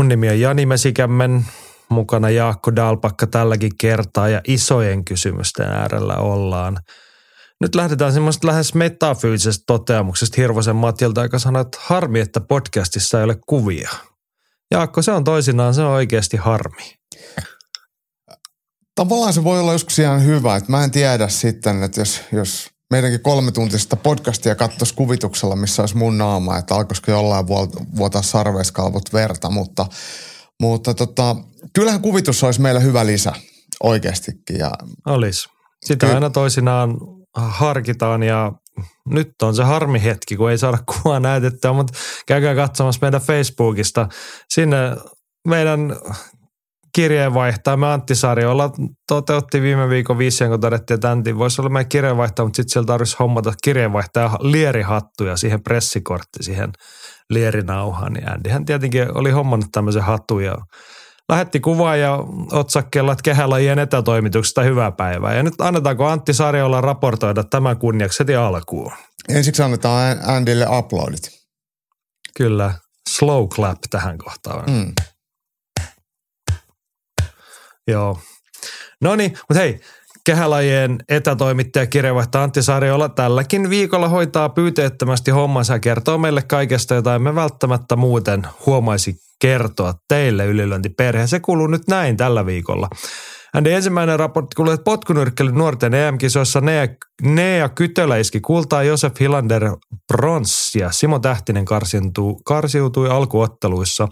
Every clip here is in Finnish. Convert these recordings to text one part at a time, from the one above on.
Mun nimi on Jani Mesikämmen, mukana Jaakko Dalpakka tälläkin kertaa ja isojen kysymysten äärellä ollaan. Nyt lähdetään semmoista lähes metafyysisestä toteamuksesta Hirvosen Matilta, joka sanoi, että harmi, että podcastissa ei ole kuvia. Jaakko, se on toisinaan, se on oikeasti harmi. Tavallaan se voi olla joskus ihan hyvä, että mä en tiedä sitten, että jos, jos meidänkin kolmetuntisesta podcastia katsoisi kuvituksella, missä olisi mun naama, että alkoisiko jollain vuotaa sarveiskalvot verta, mutta, mutta tota, kyllähän kuvitus olisi meillä hyvä lisä oikeastikin. Ja Olisi. Sitä Ky- aina toisinaan harkitaan ja nyt on se harmi hetki, kun ei saada kuvaa näytettyä, mutta käykää katsomassa meidän Facebookista. Sinne meidän kirjeenvaihtaja. Me Antti Sarjola toteutti viime viikon vision, kun todettiin, että Antti voisi olla meidän kirjeenvaihtaja, mutta sitten siellä tarvitsisi hommata kirjeenvaihtaja lierihattuja siihen pressikortti, siihen lierinauhaan. Niin Andyhän tietenkin oli hommannut tämmöisen hatun ja lähetti kuvaa ja otsakkeella, että kehälajien etätoimituksesta hyvää päivää. Ja nyt annetaanko Antti Sarjola raportoida tämän kunniaksi heti alkuun? Ensiksi annetaan Andylle uploadit. Kyllä, slow clap tähän kohtaan. Mm. Joo. No niin, mutta hei, kehälajien etätoimittaja kirjeenvaihtaja Antti Sarjola tälläkin viikolla hoitaa pyyteettömästi hommansa ja kertoo meille kaikesta, jota emme välttämättä muuten huomaisi kertoa teille ylilöintiperhe. Se kuuluu nyt näin tällä viikolla. Hänen ensimmäinen raportti kuului, että potkunyrkkelyn nuorten EM-kisoissa Nea, Nea Kytölä iski kultaa Josef Hilander pronssia. Simo Tähtinen karsiutui, karsiutui alkuotteluissa.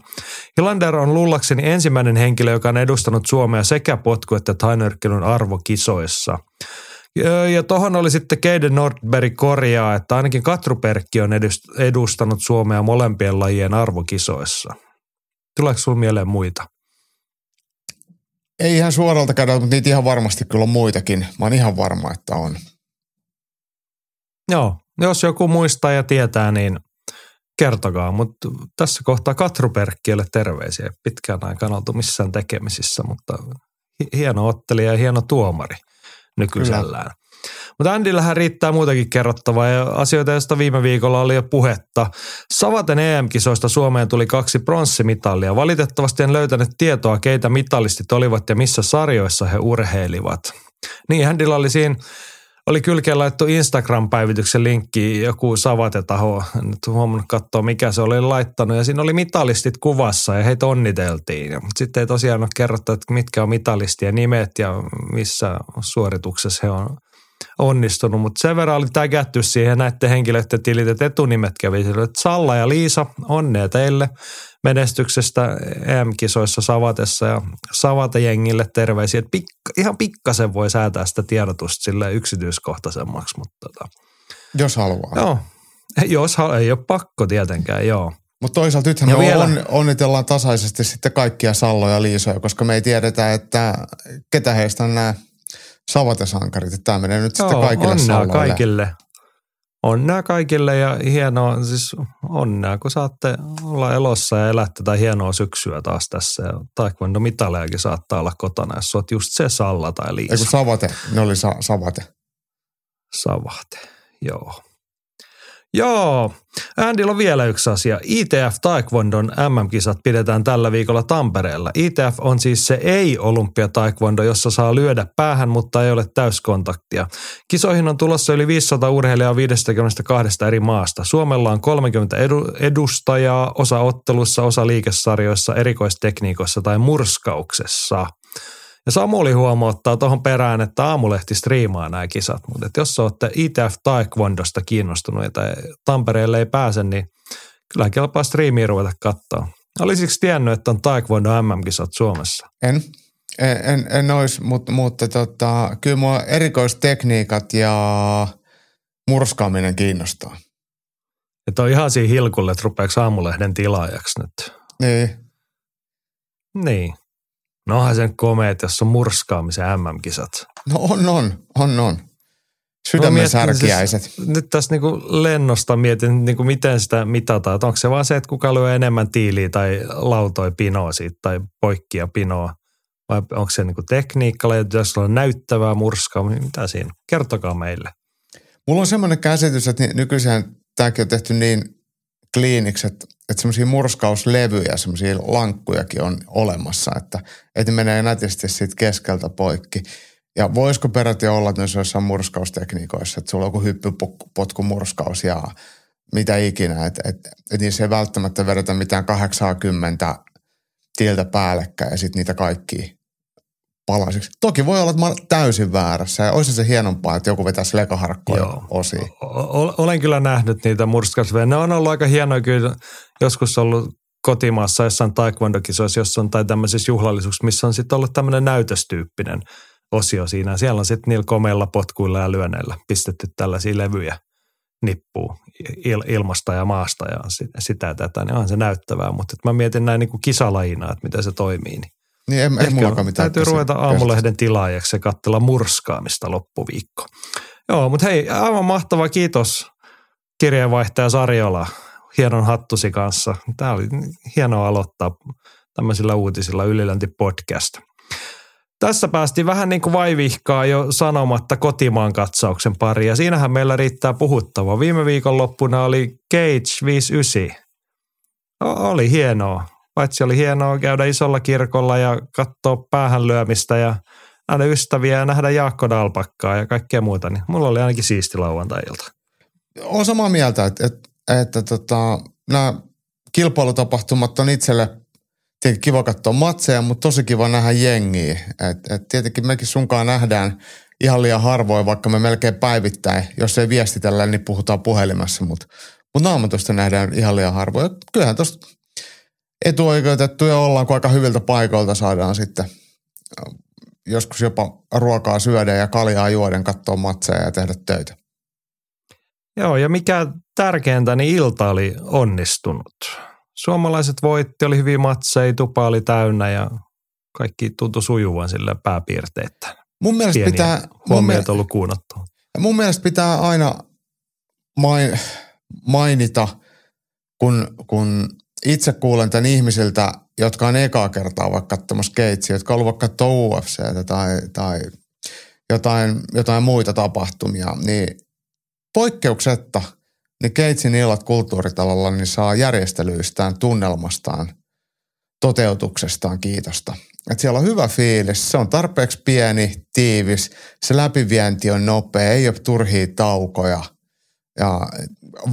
Hilander on luullakseni ensimmäinen henkilö, joka on edustanut Suomea sekä potku- että tainyrkkelyn arvokisoissa. Ja tuohon oli sitten Keiden Nordberg korjaa, että ainakin Katruperkki on edustanut Suomea molempien lajien arvokisoissa. Tuleeko sinulla mieleen muita? Ei ihan suoralta käydä, mutta niitä ihan varmasti kyllä on muitakin. Mä oon ihan varma, että on. Joo, jos joku muistaa ja tietää, niin kertokaa. Mutta tässä kohtaa Katru Perkkiölle terveisiä. Pitkään aikaan oltu missään tekemisissä, mutta hieno ottelija ja hieno tuomari nykyisellään. Kyllä. Mutta Andillähän riittää muutakin kerrottavaa ja asioita, joista viime viikolla oli jo puhetta. Savaten EM-kisoista Suomeen tuli kaksi pronssimitalia. Valitettavasti en löytänyt tietoa, keitä mitallistit olivat ja missä sarjoissa he urheilivat. Niin, Andilla oli siinä oli kylkeen laittu Instagram-päivityksen linkki, joku Savate-taho, nyt huomannut katsoa mikä se oli laittanut, ja siinä oli mitalistit kuvassa ja heitä onniteltiin. Sitten ei tosiaan ole kerrottu, että mitkä on mitalistien nimet ja missä suorituksessa he on onnistunut, mutta sen verran oli tägätty siihen näiden henkilöiden tilit, että etunimet kävi sille, että Salla ja Liisa, onnea teille menestyksestä EM-kisoissa Savatessa ja Savate-jengille terveisiä, että pikka, ihan pikkasen voi säätää sitä tiedotusta sille yksityiskohtaisemmaksi, mutta tota. Jos haluaa. Joo, jos ei ole pakko tietenkään, joo. Mutta toisaalta nythän me vielä... on, onnitellaan tasaisesti sitten kaikkia Salloja ja Liisoja, koska me ei tiedetä, että ketä heistä on nämä savatesankarit. Että tämä menee nyt Joo, sitten kaikille onnea kaikille. Onnea kaikille ja hienoa, siis onnea, kun saatte olla elossa ja elää tätä hienoa syksyä taas tässä. Ja taekwondo mitalejakin saattaa olla kotona, jos olet just se Salla tai Liisa. Eikö Savate, ne oli sa- Savate. Savate, joo. Joo, Andilla on vielä yksi asia. ITF Taekwondon MM-kisat pidetään tällä viikolla Tampereella. ITF on siis se ei-olympia taekwondo, jossa saa lyödä päähän, mutta ei ole täyskontaktia. Kisoihin on tulossa yli 500 urheilijaa 52 eri maasta. Suomella on 30 edu- edustajaa, osa ottelussa, osa liikesarjoissa, erikoistekniikoissa tai murskauksessa – ja Samuli huomauttaa tuohon perään, että aamulehti striimaa nämä kisat, mutta jos olette ITF Taekwondosta kiinnostuneita ja Tampereelle ei pääse, niin kyllä kelpaa striimiä ruveta katsoa. Olisiko tiennyt, että on Taekwondo MM-kisat Suomessa? En. En, en, en olisi, mutta, mutta tota, kyllä mua erikoistekniikat ja murskaaminen kiinnostaa. Että on ihan siinä hilkulle, että rupeako aamulehden tilaajaksi nyt. Niin. Niin. No onhan sen komeet, jos on murskaamisen MM-kisat. No on, on, on, on. Sydämen särkiäiset. Siis, nyt tässä niinku lennosta mietin, niinku miten sitä mitataan. Että onko se vaan se, että kuka lyö enemmän tiiliä tai lautoi pinoa siitä tai poikkia pinoa. Vai onko se niinku tekniikka, jos on näyttävää murskaa, mitä siinä? Kertokaa meille. Mulla on semmoinen käsitys, että nykyisin tämäkin on tehty niin kliiniksi, että, että semmoisia murskauslevyjä, semmoisia lankkujakin on olemassa, että, että ne menee nätisti siitä keskeltä poikki. Ja voisiko peräti olla, noissa jossain murskaustekniikoissa, että sulla on joku hyppypotkumurskaus ja mitä ikinä, että, että, että niissä ei välttämättä vedetä mitään 80 tiltä päällekkäin ja sitten niitä kaikki palasiksi. Toki voi olla, että mä olen täysin väärässä ja olisi se hienompaa, että joku vetäisi lekaharkkoja osiin. Olen kyllä nähnyt niitä murskausveja. Ne on ollut aika hienoja kyllä. Joskus ollut kotimaassa jossain taekwondo-kisoissa, jossa on tai tämmöisissä juhlallisuuksissa, missä on sitten ollut tämmöinen näytöstyyppinen osio siinä. Siellä on sitten niillä komeilla potkuilla ja lyönneillä pistetty tällaisia levyjä nippuu il, ilmasta ja maasta ja sitä ja tätä, niin on se näyttävää. Mutta mä mietin näin niin kuin kisalajina, että miten se toimii. Niin niin ei, ei mullakaan mitään. Täytyy ruveta aamulehden tilaajaksi ja katsella murskaamista loppuviikko. Joo, mutta hei, aivan mahtava kiitos kirjeenvaihtaja Sarjola hienon hattusi kanssa. Tämä oli hienoa aloittaa tämmöisillä uutisilla Ylilänti podcast. Tässä päästiin vähän niin kuin vaivihkaa jo sanomatta kotimaan katsauksen pari ja siinähän meillä riittää puhuttavaa. Viime viikon loppuna oli Cage 59. O- oli hienoa. Paitsi oli hienoa käydä isolla kirkolla ja katsoa päähän lyömistä ja nähdä ystäviä ja nähdä Jaakko Dalpakkaa ja kaikkea muuta, niin mulla oli ainakin siisti lauantai-ilta. Olen samaa mieltä, että, että, että tota, nämä kilpailutapahtumat on itselle tietenkin kiva katsoa matseja, mutta tosi kiva nähdä jengiä. Et, et tietenkin mekin sunkaan nähdään ihan liian harvoin, vaikka me melkein päivittäin, jos ei viestitellä, niin puhutaan puhelimessa, mutta mut naamatusta nähdään ihan liian harvoin. kyllähän tuosta etuoikeutettuja ollaan, kun aika hyviltä paikoilta saadaan sitten joskus jopa ruokaa syödä ja kaljaa juoden katsoa matseja ja tehdä töitä. Joo, ja mikä tärkeintä, niin ilta oli onnistunut. Suomalaiset voitti, oli hyvin matseja, tupa oli täynnä ja kaikki tuntui sujuvan sille pääpiirteitä. Mun mielestä Pieniä pitää... Huomioita ollut kuunnottu. Mun mielestä pitää aina main, mainita, kun, kun itse kuulen tämän ihmisiltä, jotka on ekaa kertaa vaikka katsomassa keitsiä, jotka on ollut vaikka UFC tai, tai jotain, jotain muita tapahtumia, niin poikkeuksetta niin Keitsin illat kulttuuritalolla niin saa järjestelyistään, tunnelmastaan, toteutuksestaan kiitosta. Et siellä on hyvä fiilis, se on tarpeeksi pieni, tiivis, se läpivienti on nopea, ei ole turhia taukoja ja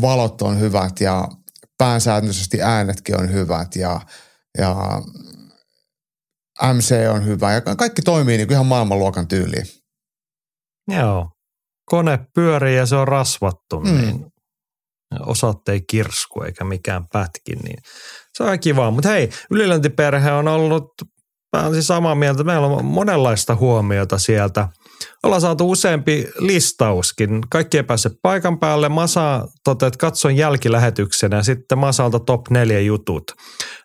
valot on hyvät ja pääsääntöisesti äänetkin on hyvät ja, ja MC on hyvä ja kaikki toimii niin kuin ihan maailmanluokan tyyliin. Joo. Kone pyörii ja se on rasvattu, mm. niin osat ei kirsku eikä mikään pätki, niin se on kiva. Mutta hei, ylilöntiperhe on ollut siis samaa mieltä. Meillä on monenlaista huomiota sieltä – ollaan saatu useampi listauskin. Kaikki ei pääse paikan päälle. Masa toteat, katson jälkilähetyksenä sitten Masalta top neljä jutut.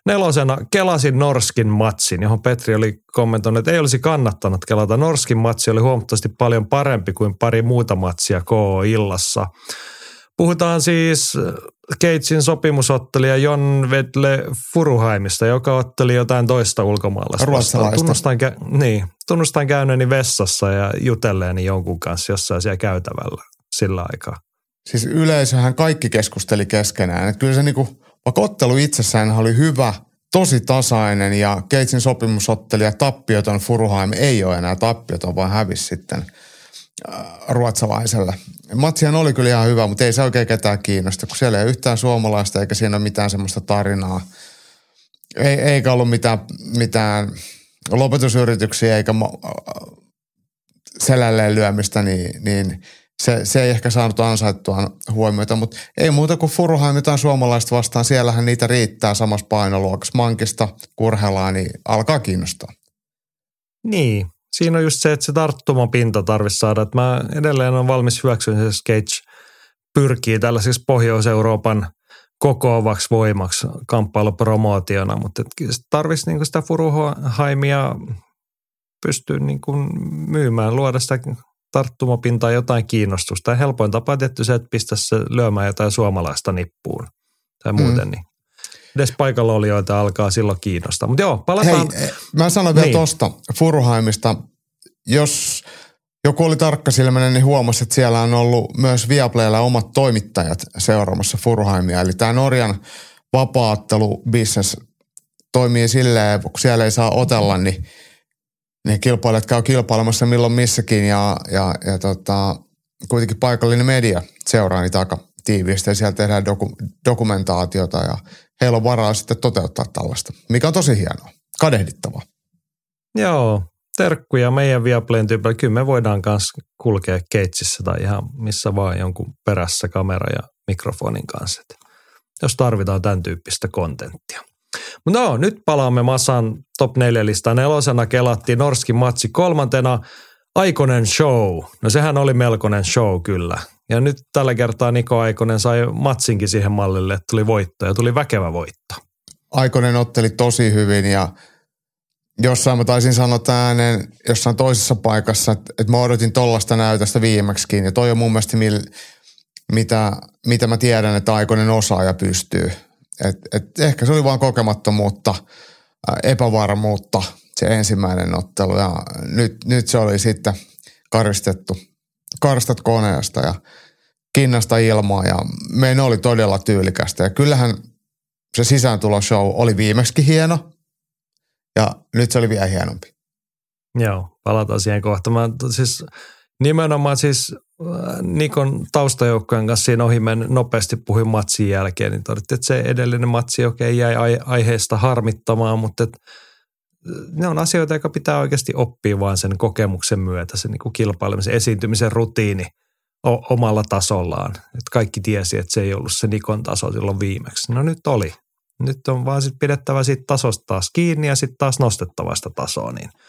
Nelosena kelasin Norskin matsin, johon Petri oli kommentoinut, että ei olisi kannattanut kelata. Norskin matsi oli huomattavasti paljon parempi kuin pari muuta matsia KO-illassa. Puhutaan siis Keitsin sopimusottelija Jon Vedle Furuhaimista, joka otteli jotain toista ulkomaalaista. Ruotsalaista. Tunnustan, niin, tunnustan käyneeni vessassa ja jutelleeni jonkun kanssa jossain siellä käytävällä sillä aikaa. Siis yleisöhän kaikki keskusteli keskenään. Että kyllä se niinku, vaikka ottelu itsessään oli hyvä, tosi tasainen ja Keitsin sopimusottelija tappioton Furuhaim ei ole enää tappioton, vaan hävisi sitten – ruotsalaiselle. Matsihan oli kyllä ihan hyvä, mutta ei se oikein ketään kiinnosta, kun siellä ei yhtään suomalaista eikä siinä ole mitään semmoista tarinaa. Ei, eikä ollut mitään, mitään lopetusyrityksiä eikä selälleen lyömistä, niin, niin se, se ei ehkä saanut ansaittua huomiota, mutta ei muuta kuin Furuheim jotain suomalaista vastaan. Siellähän niitä riittää samassa painoluokassa. Mankista, Kurhelaa, niin alkaa kiinnostaa. Niin, siinä on just se, että se tarttumapinta tarvitsisi saada. Että mä edelleen on valmis hyväksyä, että Cage pyrkii tällaisiksi Pohjois-Euroopan kokoavaksi voimaksi kamppailupromootiona, mutta tarvitsisi niinku sitä Furuhaimia pystyä niin kuin myymään, luoda sitä tarttumapintaa jotain kiinnostusta. Ja helpoin tapa tietty se, että pistä se lyömään jotain suomalaista nippuun tai muuten, mm. niin edes paikalla olijoita alkaa silloin kiinnostaa. Mutta joo, palataan. Hei, mä sanon vielä niin. tuosta Furuhaimista. Jos joku oli tarkkasilmäinen, niin huomasi, että siellä on ollut myös Viaplaylla omat toimittajat seuraamassa Furuhaimia. Eli tämä Norjan vapaattelubisnes toimii silleen, kun siellä ei saa otella, niin ne kilpailijat käy kilpailemassa milloin missäkin ja, ja, ja tota, kuitenkin paikallinen media seuraa niitä aika tiiviisti ja siellä tehdään doku, dokumentaatiota ja heillä on varaa sitten toteuttaa tällaista, mikä on tosi hienoa, kadehdittavaa. Joo, terkkuja meidän Viaplayn tyypillä. Kyllä me voidaan myös kulkea keitsissä tai ihan missä vaan jonkun perässä kamera ja mikrofonin kanssa. Jos tarvitaan tämän tyyppistä kontenttia. No, nyt palaamme Masan top 4 listaan. Nelosena kelattiin Norskin matsi kolmantena. Aikonen show. No sehän oli melkoinen show kyllä. Ja nyt tällä kertaa Niko Aikonen sai matsinkin siihen mallille, että tuli voitto ja tuli väkevä voitto. Aikonen otteli tosi hyvin ja jossain mä taisin sanoa ääneen jossain toisessa paikassa, että, että mä odotin tollasta näytöstä viimeksikin. Ja toi on mun mielestä, mil, mitä, mitä mä tiedän, että Aikonen osaa ja pystyy. Et, et ehkä se oli vaan kokemattomuutta, epävarmuutta se ensimmäinen ottelu ja nyt, nyt se oli sitten karistettu, karistat koneesta ja kinnasta ilmaa ja meidän oli todella tyylikästä ja kyllähän se sisääntuloshow oli viimeksi hieno ja nyt se oli vielä hienompi. Joo, palataan siihen kohta. Mä, siis nimenomaan siis äh, Nikon taustajoukkojen kanssa siinä ohi nopeasti puhuin matsin jälkeen, niin todettiin, että se edellinen matsi okei okay, jäi aiheesta harmittamaan, mutta että äh, ne on asioita, jotka pitää oikeasti oppia vaan sen kokemuksen myötä, se niin kilpailemisen, esiintymisen rutiini o- omalla tasollaan. Että kaikki tiesi, että se ei ollut se Nikon taso silloin viimeksi. No nyt oli. Nyt on vaan sit pidettävä siitä tasosta taas kiinni ja sitten taas nostettava sitä tasoa, niin –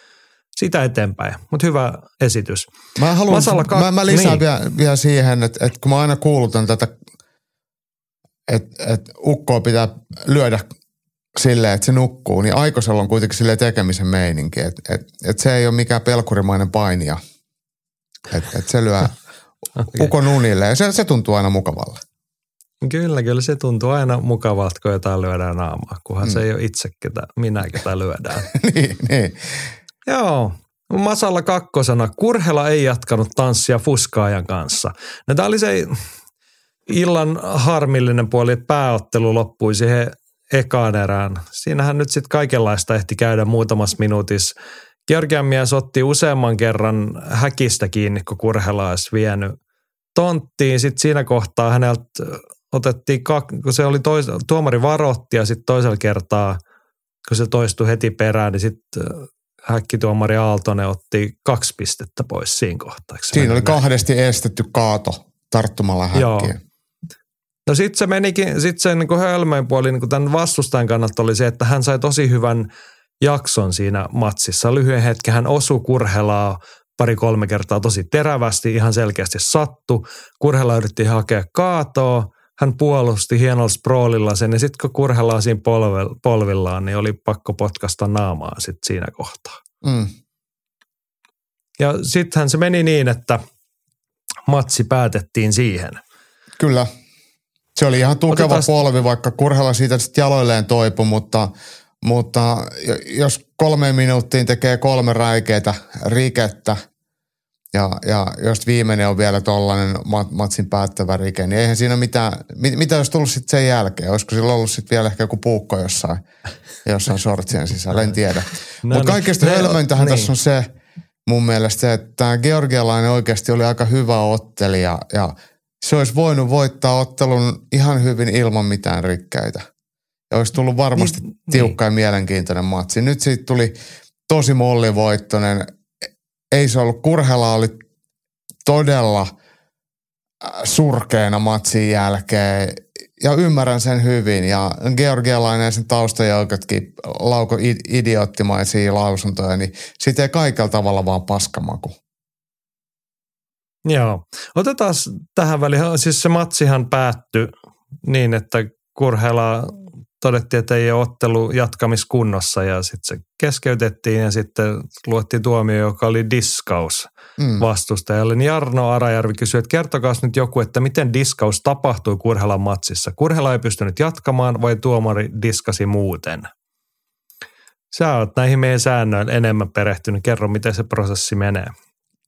sitä eteenpäin. Mutta hyvä esitys. Mä, haluan, kak- mä, mä lisään niin. vielä, vielä siihen, että, että kun mä aina kuulutan tätä, että, että ukkoa pitää lyödä silleen, että se nukkuu, niin Aikosella on kuitenkin sille tekemisen meininki, että, että, että se ei ole mikään pelkurimainen painija. Että, että se lyö okay. ukon unille ja se, se tuntuu aina mukavalle. Kyllä, kyllä se tuntuu aina mukavalta, kun jotain lyödään naamaa, kunhan mm. se ei ole itse ketä, minä ketä lyödään. niin, niin. Joo, Masalla kakkosena. Kurhela ei jatkanut tanssia Fuskaajan kanssa. No, tämä oli se illan harmillinen puoli, että pääottelu loppui siihen ekaan erään. Siinähän nyt sitten kaikenlaista ehti käydä muutamassa minuutissa. Georgian mies otti useamman kerran häkistä kiinni, kun Kurhela olisi vienyt tonttiin. Sitten siinä kohtaa häneltä otettiin, kun se oli tois, tuomari varotti ja sitten toisella kertaa, kun se toistui heti perään, niin sitten häkkituomari Aaltonen otti kaksi pistettä pois siinä kohtaa. Siinä oli kahdesti estetty kaato tarttumalla häkkiin. Joo. No sitten se menikin, sitten se niin hölmöin puoli niin tämän vastustajan kannalta oli se, että hän sai tosi hyvän jakson siinä matsissa. Lyhyen hetken hän osui Kurhelaa pari-kolme kertaa tosi terävästi, ihan selkeästi sattu. Kurhela yritti hakea kaatoa, hän puolusti hienolla sproolilla sen ja sitten kun kurhelaa siinä polvel, polvillaan, niin oli pakko potkasta naamaa sitten siinä kohtaa. Mm. Ja sittenhän se meni niin, että matsi päätettiin siihen. Kyllä. Se oli ihan tukeva Otetaan... polvi, vaikka Kurhela siitä sitten jaloilleen toipu, mutta, mutta jos kolme minuuttiin tekee kolme räikeitä rikettä – ja, ja jos viimeinen on vielä tollainen matsin päättävä rike, niin eihän siinä mitään, mit, mitä olisi tullut sitten sen jälkeen? Olisiko sillä ollut sitten vielä ehkä joku puukko jossain, jossain sortsien sisällä, en tiedä. No, Mutta kaikista no, niin. tässä on se mun mielestä, että tämä georgialainen oikeasti oli aika hyvä ottelija ja se olisi voinut voittaa ottelun ihan hyvin ilman mitään rikkeitä. Ja olisi tullut varmasti niin, tiukka niin. ja mielenkiintoinen matsi. Nyt siitä tuli tosi mollivoittoinen ei se ollut, Kurhela oli todella äh, surkeena matsin jälkeen ja ymmärrän sen hyvin. Ja georgialainen ja sen taustajoukotkin lauko idioottimaisia lausuntoja, niin siitä ei kaikella tavalla vaan paskamaku. Joo. Otetaan tähän väliin, siis se matsihan päättyi niin, että Kurhela todettiin, että ei ole ottelu jatkamiskunnossa ja sitten se keskeytettiin ja sitten luottiin tuomio, joka oli diskaus mm. vastustajalle. Niin Jarno Arajärvi kysyi, että kertokaa nyt joku, että miten diskaus tapahtui Kurhelan matsissa. Kurhela ei pystynyt jatkamaan vai tuomari diskasi muuten? Sä oot näihin meidän säännöihin enemmän perehtynyt. Kerro, miten se prosessi menee.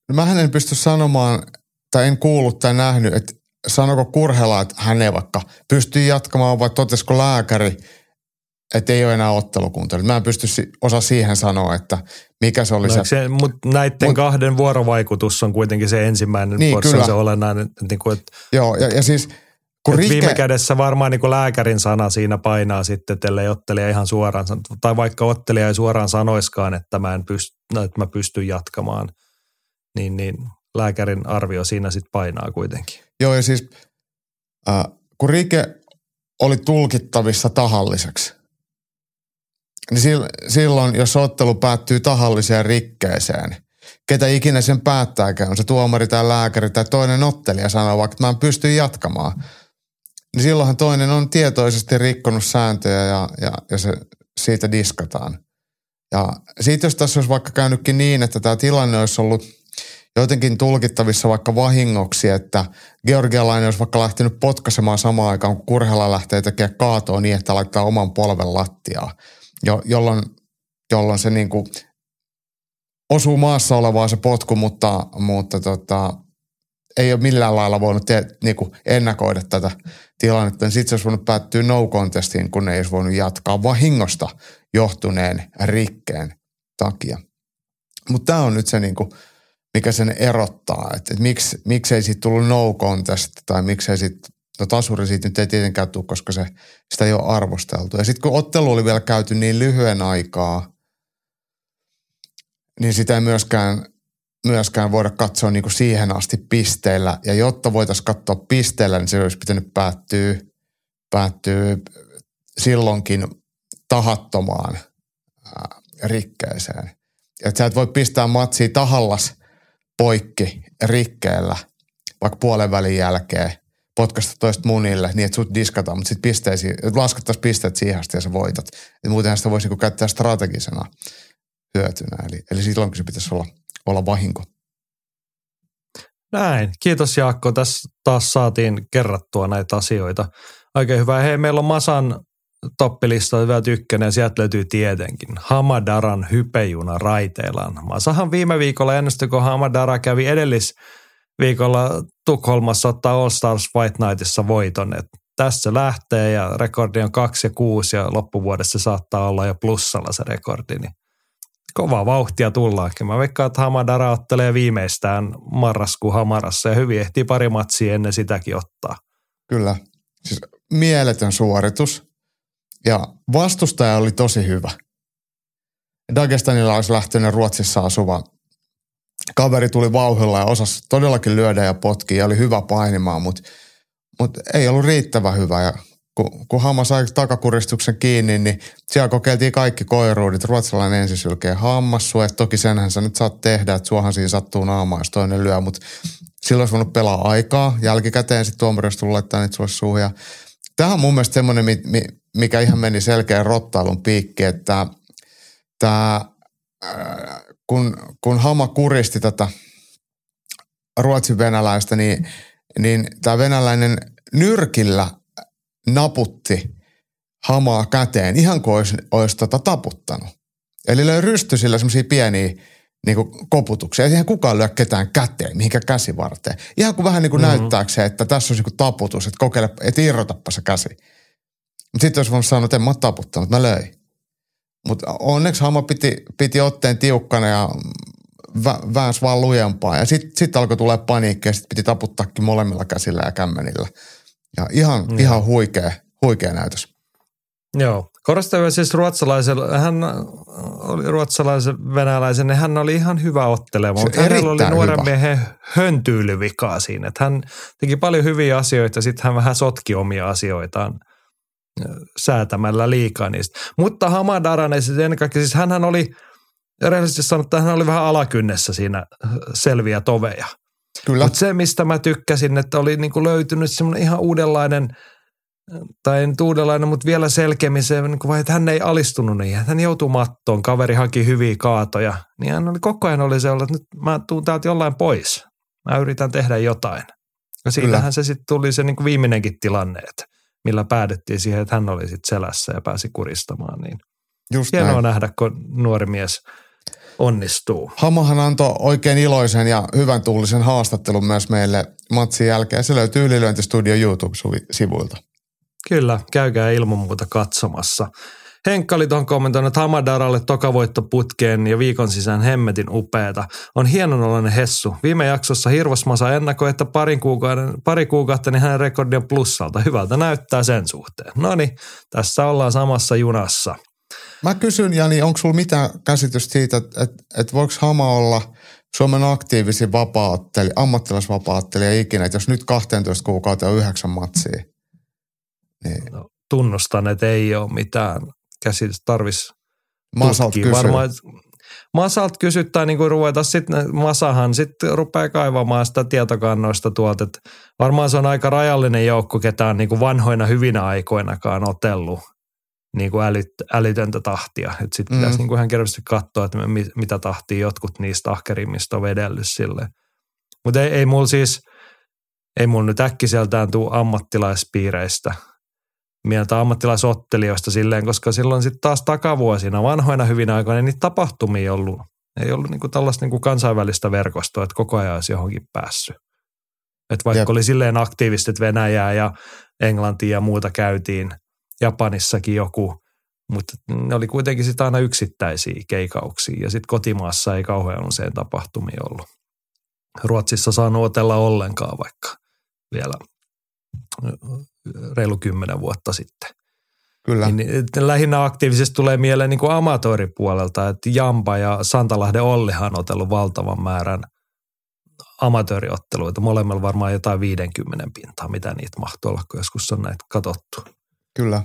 No mä en pysty sanomaan, tai en kuullut tai nähnyt, että sanoko Kurhela, että hän ei vaikka pysty jatkamaan, vai totesko lääkäri, että ei ole enää ottelukunta. Mä en pysty osa siihen sanoa, että mikä se oli no, se. mutta näiden mut, kahden vuorovaikutus on kuitenkin se ensimmäinen, niin, kyllä. se olennainen. Niin kuin, että, Joo, ja, ja siis kun Rike... Viime kädessä varmaan niin kuin lääkärin sana siinä painaa sitten, ellei ottelija ihan suoraan, tai vaikka ottelija ei suoraan sanoiskaan, että mä, en pysty, että mä pystyn jatkamaan, niin, niin lääkärin arvio siinä sitten painaa kuitenkin. Joo, ja siis äh, kun Rike oli tulkittavissa tahalliseksi, niin silloin, jos ottelu päättyy tahalliseen rikkeeseen, ketä ikinä sen päättääkään, on se tuomari tai lääkäri tai toinen ottelija sanoo vaikka, mä en pysty jatkamaan, niin silloinhan toinen on tietoisesti rikkonut sääntöjä ja, ja, ja se, siitä diskataan. Ja siitä jos tässä olisi vaikka käynytkin niin, että tämä tilanne olisi ollut – jotenkin tulkittavissa vaikka vahingoksi, että georgialainen olisi vaikka lähtenyt potkaisemaan samaan aikaan, kun Kurhela lähtee tekemään kaatoa niin, että laittaa oman polven lattiaa, jo, jolloin, jolloin se niin kuin osuu maassa olevaa se potku, mutta, mutta tota, ei ole millään lailla voinut te, niin kuin ennakoida tätä tilannetta. Sitten se olisi voinut päättyä no contestiin, kun ei olisi voinut jatkaa vahingosta johtuneen rikkeen takia. Mutta tämä on nyt se niin kuin – mikä sen erottaa, että, että miksi, miksei siitä tullut no contest tai miksei sitten, no tasuri siitä nyt ei tietenkään tule, koska se, sitä ei ole arvosteltu. Ja sitten kun ottelu oli vielä käyty niin lyhyen aikaa, niin sitä ei myöskään, myöskään voida katsoa niin kuin siihen asti pisteillä. Ja jotta voitaisiin katsoa pisteillä, niin se olisi pitänyt päättyä, päättyä silloinkin tahattomaan ää, rikkeeseen. Että sä et voi pistää matsia tahallas – poikki rikkeellä vaikka puolen välin jälkeen potkasta toista munille niin, että sut diskataan, mutta sitten pisteisiin, laskettaisiin pisteet siihen asti ja sä voitat. Et muutenhan sitä voisi niinku käyttää strategisena hyötynä. Eli, eli silloinkin se pitäisi olla, olla vahinko. Näin. Kiitos Jaakko. Tässä taas saatiin kerrattua näitä asioita. Oikein hyvä. Hei, meillä on Masan toppilista hyvä tykkönen sieltä löytyy tietenkin Hamadaran hypejuna raiteillaan. Masahan viime viikolla ennustui, kun Hamadara kävi edellis viikolla Tukholmassa ottaa All Stars Fight Nightissa voiton. Et tässä lähtee ja rekordi on 2 ja 6 ja loppuvuodessa saattaa olla jo plussalla se rekordi. Niin kova vauhtia tullaankin. Mä veikkaan, että Hamadara ottelee viimeistään marraskuun Hamarassa ja hyvin ehtii pari matsia ennen sitäkin ottaa. Kyllä. Siis mieletön suoritus ja vastustaja oli tosi hyvä. Lähtenyt Ruotsissa asuva kaveri tuli vauhilla ja osasi todellakin lyödä ja potkia ja oli hyvä painimaan, mutta, mutta ei ollut riittävä hyvä. Ja kun, kun Hamma sai takakuristuksen kiinni, niin siellä kokeiltiin kaikki koiruudit. Ruotsalainen ensin sylkee hammassua, toki senhän sä nyt saat tehdä, että suohan siinä sattuu naamaan, jos toinen lyö, mutta silloin olisi voinut pelaa aikaa. Jälkikäteen sitten tuomari olisi tullut laittaa niitä suuhun. Ja Tämä on mun mielestä semmoinen, mikä ihan meni selkeä rottailun piikki, että tämä, kun, kun Hama kuristi tätä ruotsin venäläistä, niin, niin tämä venäläinen nyrkillä naputti Hamaa käteen ihan kuin olisi, olisi tota taputtanut. Eli löi rystysillä semmoisia pieniä niin kuin koputuksia. Eihän kukaan lyö ketään käteen, mihinkä käsivarteen. Ihan kuin vähän niin kuin mm-hmm. näyttääkseen, että tässä on niin taputus, että kokeile, että irrotappa se käsi. Mutta sitten olisi voinut sanoa, että en mä taputtanut, mä löin. Mutta onneksi Hama piti, piti otteen tiukkana ja vä, väänsi vaan lujempaa. Ja sitten sit alkoi tulla paniikki ja sitten piti taputtaakin molemmilla käsillä ja kämmenillä. Ja ihan, mm. ihan huikea, huikea näytös. Joo. Korostaa siis ruotsalaisen, hän oli ruotsalaisen venäläisen, niin hän oli ihan hyvä ottelema, mutta hänellä oli nuoren hyvä. miehen höntyylyvikaa siinä. Että hän teki paljon hyviä asioita, sitten hän vähän sotki omia asioitaan säätämällä liikaa niistä. Mutta Hamad Arane, siis ennen kaikkea, siis hänhän oli, rehellisesti sanottuna, hän oli vähän alakynnessä siinä selviä toveja. Kyllä. Mutta se, mistä mä tykkäsin, että oli niinku löytynyt semmoinen ihan uudenlainen – tai nyt uudenlainen, mutta vielä selkeämmin se, niin kuin, että hän ei alistunut niin. Hän joutui mattoon, kaveri haki hyviä kaatoja. Niin hän oli koko ajan oli se, että nyt mä tuun täältä jollain pois. Mä yritän tehdä jotain. Ja siitähän se sitten tuli se niin kuin viimeinenkin tilanne, että millä päädyttiin siihen, että hän oli sitten selässä ja pääsi kuristamaan. Niin Just hienoa näin. nähdä, kun nuori mies onnistuu. Hamahan antoi oikein iloisen ja hyvän tuulisen haastattelun myös meille matsin jälkeen. Se löytyy Ylilyöntistudio YouTube-sivuilta. Kyllä, käykää ilman muuta katsomassa. Henkka oli tuohon kommentoinut, että Hamadaralle tokavoitto putkeen ja viikon sisään hemmetin upeeta. On hienon hessu. Viime jaksossa Hirvosmasa ennakoi, että parin kuukauden, pari kuukautta niin hänen rekordi on plussalta. Hyvältä näyttää sen suhteen. No niin, tässä ollaan samassa junassa. Mä kysyn, Jani, onko sulla mitään käsitystä siitä, että, että, että voiko Hama olla Suomen aktiivisin vapaatteli, ammattilaisvapaattelija ikinä, että jos nyt 12 kuukautta on yhdeksän matsia, niin No, tunnustan, että ei ole mitään käsitystä tarvitsisi Masalt kysyy. Varmaan, Masalt kysyttää niin kuin ruveta sitten, Masahan sitten rupeaa kaivamaan sitä tietokannoista tuolta, että varmaan se on aika rajallinen joukko, ketä on niin kuin vanhoina hyvinä aikoinakaan otellut niin kuin älyt, älytöntä tahtia. Sitten sit Mm. pitäisi niin kuin ihan kerrasti katsoa, että mi- mitä tahtia jotkut niistä ahkerimmista on vedellyt sille. Mutta ei, ei mulla siis, ei mulla nyt äkkiseltään tuu ammattilaispiireistä mieltä ammattilaisottelijoista silleen, koska silloin sitten taas takavuosina, vanhoina hyvinä aikoina, niitä tapahtumia ei ollut. Ei ollut niinku tällaista niinku kansainvälistä verkostoa, että koko ajan olisi johonkin päässyt. Et vaikka Jep. oli silleen aktiivisesti, että Venäjää ja Englantia ja muuta käytiin, Japanissakin joku, mutta ne oli kuitenkin sitten aina yksittäisiä keikauksia ja sitten kotimaassa ei kauhean usein tapahtumia ollut. Ruotsissa saanut otella ollenkaan vaikka vielä reilu kymmenen vuotta sitten. Kyllä. Niin, lähinnä aktiivisesti tulee mieleen niin kuin amatööripuolelta, että Jampa ja Santalahden Ollihan on otellut valtavan määrän amatööriotteluita. Molemmilla varmaan jotain 50 pintaa, mitä niitä mahtuu olla, kun joskus on näitä katsottu. Kyllä.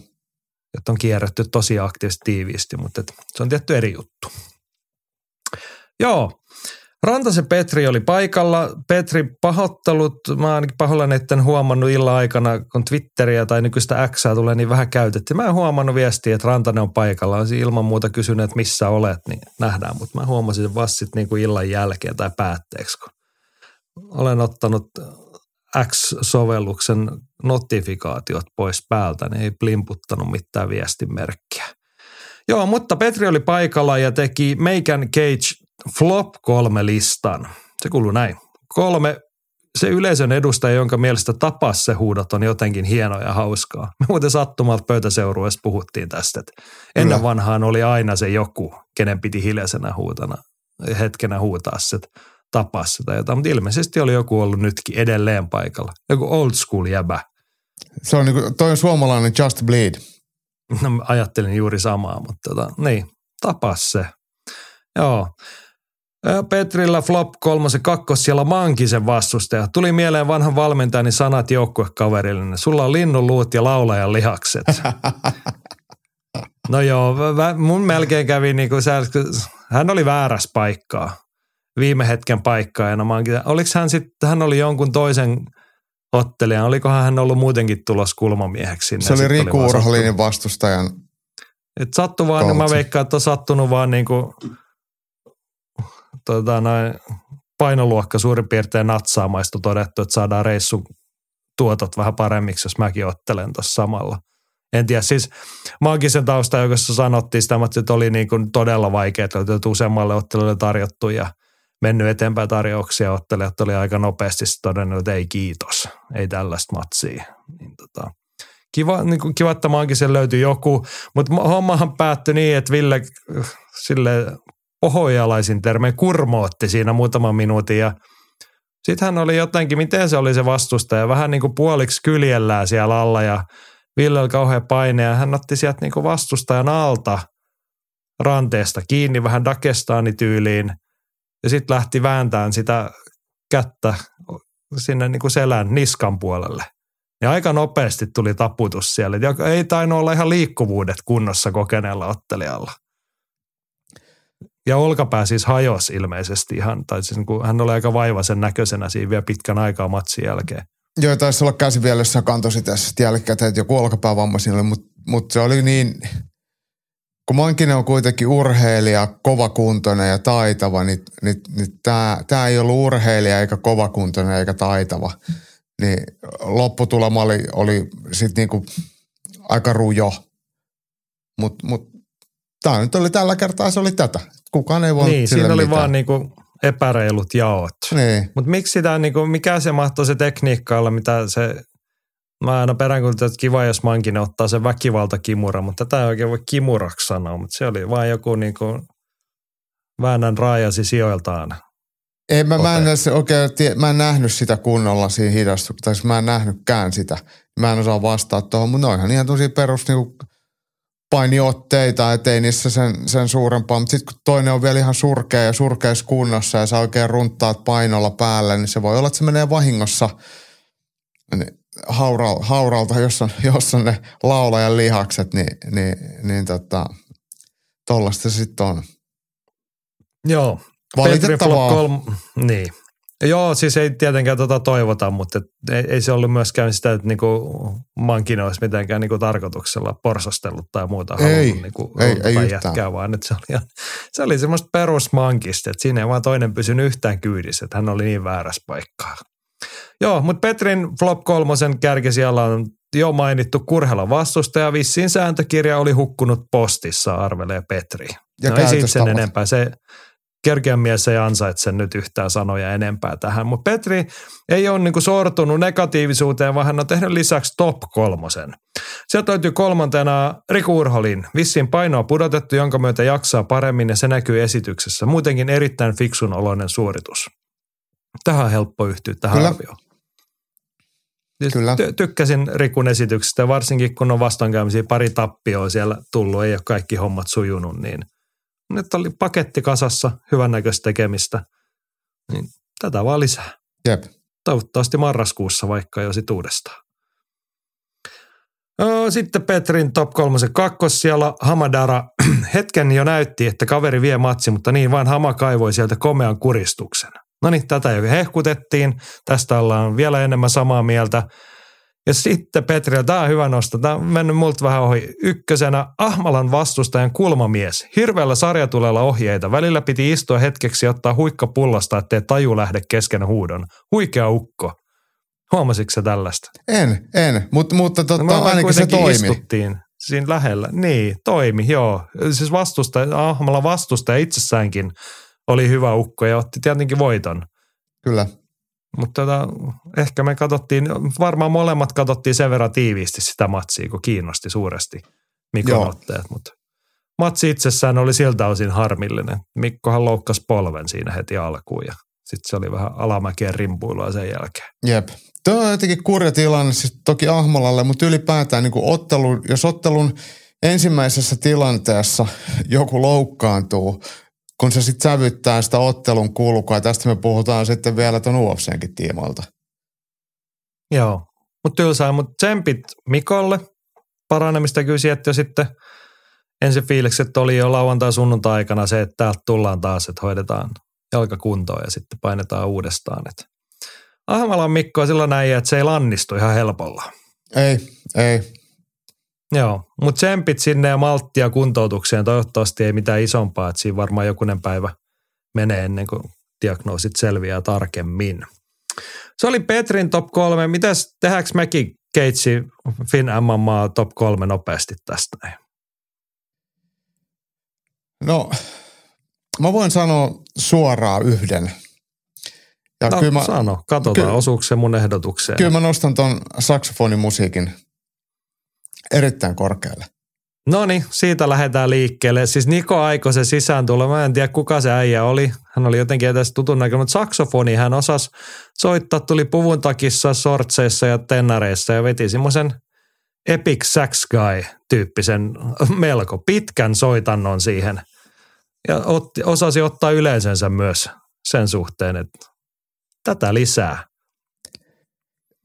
Että on kierretty tosi aktiivisesti tiiviisti, mutta et se on tietty eri juttu. Joo, Rantasen Petri oli paikalla. Petri pahoittelut, mä ainakin pahoillani, etten huomannut illan aikana, kun Twitteriä tai nykyistä Xää tulee niin vähän käytetty. Mä en huomannut viestiä, että Rantanen on paikalla. Olisin ilman muuta kysynyt, että missä olet, niin nähdään. Mutta mä huomasin sen vasta sitten niin kuin illan jälkeen tai päätteeksi, kun olen ottanut X-sovelluksen notifikaatiot pois päältä, niin ei plimputtanut mitään viestimerkkiä. Joo, mutta Petri oli paikalla ja teki Meikän Cage Flop kolme listan. Se kuuluu näin. Kolme se yleisön edustaja, jonka mielestä tapas se huudot on jotenkin hienoa ja hauskaa. Me muuten sattumalta pöytäseurueessa puhuttiin tästä, että ennen Kyllä. vanhaan oli aina se joku, kenen piti hiljaisena huutana, hetkenä huutaa se, tapas sitä jotain, mutta ilmeisesti oli joku ollut nytkin edelleen paikalla. Joku old school jäbä. Se on niinku, toi on suomalainen Just Bleed. No, ajattelin juuri samaa, mutta tota, niin, tapas se. Joo. Petrillä flop kolmosen kakkos siellä Mankisen vastustaja. Tuli mieleen vanhan valmentajani sanat joukkuekaverille. Sulla on linnun luut ja laulajan lihakset. No joo, mun melkein kävi niin kuin hän oli väärässä paikkaa. Viime hetken paikkaajana. Oliko hän sitten, hän oli jonkun toisen ottelijan, olikohan hän ollut muutenkin tulos kulmamieheksi sinne. Se oli Riku Urholinin vastustajan. et sattu vaan, niin mä veikkaan, että on sattunut vaan niinku, tota, noin, painoluokka suurin piirtein natsaamaistu todettu, että saadaan reissun tuotot vähän paremmiksi, jos mäkin ottelen tuossa samalla. En tiedä, siis maagisen taustajoukossa sanottiin sitä, se oli niin kuin todella vaikeaa, että useammalle ottelulle tarjottu ja mennyt eteenpäin tarjouksia ottelijat oli aika nopeasti todennut, että ei kiitos, ei tällaista matsia. Niin tota, kiva, niin kuin, kiva, että maagisen löytyi joku, mutta hommahan päättyi niin, että Ville sille pohjojalaisin termein kurmootti siinä muutaman minuutin ja sitten hän oli jotenkin, miten se oli se vastustaja, vähän niin kuin puoliksi kyljellään siellä alla ja Ville oli kauhean paine ja hän otti sieltä niin kuin vastustajan alta ranteesta kiinni vähän Dagestani tyyliin ja sitten lähti vääntämään sitä kättä sinne niin kuin selän niskan puolelle. Ja aika nopeasti tuli taputus siellä, joka ei tainnut olla ihan liikkuvuudet kunnossa kokeneella ottelijalla. Ja olkapää siis hajosi ilmeisesti ihan, tai siis niin kuin, hän oli aika vaivaisen näköisenä siinä vielä pitkän aikaa matsin jälkeen. Joo, taisi olla käsi vielä, jos kantosi tässä jälkikäteen, että joku olkapäävamma siinä oli, mutta mut se oli niin, kun Mankinen on kuitenkin urheilija, kovakuntoinen ja taitava, niin, niin, niin tämä ei ollut urheilija eikä kovakuntoinen eikä taitava. Niin lopputulema oli, oli sitten niinku aika rujo. Mutta mut, tämä nyt oli tällä kertaa, se oli tätä. Kukaan ei voinut Niin, siinä oli mitään. vaan niinku epäreilut jaot. Niin. Mutta miksi sitä, niinku, mikä se mahtoi se tekniikka olla, mitä se, mä aina peräänkuulutan, että kiva, jos Mankinen ottaa sen väkivaltakimura, mutta tätä ei oikein voi kimuraksi sanoa, mutta se oli vaan joku niinku, väännän raajasi sijoiltaan. Ei, mä, mä, en edes oikein, tie- mä en nähnyt sitä kunnolla siinä hidastuksessa, tai siis mä en nähnytkään sitä. Mä en osaa vastaa tuohon, mutta noihan ihan tosi perus niinku painiotteita, ettei niissä sen, sen suurempaa. Mutta sitten kun toinen on vielä ihan surkea ja surkeassa kunnossa ja sä oikein runttaat painolla päälle, niin se voi olla, että se menee vahingossa niin haura, hauralta, jos on, jos on ne laulajan lihakset, niin, niin, niin tota, tollasta se sitten on. Joo. Valitettavaa. Petri kolm, niin. Joo, siis ei tietenkään tota toivota, mutta ei, ei, se ollut myöskään sitä, että niinku Mankinen olisi mitenkään niinku tarkoituksella porsastellut tai muuta Ei, halunnut niinku ei- ei yhtään. jätkää, vaan että se oli, ihan- se oli semmoista perusmankista, että siinä ei vaan toinen pysynyt yhtään kyydissä, että hän oli niin väärässä paikkaa. Joo, mutta Petrin Flop kolmosen kärkisijalla on jo mainittu Kurhelan vastustaja. Vissiin sääntökirja oli hukkunut postissa, arvelee Petri. Ja no ei siitä sen enempää. Se Kerkeän mies ei ansaitse nyt yhtään sanoja enempää tähän. Mutta Petri ei ole niinku sortunut negatiivisuuteen, vaan hän on tehnyt lisäksi top kolmosen. Sieltä löytyy kolmantena Riku Urholin. Vissiin painoa pudotettu, jonka myötä jaksaa paremmin ja se näkyy esityksessä. Muutenkin erittäin fiksun oloinen suoritus. Tähän on helppo yhtyä tähän Kyllä. arvioon. Siis Kyllä. Ty- tykkäsin Rikun esityksestä, varsinkin kun on vastoinkäymisiä pari tappioa siellä tullut, ei ole kaikki hommat sujunut, niin nyt oli paketti kasassa, hyvännäköistä tekemistä. Niin tätä vaan lisää. Jep. Toivottavasti marraskuussa vaikka jo sit uudestaan. Öö, Sitten Petrin top kolmosen kakkos siellä Hamadara hetken jo näytti, että kaveri vie matsi, mutta niin vain Hama kaivoi sieltä komean kuristuksen. No niin, tätä jo hehkutettiin. Tästä ollaan vielä enemmän samaa mieltä. Ja sitten Petri, tämä on hyvä nosto. Tämä on mennyt multa vähän ohi. Ykkösenä Ahmalan vastustajan kulmamies. Hirveällä sarjatulella ohjeita. Välillä piti istua hetkeksi ja ottaa huikka pullasta, ettei taju lähde kesken huudon. Huikea ukko. Huomasitko sä tällaista? En, en, Mut, mutta totta, Me ainakin se toimi. istuttiin siinä lähellä. Niin, toimi, joo. Siis vastustaja, Ahmalan vastustaja itsessäänkin oli hyvä ukko ja otti tietenkin voiton. Kyllä. Mutta tota, ehkä me katsottiin, varmaan molemmat katsottiin sen verran tiiviisti sitä matsia, kun kiinnosti suuresti Mikon Joo. otteet. Mutta matsi itsessään oli siltä osin harmillinen. Mikkohan loukkasi polven siinä heti alkuun ja sitten se oli vähän alamäkien rimpuilua sen jälkeen. Jep. Tuo on jotenkin kurja tilanne, siis toki Ahmolalle, mutta ylipäätään niin ottelu, jos ottelun ensimmäisessä tilanteessa joku loukkaantuu, kun se sitten sävyttää sitä ottelun kulkua, ja tästä me puhutaan sitten vielä tuon UFCnkin tiimoilta. Joo, mutta tylsää, mutta tsempit Mikolle. Paranemista kyllä sieltä jo sitten ensin fiilikset oli jo lauantai sunnuntai aikana se, että täältä tullaan taas, että hoidetaan jalkakuntoon ja sitten painetaan uudestaan. Et Ahmalan Mikko on silloin näin, että se ei lannistu ihan helpolla. Ei, ei. Joo, mutta tsempit sinne ja malttia kuntoutukseen. Toivottavasti ei mitään isompaa, että siinä varmaan jokunen päivä menee ennen kuin diagnoosit selviää tarkemmin. Se oli Petrin top kolme. Mitäs tehdäänkö mekin Keitsi Fin MMA top kolme nopeasti tästä? No, mä voin sanoa suoraan yhden. Ja No, kyllä, mä, sano, katsotaan, kyllä- osuuko se mun ehdotukseen. kyllä mä nostan ton saksofonimusiikin erittäin korkealle. No niin, siitä lähdetään liikkeelle. Siis Niko Aikosen sisään tulla. Mä en tiedä, kuka se äijä oli. Hän oli jotenkin edes tutun näköinen, mutta saksofoni hän osasi soittaa. Tuli puvun takissa, sortseissa ja tennareissa ja veti semmoisen Epic Sax Guy-tyyppisen melko pitkän soitannon siihen. Ja otti, osasi ottaa yleisönsä myös sen suhteen, että tätä lisää.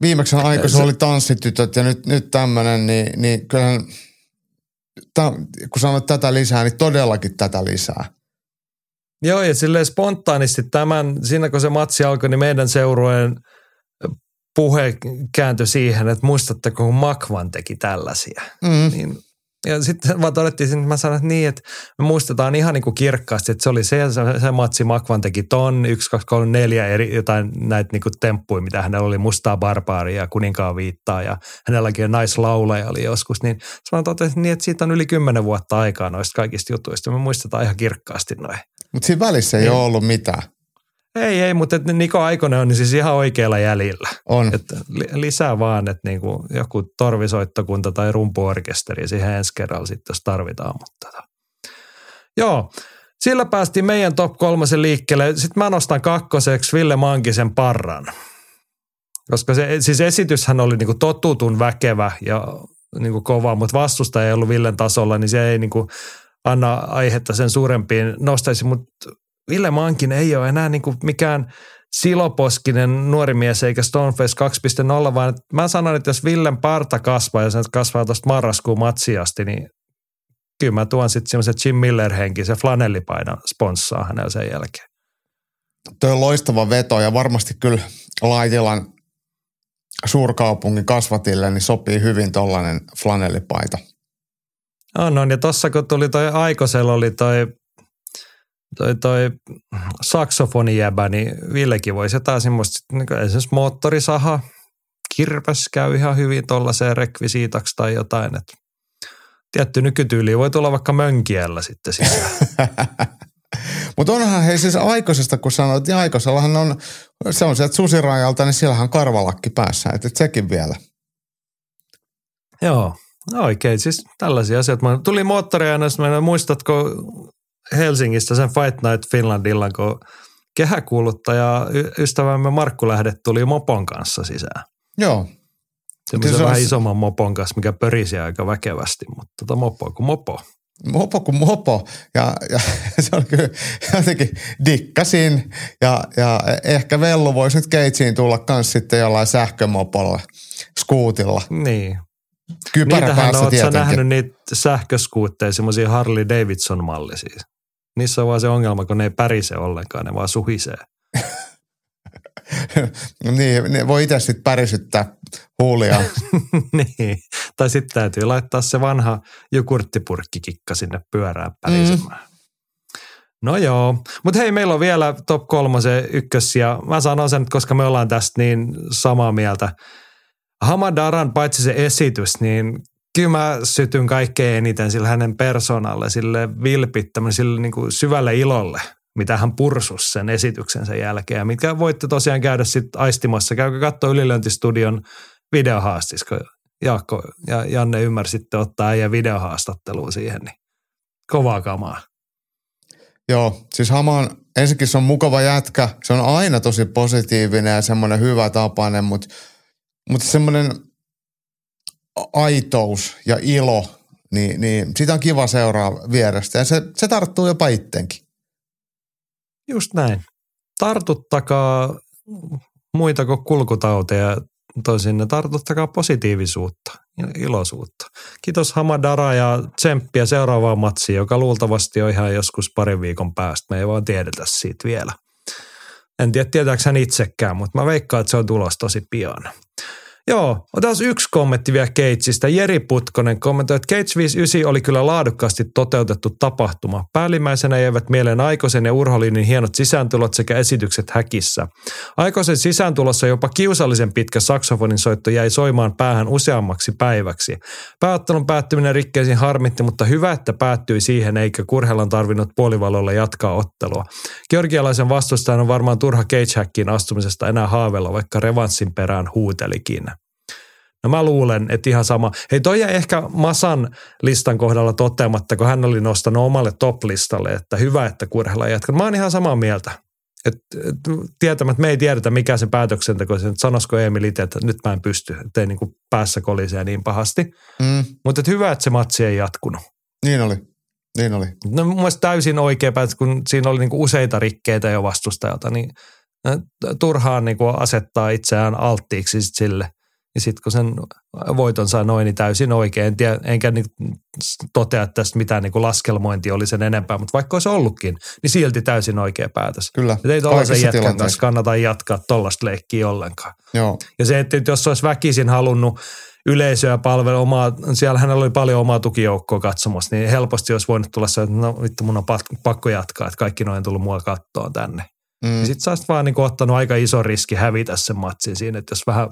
Viimeksi aika se oli tanssitytöt ja nyt, nyt tämmöinen, niin, niin kyllähän, ta, kun sanoit tätä lisää, niin todellakin tätä lisää. Joo, ja silleen spontaanisti tämän, siinä kun se matsi alkoi, niin meidän seurueen puhe kääntyi siihen, että muistatteko, kun Makvan teki tällaisia. Mm. Niin, ja sitten vaan todettiin, että mä sanoin, että niin, että me muistetaan ihan niin kuin kirkkaasti, että se oli se, se, se matsi Makvan teki ton, yksi, kaksi, kolme, neljä eri jotain näitä niin kuin temppuja, mitä hänellä oli, mustaa barbaaria ja kuninkaan viittaa ja hänelläkin naislaulaja oli joskus, niin mä totesin niin, että siitä on yli kymmenen vuotta aikaa noista kaikista jutuista, me muistetaan ihan kirkkaasti noin. Mutta siinä välissä ei Niin. ole ollut mitään. Ei, ei, mutta että Niko Aikonen on niin siis ihan oikealla jäljellä. On. Li- lisää vaan, että niinku joku torvisoittokunta tai rumpuorkesteri siihen ensi kerralla sitten, jos tarvitaan. Mutta tota. Joo, sillä päästiin meidän top kolmosen liikkeelle. Sitten mä nostan kakkoseksi Ville Mankisen parran. Koska se, siis esityshän oli niinku totutun väkevä ja niinku kova, mutta vastustaja ei ollut Villen tasolla, niin se ei niinku anna aihetta sen suurempiin nostaisi, mutta Ville Mankin ei ole enää niinku mikään siloposkinen nuori mies eikä Stoneface 2.0, vaan mä sanon, että jos Villen parta kasvaa ja se kasvaa tuosta marraskuun matsiasti, niin kyllä mä tuon sitten semmoisen Jim Miller-henki, se flanellipaina sponssaa hänellä sen jälkeen. Tuo on loistava veto ja varmasti kyllä Laitilan suurkaupungin kasvatille niin sopii hyvin tollainen flanellipaita. On, on. Ja tossa kun tuli toi Aikosella oli toi, toi, toi saksofonijäbä, niin Villekin voisi jotain semmoista, niin esimerkiksi moottorisaha, kirves käy ihan hyvin tuollaiseen rekvisiitaksi tai jotain. Et tietty nykytyyli voi tulla vaikka mönkiellä sitten sisään. Mutta onhan hei siis aikaisesta, kun sanoit, niin aikaisellahan on, se on sieltä susirajalta, niin siellähän on karvalakki päässä, että et sekin vielä. Joo, no oikein. Siis tällaisia asioita. Mä tuli moottoriaina, mä muistatko Helsingistä sen Fight Night Finlandillan, kun kehäkuuluttaja ystävämme Markku Lähde tuli mopon kanssa sisään. Joo, Semmoisen se on vähän isomman mopon kanssa, mikä pörisi aika väkevästi, mutta tota mopo kuin mopo. mopo kuin mopo. Ja, ja se on kyllä jotenkin dikkasin. Ja, ja ehkä Vellu voisi nyt keitsiin tulla kans sitten jollain sähkömopolla, skuutilla. Niin. Kypärä Niitähän päässä oot tietenkin. nähnyt niitä sähköskuutteja, semmoisia Harley Davidson-malli siis. Niissä on vaan se ongelma, kun ne ei pärise ollenkaan, ne vaan suhisee. niin, ne voi itse sitten pärisyttää huulia. niin. Tai sitten täytyy laittaa se vanha jogurttipurkkikikka sinne pyörään pärisemään. Mm. No joo, mutta hei, meillä on vielä top kolmosen ykkös ja mä sanon sen, koska me ollaan tästä niin samaa mieltä. Hamadaran paitsi se esitys, niin kyllä mä sytyn kaikkein eniten sille hänen persoonalle, sille vilpittömän, sille niin kuin syvälle ilolle, mitä hän pursus sen esityksen sen jälkeen. Ja mitkä voitte tosiaan käydä sitten aistimassa. Käykää katsoa Ylilöintistudion videohaastis, kun Jaakko ja Janne ymmärsitte ottaa äijän videohaastatteluun siihen, niin kovaa kamaa. Joo, siis Hama on, ensinnäkin se on mukava jätkä. Se on aina tosi positiivinen ja semmoinen hyvä tapainen, mutta, mutta semmoinen aitous ja ilo, niin, niin sitä on kiva seuraa vierestä. Ja se, se tarttuu jopa ittenkin. Just näin. Tartuttakaa muita kuin kulkutauteja toisin, tartuttakaa positiivisuutta ja iloisuutta. Kiitos Hamadara ja tsemppiä seuraavaan matsiin, joka luultavasti on ihan joskus parin viikon päästä. Me ei vaan tiedetä siitä vielä. En tiedä, tietääkö hän itsekään, mutta mä veikkaan, että se on tulossa tosi pian. Joo, otetaan yksi kommentti vielä Keitsistä. Jeri Putkonen kommentoi, että Keits 59 oli kyllä laadukkaasti toteutettu tapahtuma. Päällimmäisenä jäivät mieleen Aikosen ja Urholinin hienot sisääntulot sekä esitykset häkissä. Aikosen sisääntulossa jopa kiusallisen pitkä saksofonin soitto jäi soimaan päähän useammaksi päiväksi. Pääottelun päättyminen rikkeisiin harmitti, mutta hyvä, että päättyi siihen eikä Kurhelan tarvinnut puolivalolla jatkaa ottelua. Georgialaisen vastustajan on varmaan turha cage astumisesta enää haavella, vaikka revanssin perään huutelikin. No mä luulen, että ihan sama. Hei toi jäi ehkä Masan listan kohdalla toteamatta, kun hän oli nostanut omalle top-listalle, että hyvä, että Kurhela jatkaa. Mä oon ihan samaa mieltä. Et, et, tietämättä me ei tiedetä, mikä se päätöksenteko, että sanoisiko Emil itse, että nyt mä en pysty, ettei niin päässä kolisee niin pahasti. Mm, Mutta hyvä, että se matsi ei jatkunut. niin oli. Niin oli. No mun mielestä täysin oikea päätös, kun siinä oli niinku useita rikkeitä jo vastustajalta, niin äh, turhaan niinku asettaa itseään alttiiksi sille. Ja sitten kun sen voiton sai noin, niin täysin oikein. En tiedä, enkä niin totea, että tästä mitään niin laskelmointi oli sen enempää, mutta vaikka olisi ollutkin, niin silti täysin oikea päätös. Kyllä. Et ei tuollaisen jätkän kanssa kannata jatkaa tuollaista leikkiä ollenkaan. Joo. Ja se, että jos olisi väkisin halunnut yleisöä palvella omaa, siellä hänellä oli paljon omaa tukijoukkoa katsomassa, niin helposti olisi voinut tulla se, että no vittu mun on pakko jatkaa, että kaikki noin tullut mua kattoon tänne. Mm. Sitten sä olisit vaan niin ottanut aika iso riski hävitä sen matsin siinä, että jos vähän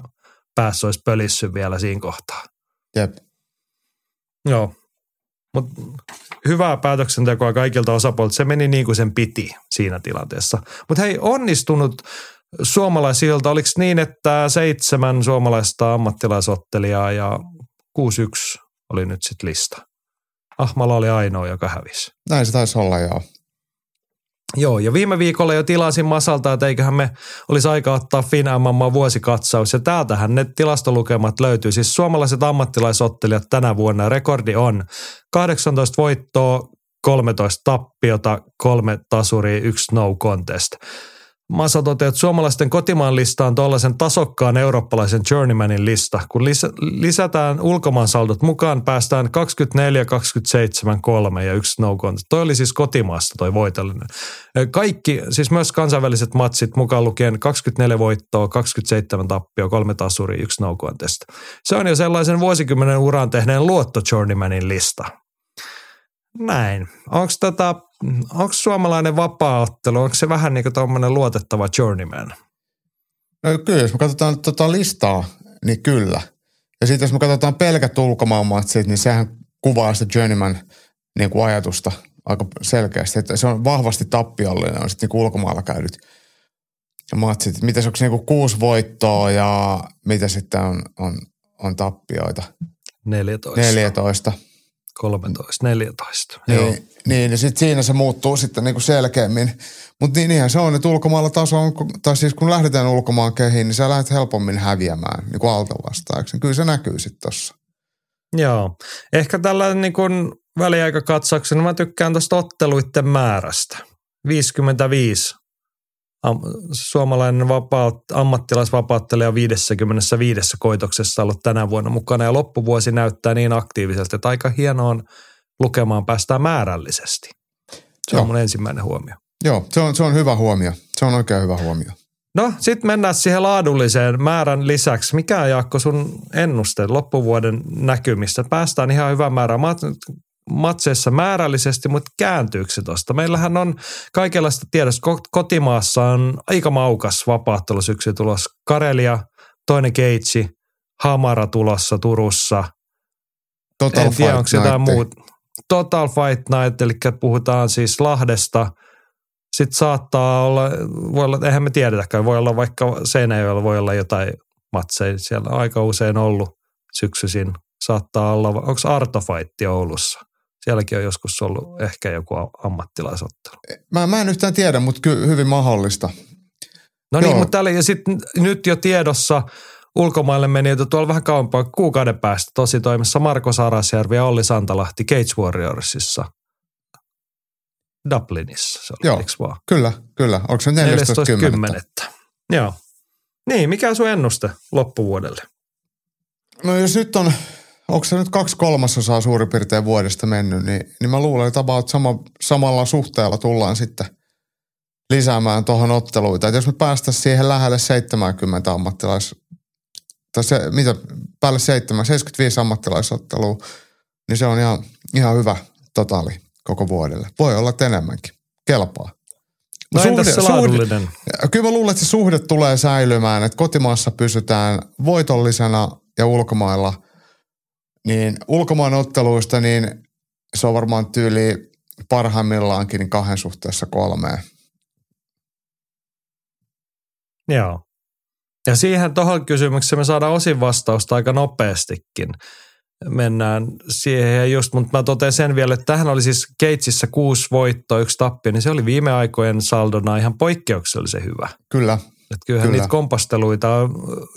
päässä olisi pölissyt vielä siinä kohtaa. Jep. Joo. Mutta hyvää päätöksentekoa kaikilta osapuolilta. Se meni niin kuin sen piti siinä tilanteessa. Mutta hei, onnistunut suomalaisilta, oliko niin, että seitsemän suomalaista ammattilaisottelijaa ja 6-1 oli nyt sitten lista? Ahmala oli ainoa, joka hävisi. Näin se taisi olla, joo. Joo, ja viime viikolla jo tilasin Masalta, että eiköhän me olisi aika ottaa FinMMA vuosikatsaus. Ja täältähän ne tilastolukemat löytyy. Siis suomalaiset ammattilaisottelijat tänä vuonna rekordi on 18 voittoa, 13 tappiota, kolme tasuria, yksi no contest. Masa toteaa, että suomalaisten kotimaan lista on tuollaisen tasokkaan eurooppalaisen journeymanin lista. Kun lisätään ulkomaan saldot mukaan, päästään 24, 27, 3 ja yksi no contest. Toi oli siis kotimaassa toi voitollinen. Kaikki, siis myös kansainväliset matsit mukaan lukien 24 voittoa, 27 tappio, kolme tasuri, yksi no contest. Se on jo sellaisen vuosikymmenen uran tehneen luotto journeymanin lista. Näin. Onko tota, onko suomalainen vapaaottelu, onko se vähän niin kuin tuommoinen luotettava journeyman? No kyllä, jos me katsotaan tota listaa, niin kyllä. Ja sitten jos me katsotaan pelkät ulkomaanmatsit, niin sehän kuvaa sitä journeyman niin kuin ajatusta aika selkeästi. Että se on vahvasti tappiollinen, on sitten niin ulkomailla käydyt matsit. Mitä se onko niin kuusi voittoa ja mitä sitten on, on, on tappioita? 14. 14. 13, 14. Niin, Joo. niin ja sitten siinä se muuttuu sitten niinku selkeämmin. Mutta niin, niinhän se on, että ulkomailla taso on, tai siis kun lähdetään ulkomaan kehiin, niin sä lähdet helpommin häviämään niin kuin alta vastaajaksi. Kyllä se näkyy sitten tossa. Joo. Ehkä tällä niin väliaikakatsauksena mä tykkään tuosta otteluiden määrästä. 55 suomalainen vapaut, ammattilaisvapauttelija 55 koitoksessa ollut tänä vuonna mukana ja loppuvuosi näyttää niin aktiivisesti, että aika hienoa lukemaan päästään määrällisesti. Se Joo. on mun ensimmäinen huomio. Joo, se on, se on hyvä huomio. Se on oikein hyvä huomio. No, sitten mennään siihen laadulliseen määrän lisäksi. Mikä on Jaakko sun ennuste loppuvuoden näkymistä? Päästään ihan hyvä määrä. Mä matseissa määrällisesti, mutta kääntyykö se tuosta? Meillähän on kaikenlaista tiedosta. Kotimaassa on aika maukas vapaattelusyksy tulossa. Karelia, toinen keitsi, Hamara tulossa Turussa. Total en tiedä, onko jotain muut. Total Fight Night, eli puhutaan siis Lahdesta. Sitten saattaa olla, voi olla, eihän me tiedetäkään, voi olla vaikka Seinäjoella voi olla jotain matseja. Siellä on aika usein ollut syksyisin. Saattaa olla, onko Arto Fight Oulussa? Sielläkin on joskus ollut ehkä joku ammattilaisottelu. Mä, mä en yhtään tiedä, mutta kyllä hyvin mahdollista. No niin, Joo. mutta täällä, ja sitten nyt jo tiedossa ulkomaille meni, että tuolla vähän kauempaa kuukauden päästä tosi toimessa Marko Sarasjärvi ja Olli Santalahti Cage Warriorsissa. Dublinissa se oli, Joo, vaan? kyllä, kyllä. Onko se 14.10? Joo. Niin, mikä on sun ennuste loppuvuodelle? No jos nyt on onko se nyt kaksi kolmasosaa suurin piirtein vuodesta mennyt, niin, niin mä luulen, että about sama, samalla suhteella tullaan sitten lisäämään tuohon otteluita. Et jos me päästäisiin siihen lähelle 70 ammattilais, tai se, mitä, päälle 7, 75 ammattilaisottelua, niin se on ihan, ihan hyvä totaali koko vuodelle. Voi olla enemmänkin. Kelpaa. No suhde, entäs se suhde, Kyllä mä luulen, että se suhde tulee säilymään, että kotimaassa pysytään voitollisena ja ulkomailla – niin ulkomaan otteluista, niin se on varmaan tyyli parhaimmillaankin niin kahden suhteessa kolmeen. Joo. Ja siihen tuohon kysymykseen me saadaan osin vastausta aika nopeastikin. Mennään siihen ja just, mutta mä totean sen vielä, että tähän oli siis Keitsissä kuusi voittoa, yksi tappio, niin se oli viime aikojen saldona ihan poikkeuksellisen hyvä. Kyllä. Että kyllähän Kyllä. niitä kompasteluita on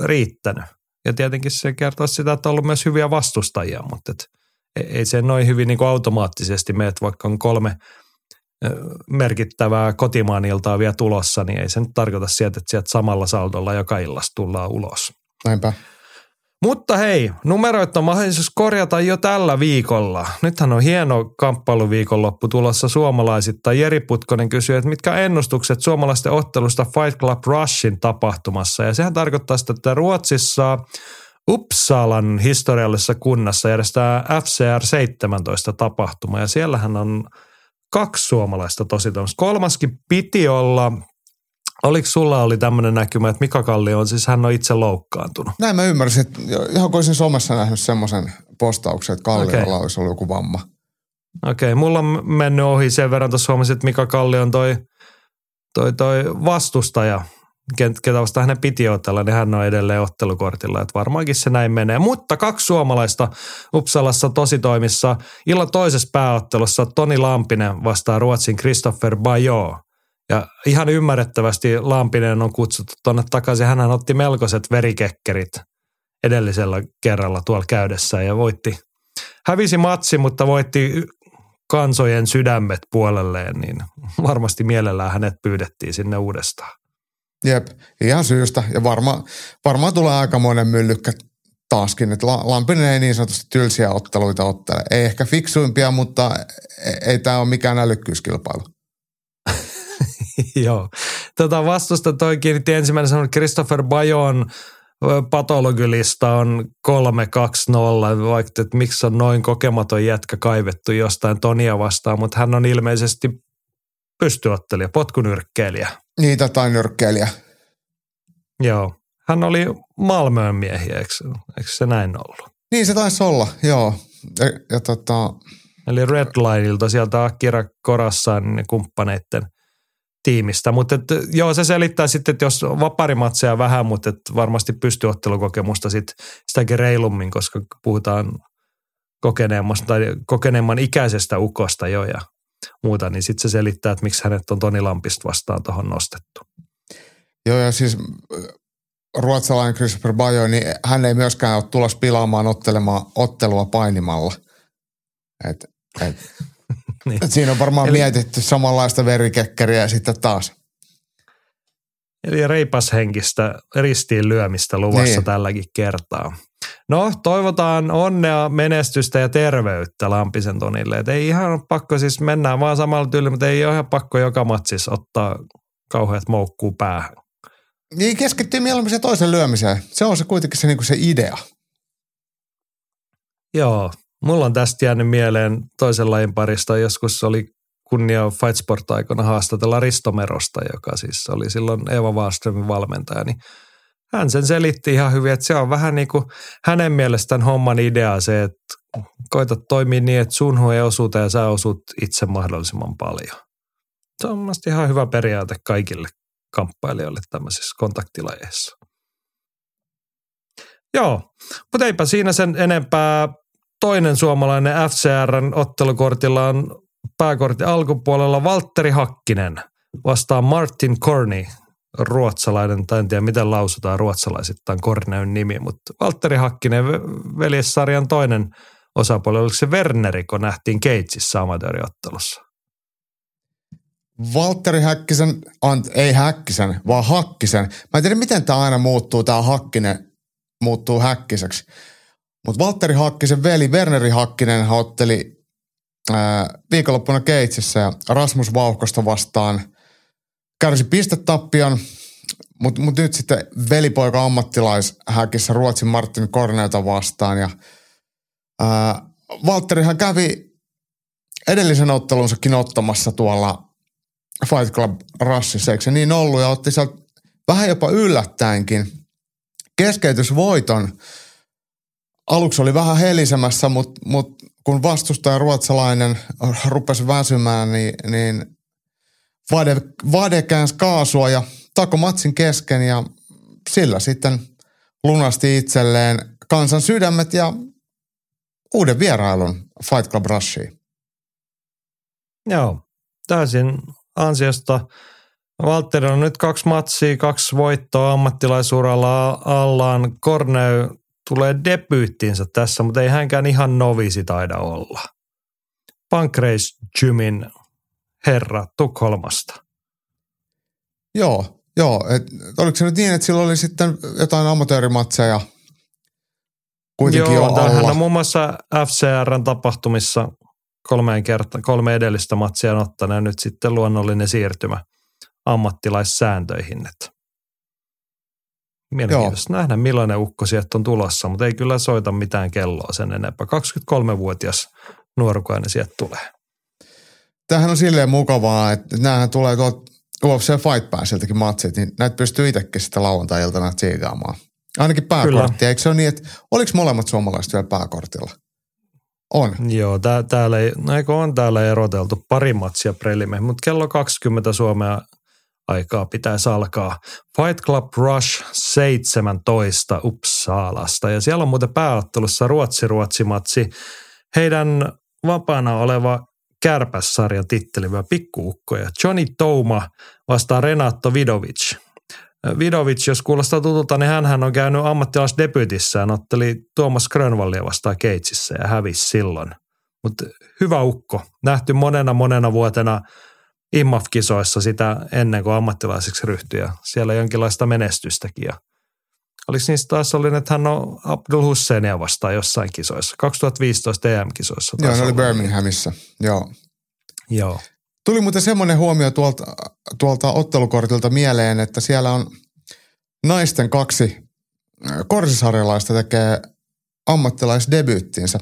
riittänyt. Ja tietenkin se kertoo sitä, että on ollut myös hyviä vastustajia, mutta et ei se noin hyvin niin kuin automaattisesti mene, että vaikka on kolme merkittävää kotimaan iltaa vielä tulossa, niin ei se nyt tarkoita sieltä, että sieltä samalla saldolla joka illasta tullaan ulos. Näinpä. Mutta hei, numeroit on mahdollisuus korjata jo tällä viikolla. Nythän on hieno kamppailuviikonloppu tulossa suomalaisittain. Jeri Putkonen kysyy, että mitkä ennustukset suomalaisten ottelusta Fight Club Rushin tapahtumassa. Ja sehän tarkoittaa sitä, että Ruotsissa Uppsalan historiallisessa kunnassa järjestää FCR 17 tapahtuma. Ja siellähän on kaksi suomalaista tosi Kolmaskin piti olla Oliko sulla oli tämmöinen näkymä, että Mika Kalli on, siis hän on itse loukkaantunut? Näin mä ymmärsin, että ihan olisin somessa nähnyt semmoisen postauksen, että Kalliolla okay. olisi ollut joku vamma. Okei, okay, mulla on mennyt ohi sen verran tuossa huomasin, että Mika Kalli on toi, toi, toi vastustaja, ketä vasta hänen piti otella, niin hän on edelleen ottelukortilla, että varmaankin se näin menee. Mutta kaksi suomalaista Uppsalassa tositoimissa illan toisessa pääottelussa Toni Lampinen vastaa Ruotsin Christopher Bajot. Ja ihan ymmärrettävästi Lampinen on kutsuttu tuonne takaisin. Hän otti melkoiset verikekkerit edellisellä kerralla tuolla käydessä ja voitti. Hävisi matsi, mutta voitti kansojen sydämet puolelleen, niin varmasti mielellään hänet pyydettiin sinne uudestaan. Jep, ihan syystä. Ja varma, varmaan tulee aikamoinen myllykkä taaskin, että Lampinen ei niin sanotusti tylsiä otteluita ottele. Ei ehkä fiksuimpia, mutta ei, ei tämä ole mikään älykkyyskilpailu. Joo. Tota vastusta toi kiinnitti ensimmäinen sanonut Christopher Bajon patologilista on 3-2-0, vaikka että miksi on noin kokematon jätkä kaivettu jostain Tonia vastaan, mutta hän on ilmeisesti pystyottelija, potkunyrkkeilijä. Niitä tai nyrkkeilijä. Joo. Hän oli Malmöön miehiä, eikö, eikö se näin ollut? Niin se taisi olla, joo. Ja, ja tota... Eli Redlineilta sieltä Akira Korassan niin kumppaneiden – tiimistä. Mutta et, joo, se selittää sitten, että jos vaparimatseja vähän, mutta et varmasti pystyottelukokemusta sit sitäkin reilummin, koska puhutaan kokeneemmasta tai kokeneemman ikäisestä ukosta jo ja muuta, niin sitten se selittää, että miksi hänet on Toni Lampista vastaan tuohon nostettu. Joo, ja siis äh, ruotsalainen Christopher Bajo, niin hän ei myöskään ole tulos pilaamaan ottelua painimalla. Et, et, niin. Siinä on varmaan Eli... mietitty samanlaista verikekkeriä sitten taas. Eli reipashenkistä ristiin lyömistä luvassa niin. tälläkin kertaa. No, toivotaan onnea, menestystä ja terveyttä Lampisen Tonille. Et ei ihan pakko, siis mennään vaan samalla tyylillä, mutta ei ole ihan pakko joka matsis ottaa kauheat moukkuu päähän. Niin keskittyy mieluummin se toisen lyömiseen. Se on se kuitenkin se, niin se idea. Joo, Mulla on tästä jäänyt mieleen toisen lajin parista. Joskus oli kunnia Fightsport aikana haastatella Risto Merosta, joka siis oli silloin Eva Wallströmin valmentaja. Niin hän sen selitti ihan hyvin, että se on vähän niin kuin hänen mielestään homman idea se, että koita toimia niin, että sun ei osuuta ja sä osut itse mahdollisimman paljon. Se on mielestäni ihan hyvä periaate kaikille kamppailijoille tämmöisissä kontaktilajeissa. Joo, mutta eipä siinä sen enempää toinen suomalainen FCRn ottelukortilla on pääkortin alkupuolella Valtteri Hakkinen vastaan Martin Corny, ruotsalainen, tai en tiedä miten lausutaan ruotsalaisittain Korneyn nimi, mutta Valtteri Hakkinen, veljessarjan toinen osapuoli, oliko se Werneri, kun nähtiin Keitsissä amatööriottelussa? Valtteri Häkkisen, ant, ei Häkkisen, vaan Hakkisen. Mä en tiedä, miten tämä aina muuttuu, tämä Hakkinen muuttuu Häkkiseksi. Mutta Valtteri Hakkisen veli Werneri Hakkinen otteli ää, viikonloppuna Keitsissä ja Rasmus Vauhkosta vastaan. Kärsi pistetappion, mutta mut nyt sitten velipoika ammattilaishäkissä Ruotsin Martin Korneita vastaan ja ää, Valtterihan kävi edellisen ottelunsakin ottamassa tuolla Fight Club Rushissa, eikö se niin ollut, ja otti sieltä vähän jopa yllättäenkin keskeytysvoiton – aluksi oli vähän helisemässä, mutta mut kun vastustaja ruotsalainen rupesi väsymään, niin, niin Vade, Vade käänsi kaasua ja tako matsin kesken ja sillä sitten lunasti itselleen kansan sydämet ja uuden vierailun Fight Club Rushiin. Joo, täysin ansiosta. Valtteri on nyt kaksi matsia, kaksi voittoa ammattilaisuralla allaan. Korneu tulee debyyttinsä tässä, mutta ei hänkään ihan novisi taida olla. Pankreis Jymin herra Tukholmasta. Joo, joo. Et, oliko se nyt niin, että sillä oli sitten jotain amatöörimatseja kuitenkin Joo, jo alla. on muun muassa FCRn tapahtumissa kolmeen kerta, kolme edellistä matsia on ottanut ja nyt sitten luonnollinen siirtymä ammattilaissääntöihin. Että Mielenkiintoista nähdä, millainen ukko sieltä on tulossa, mutta ei kyllä soita mitään kelloa sen enempää. 23-vuotias nuorukainen sieltä tulee. Tämähän on silleen mukavaa, että näähän tulee tuolta UFC Fight Passiltakin matsit, niin näitä pystyy itsekin sitten lauantai-iltana tsiigaamaan. Ainakin pääkortti, eikö se ole niin, että oliko molemmat suomalaiset vielä pääkortilla? On. Joo, tää, täällä ei, no eikö on täällä eroteltu pari matsia prelime, mutta kello 20 Suomea aikaa pitäisi alkaa. Fight Club Rush 17 Uppsalasta ja siellä on muuten pääottelussa Ruotsi-Ruotsi-matsi. Heidän vapaana oleva kärpässarjan tittelivä pikkuukkoja. Johnny Touma vastaa Renato Vidovic. Vidovic, jos kuulostaa tutulta, niin hän on käynyt ammattilaisdebyytissään, otteli Tuomas Grönvallia vastaan Keitsissä ja hävisi silloin. Mutta hyvä ukko, nähty monena monena vuotena IMAF-kisoissa sitä ennen kuin ammattilaiseksi ryhtyi ja siellä jonkinlaista menestystäkin. Ja oliko niistä taas oli, että hän on Abdul Husseinia vastaan jossain kisoissa, 2015 EM-kisoissa. Joo, ne oli. Birminghamissa. Joo. Joo. Tuli muuten semmoinen huomio tuolta, tuolta ottelukortilta mieleen, että siellä on naisten kaksi äh, korsisarjalaista tekee ammattilaisdebyyttinsä.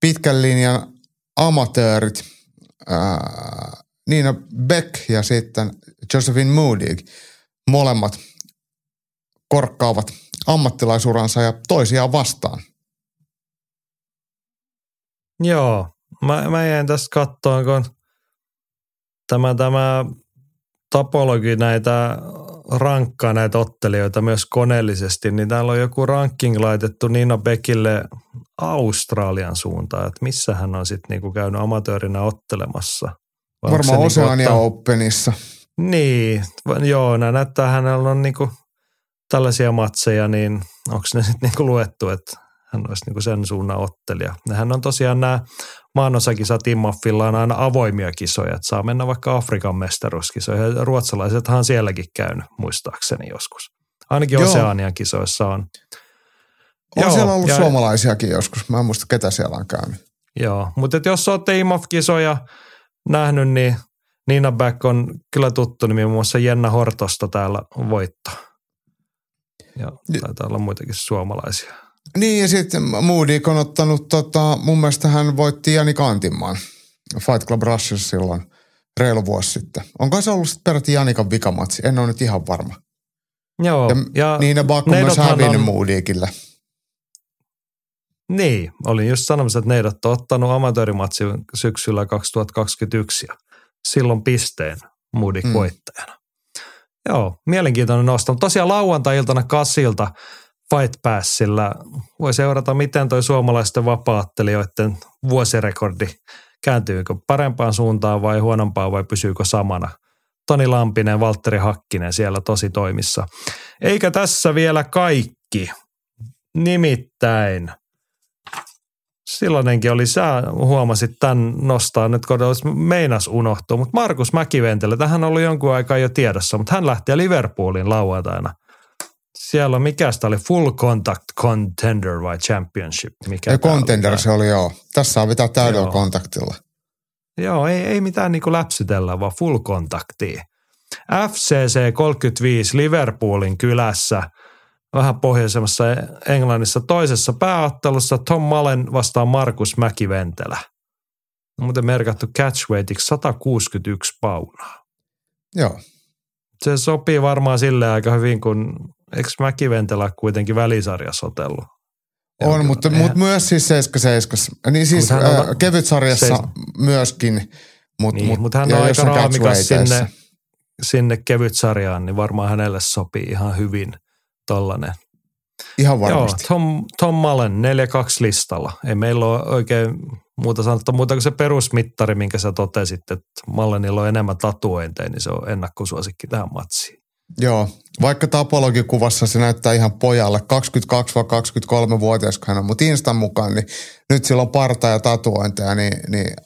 Pitkän linjan amatöörit, ää, Niina Beck ja sitten Josephine Moody, molemmat korkkaavat ammattilaisuransa ja toisiaan vastaan. Joo, mä, mä jäin tästä kattoon, kun tämä, tämä tapologi näitä rankkaa näitä ottelijoita myös koneellisesti, niin täällä on joku ranking laitettu Nina Beckille Australian suuntaan, että missä hän on sitten niinku käynyt amatöörinä ottelemassa. Se Varmaan niinku Oceania ottaa- Openissa. Niin, joo, nämä näyttää hänellä on niinku tällaisia matseja, niin onko ne sitten niinku luettu, että hän olisi niinku sen suunnan ottelija. Nehän on tosiaan nämä maanosakisat Immoffilla on aina avoimia kisoja, että saa mennä vaikka Afrikan mestaruuskisoihin. Ruotsalaisethan on sielläkin käynyt, muistaakseni joskus. Ainakin Joo. Oseanian kisoissa on. On Joo, siellä ollut ja- suomalaisiakin joskus. Mä en muista, ketä siellä on käynyt. Joo, mutta jos olette Imhoff-kisoja nähnyt, niin Nina Back on kyllä tuttu nimi, muun muassa Jenna Hortosta täällä voittaa. Ja taitaa olla muitakin suomalaisia. Niin ja sitten Moody on ottanut, tota, mun mielestä hän voitti Jani Kantinmaan Fight Club Rushissa silloin reilu vuosi sitten. Onko se ollut sitten peräti Janikan vikamatsi? En ole nyt ihan varma. Joo, Ja, ja Niina Back on myös hävinnyt on- Moodykille. Niin, olin just sanomassa, että neidot on ottanut amatöörimatsin syksyllä 2021 ja silloin pisteen Moodik Mm. voittajana. Joo, mielenkiintoinen nosto. Mutta Tosiaan lauantai-iltana Kassilta Fight Passilla voi seurata, miten toi suomalaisten vapaattelijoiden vuosirekordi kääntyykö parempaan suuntaan vai huonompaan vai pysyykö samana. Toni Lampinen, Valtteri Hakkinen siellä tosi toimissa. Eikä tässä vielä kaikki. Nimittäin silloinenkin oli, sä huomasit tämän nostaa nyt, kun olisi meinas unohtua, mutta Markus Mäkiventelä, tähän on ollut jonkun aikaa jo tiedossa, mutta hän lähti Liverpoolin lauantaina. Siellä on, mikä sitä oli, Full Contact Contender vai Championship? Mikä Ja oli Contender tää? se oli joo. Tässä saa vetää täydellä Joo. kontaktilla. Joo, ei, ei mitään niinku läpsytellä, vaan full kontaktia. FCC 35 Liverpoolin kylässä, vähän pohjoisemmassa Englannissa toisessa pääottelussa Tom Mullen vastaa Markus Mäkiventelä. On muuten merkattu catchweightiksi 161 paunaa. Joo. Se sopii varmaan sille aika hyvin, kun eikö Mäkiventelä kuitenkin välisarjassa otellut? On, mutta, Eihän- mutta myös siis 77. Niin siis Mut on- äh, kevytsarjassa Seis- myöskin. Mut, Niin, mut, mutta hän on aika raamikas sinne, sinne kevytsarjaan, niin varmaan hänelle sopii ihan hyvin tollanen. Ihan Joo, varmasti. Tom, Tom Mullen 4-2 listalla. Ei meillä ole oikein muuta sanottu, muuta kuin se perusmittari, minkä sä totesit, että Mullenilla on enemmän tatuointeja, niin se on ennakkosuosikki tähän matsiin. Joo, vaikka tapologikuvassa se näyttää ihan pojalle, 22 vai 23-vuotias, kun hän on, mutta Instan mukaan, niin nyt sillä on parta ja tatuointeja, niin, niin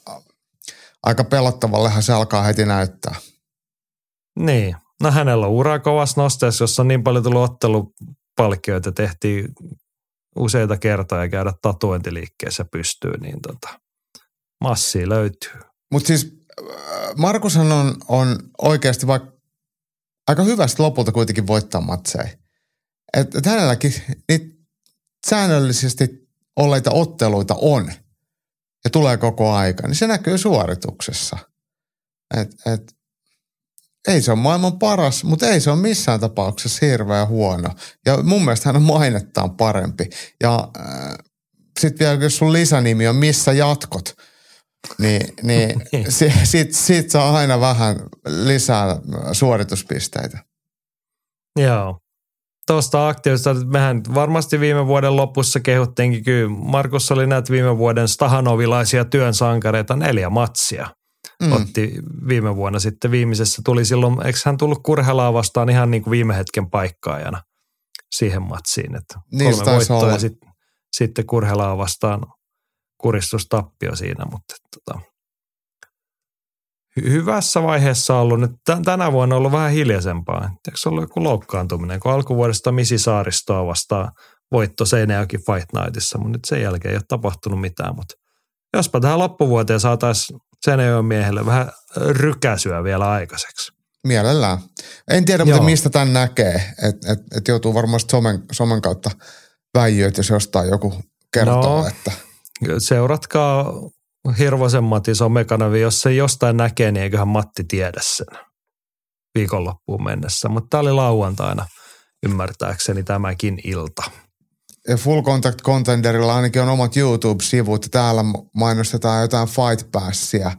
aika pelottavallehan se alkaa heti näyttää. Niin, no hänellä on ura kovassa nosteessa, jossa on niin paljon tullut ottelupalkkioita, tehtiin useita kertoja käydä tatuointiliikkeessä pystyy, niin tota, massia löytyy. Mutta siis äh, Markushan on, on oikeasti vaikka aika hyvästi lopulta kuitenkin voittaa matseja. Et, et hänelläkin niitä säännöllisesti olleita otteluita on ja tulee koko aika, niin se näkyy suorituksessa. Et, et, ei se ole maailman paras, mutta ei se ole missään tapauksessa hirveän huono. Ja mun mielestä hän on mainettaan parempi. Ja äh, sitten vielä, jos sun lisänimi on Missä jatkot, niin, niin, niin. si, siitä, siitä saa aina vähän lisää suorituspisteitä. Joo. Tuosta aktiivista, mehän varmasti viime vuoden lopussa kehuttiinkin, kyllä Markus oli näitä viime vuoden Stahanovilaisia työn sankareita neljä matsia – mm. otti viime vuonna sitten viimeisessä. Tuli silloin, eikö hän tullut Kurhelaa vastaan ihan niin kuin viime hetken paikkaajana siihen matsiin. Että niin kolme voittoa ja sit, sitten Kurhelaa vastaan kuristustappio siinä, mutta tota, hyvässä vaiheessa ollut. Nyt tänä vuonna on ollut vähän hiljaisempaa. Eikö se ollut joku loukkaantuminen, kun alkuvuodesta Misi Saaristoa vastaan voitto Seinäjoki Fight Nightissa, mutta nyt sen jälkeen ei ole tapahtunut mitään. Mutta jospa tähän loppuvuoteen saataisiin Seinäjoen miehelle vähän rykäsyä vielä aikaiseksi. Mielellään. En tiedä, mutta mistä tämän näkee. Että et, et joutuu varmasti somen, somen kautta väijyä, jos jostain joku kertoo. No, että. Seuratkaa Hirvosen Matti somekanavi. Jos se jostain näkee, niin eiköhän Matti tiedä sen viikonloppuun mennessä. Mutta tämä oli lauantaina ymmärtääkseni tämäkin ilta. Ja Full Contact Contenderilla ainakin on omat YouTube-sivut ja täällä mainostetaan jotain Fight Passia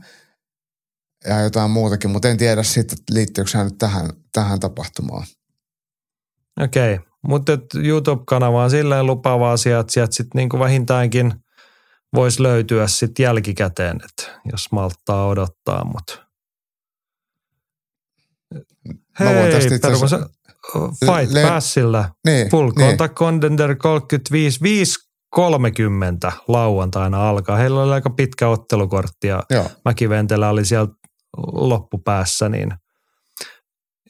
ja jotain muutakin, mutta en tiedä sitten liittyykö hän nyt tähän, tähän tapahtumaan. Okei, okay. mutta YouTube-kanava on silleen lupaava asia, että sieltä sitten niinku vähintäänkin voisi löytyä sitten jälkikäteen, että jos malttaa odottaa, mutta Hei, perus, Fight Le- Passilla. Niin, Full niin. Contact Contender 35, 5.30 lauantaina alkaa. Heillä oli aika pitkä ottelukortti ja Joo. Mäkiventelä oli siellä loppupäässä, niin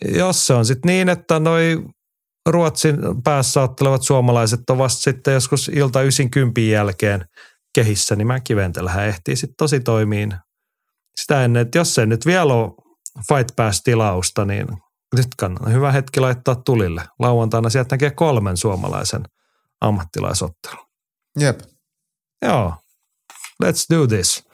jos se on sitten niin, että noi Ruotsin päässä ottelevat suomalaiset on vasta sitten joskus ilta 90 jälkeen kehissä, niin Mäkiventelähän ehtii sitten tosi toimiin sitä ennen, että jos se nyt vielä on Fight Pass-tilausta, niin nyt kannattaa hyvä hetki laittaa tulille. Lauantaina sieltä näkee kolmen suomalaisen ammattilaisottelun. Jep. Joo. Let's do this.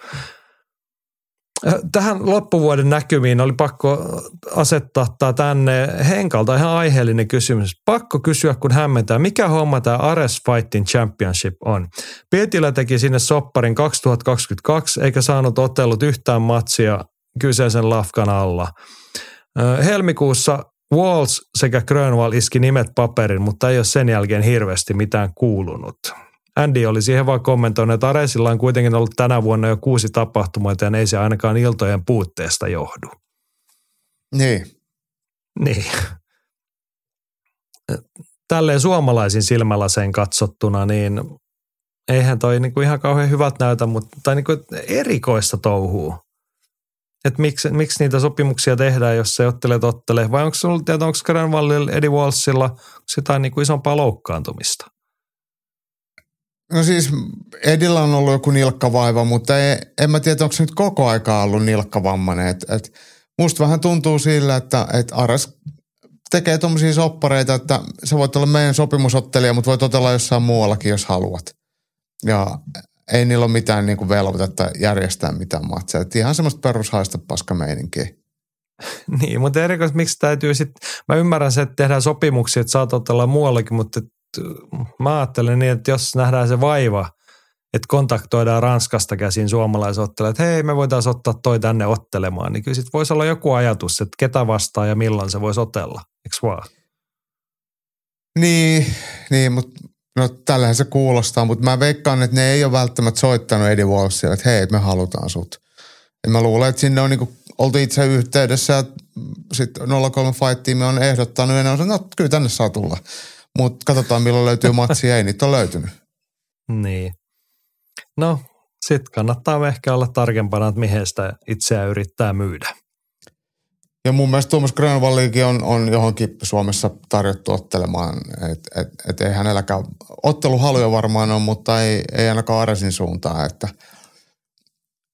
Äh, tähän loppuvuoden näkymiin oli pakko asettaa tämä tänne Henkalta ihan aiheellinen kysymys. Pakko kysyä, kun hämmentää, mikä homma tämä Ares Fighting Championship on? Pietilä teki sinne sopparin 2022 eikä saanut otellut yhtään matsia kyseisen lafkan alla. Helmikuussa Walls sekä Grönwall iski nimet paperin, mutta ei ole sen jälkeen hirveästi mitään kuulunut. Andy oli siihen vaan kommentoinut, että Aresilla on kuitenkin ollut tänä vuonna jo kuusi tapahtumaa, ja ei se ainakaan iltojen puutteesta johdu. Niin. Niin. Tälleen suomalaisin silmälaseen katsottuna, niin eihän toi niinku ihan kauhean hyvät näytä, mutta tai niinku erikoista touhuu että miksi, miksi niitä sopimuksia tehdään, jos se ottelee tottelee. Vai onko sinulla tietoa, onko Granvallilla, Eddie Walsilla jotain niin isompaa loukkaantumista? No siis Edillä on ollut joku nilkkavaiva, mutta ei, en mä tiedä, onko se nyt koko aikaa ollut nilkkavammainen. Et, et musta vähän tuntuu sillä, että et Ares tekee tuommoisia soppareita, että sä voit olla meidän sopimusottelija, mutta voit otella jossain muuallakin, jos haluat. Ja ei niillä ole mitään niin kuin velvoitetta järjestää mitään matseja. Et ihan semmoista perushaista paskameininkiä. niin, mutta erikoisesti miksi täytyy sitten, mä ymmärrän se, että tehdään sopimuksia, että saatat olla muuallakin, mutta mä ajattelen niin, että jos nähdään se vaiva, että kontaktoidaan Ranskasta käsin suomalaisottelijat, että hei me voitaisiin ottaa toi tänne ottelemaan, niin kyllä sitten voisi olla joku ajatus, että ketä vastaa ja milloin se voisi otella, eikö vaan? Niin, niin mutta No tällähän se kuulostaa, mutta mä veikkaan, että ne ei ole välttämättä soittanut Eddie Wallsille, että hei, me halutaan sut. Ja mä luulen, että sinne on niinku oltu itse yhteydessä ja sitten 03 Fight Team on ehdottanut ja ne on sanonut, no kyllä tänne saa tulla. Mutta katsotaan milloin löytyy matsi, ei niitä ole löytynyt. Niin. No, sitten kannattaa ehkä olla tarkempana, että mihin sitä itseään yrittää myydä. Ja mun mielestä Tuomas Grönvallikin on, on johonkin Suomessa tarjottu ottelemaan, että et, et ei hänelläkään otteluhaluja varmaan ole, mutta ei, ei ainakaan Aresin suuntaan, että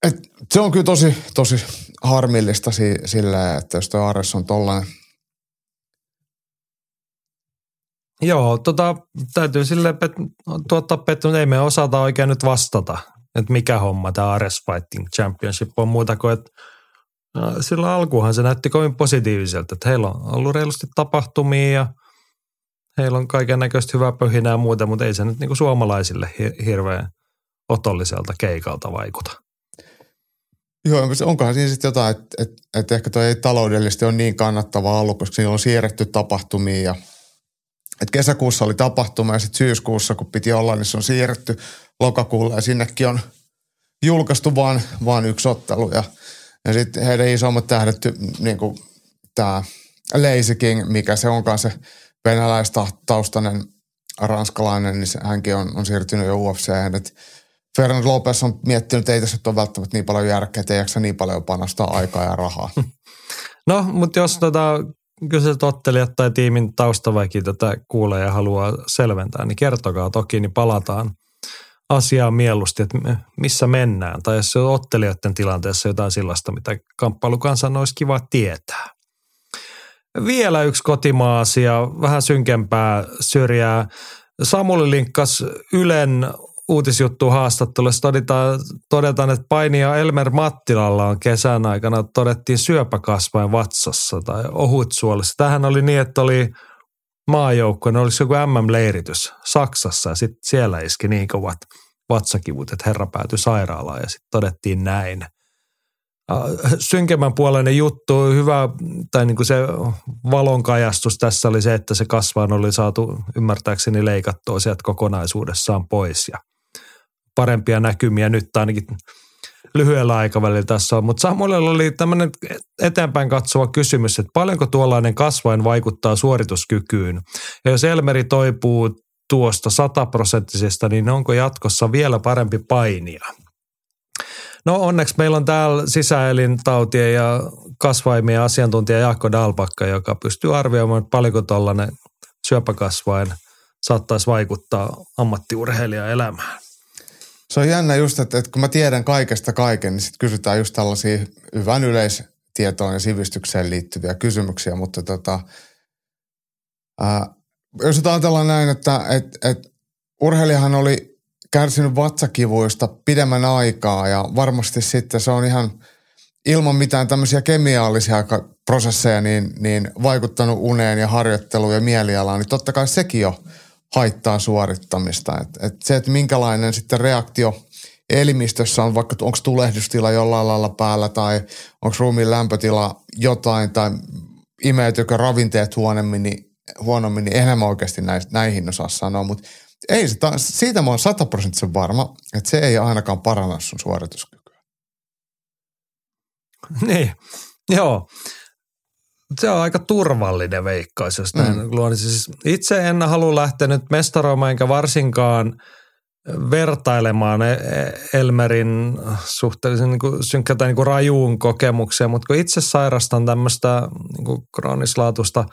et se on kyllä tosi, tosi harmillista si, sillä, että jos tuo Ares on tollainen. Joo, tota, täytyy sille pet- tuottaa petty, mutta ei me osata oikein nyt vastata, että mikä homma tämä Ares Fighting Championship on muuta kuin, että silloin alkuhan se näytti kovin positiiviselta, että heillä on ollut reilusti tapahtumia ja heillä on kaiken näköistä hyvää pöhinää ja muuta, mutta ei se nyt niinku suomalaisille hirveän otolliselta keikalta vaikuta. Joo, onkohan siinä sitten jotain, että, että, että ehkä toi ei taloudellisesti ole niin kannattava ollut, koska siinä on siirretty tapahtumia ja että kesäkuussa oli tapahtuma ja sitten syyskuussa, kun piti olla, niin se on siirretty lokakuulle ja sinnekin on julkaistu vaan, vaan yksi ottelu ja – ja sitten heidän isommat tähdet, niin kuin tämä Lazy King, mikä se onkaan se venäläistaustainen ranskalainen, niin hänkin on, on siirtynyt jo. Et Fernando Lopez on miettinyt, että ei tässä ole välttämättä niin paljon järkeä, että ei jaksa niin paljon panostaa aikaa ja rahaa. No, mutta jos tota, kyseiset ottelijat tai tiimin taustaväki tätä kuulee ja haluaa selventää, niin kertokaa toki, niin palataan – asiaa mieluusti, että missä mennään. Tai jos se on ottelijoiden tilanteessa jotain sellaista, mitä kamppailukansan olisi kiva tietää. Vielä yksi kotimaa-asia, vähän synkempää syrjää. Samuli linkkas Ylen uutisjuttu haastattelussa todetaan, todetaan, että painija Elmer Mattilalla on kesän aikana todettiin syöpäkasvain vatsassa tai ohutsuolissa. Tähän oli niin, että oli maajoukkueen, oliko joku MM-leiritys Saksassa ja sitten siellä iski niin kovat vatsakivut, että herra päätyi sairaalaan ja sitten todettiin näin. Synkemmän puoleinen juttu, hyvä, tai niin kuin se valonkajastus tässä oli se, että se kasvaan oli saatu ymmärtääkseni leikattua sieltä kokonaisuudessaan pois ja parempia näkymiä nyt ainakin lyhyellä aikavälillä tässä on. Mutta Samuelilla oli tämmöinen eteenpäin katsova kysymys, että paljonko tuollainen kasvain vaikuttaa suorituskykyyn. Ja jos Elmeri toipuu tuosta sataprosenttisesta, niin onko jatkossa vielä parempi painia? No onneksi meillä on täällä sisäelintautien ja kasvaimien asiantuntija Jaakko Dalpakka, joka pystyy arvioimaan, että paljonko tuollainen syöpäkasvain saattaisi vaikuttaa ammattiurheilijan elämään. Se on jännä just, että, että kun mä tiedän kaikesta kaiken, niin sitten kysytään just tällaisia hyvän yleistietoon ja sivistykseen liittyviä kysymyksiä, mutta tota, ää, jos ajatellaan näin, että et, et, urheilijahan oli kärsinyt vatsakivuista pidemmän aikaa ja varmasti sitten se on ihan ilman mitään tämmöisiä kemiallisia prosesseja niin, niin vaikuttanut uneen ja harjoitteluun ja mielialaan, niin totta kai sekin jo haittaa suorittamista. Et, et se, että minkälainen sitten reaktio elimistössä on, vaikka onko tulehdustila jollain lailla päällä tai onko ruumiin lämpötila jotain tai imeytyykö ravinteet huonommin, niin, huonommin, niin enemmän oikeasti näihin osaa sanoa, mutta ei se, siitä mä oon sataprosenttisen varma, että se ei ainakaan paranna sun suorituskykyä. Niin, joo se on aika turvallinen veikkaus, jos näin mm. luon. Siis itse en halua lähteä nyt mestaroimaan enkä varsinkaan vertailemaan e- e- Elmerin suhteellisen niin kuin synkkä tai niin kuin rajuun kokemuksia, mutta kun itse sairastan tämmöistä niin kuin kroonislaatusta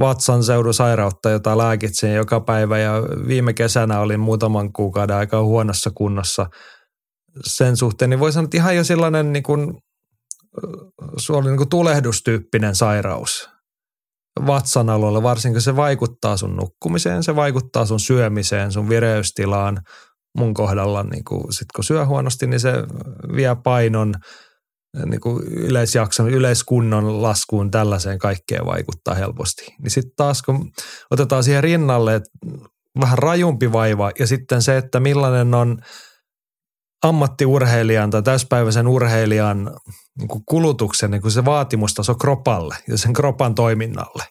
vatsan seudun sairautta, jota lääkitsin joka päivä ja viime kesänä olin muutaman kuukauden aika huonossa kunnossa sen suhteen, niin voi sanoa, että ihan jo sellainen niin kuin se oli niin tulehdustyyppinen sairaus vatsan alueella, varsinkin se vaikuttaa sun nukkumiseen, se vaikuttaa sun syömiseen, sun vireystilaan. Mun kohdalla, niin kuin, sit kun syö huonosti, niin se vie painon niin kuin yleisjakson, yleiskunnon laskuun tällaiseen kaikkeen vaikuttaa helposti. Niin sitten taas kun otetaan siihen rinnalle, että vähän rajumpi vaiva ja sitten se, että millainen on – ammattiurheilijan tai täyspäiväisen urheilijan niin kuin kulutuksen niin kuin se vaatimustaso kropalle ja sen kropan toiminnalle,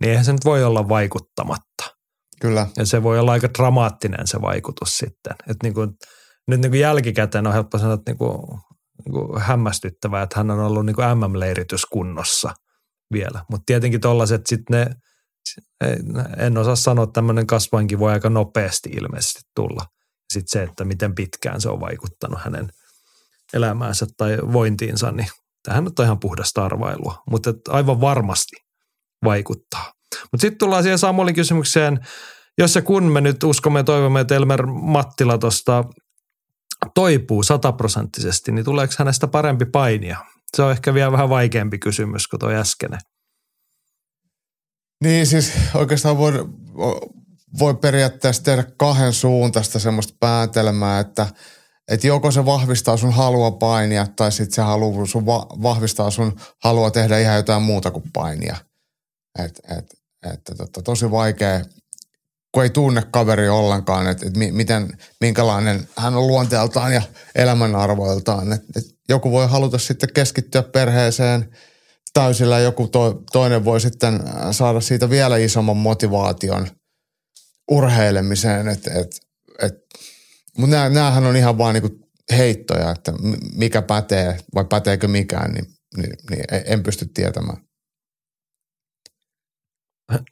niin eihän se nyt voi olla vaikuttamatta. Kyllä. Ja se voi olla aika dramaattinen se vaikutus sitten. Et niin kuin, nyt niin kuin jälkikäteen on helppo sanoa, että niin kuin, niin kuin hämmästyttävää, että hän on ollut niin kuin MM-leirityskunnossa vielä. Mutta tietenkin tollaiset sitten ne, en osaa sanoa, että tämmöinen kasvainkin voi aika nopeasti ilmeisesti tulla sitten se, että miten pitkään se on vaikuttanut hänen elämäänsä tai vointiinsa, niin Tähän on ihan puhdasta arvailua, mutta aivan varmasti vaikuttaa. Mutta sitten tullaan siihen Samuelin kysymykseen, jos ja kun me nyt uskomme ja toivomme, että Elmer Mattila tuosta toipuu sataprosenttisesti, niin tuleeko hänestä parempi painia? Se on ehkä vielä vähän vaikeampi kysymys kuin tuo äskeinen. Niin siis oikeastaan voi, voi periaatteessa tehdä kahden suuntaista semmoista päätelmää, että että joko se vahvistaa sun halua painia tai sitten se haluaa sun va- vahvistaa sun halua tehdä ihan jotain muuta kuin painia. Et, et, et, totta, tosi vaikea, kun ei tunne kaveri ollenkaan, että et miten, minkälainen hän on luonteeltaan ja elämänarvoiltaan. Et, et joku voi haluta sitten keskittyä perheeseen täysillä, joku to, toinen voi sitten saada siitä vielä isomman motivaation urheilemiseen. Et, et, et, Mutta näähän on ihan vaan niinku heittoja, että mikä pätee vai päteekö mikään, niin, niin, niin en pysty tietämään.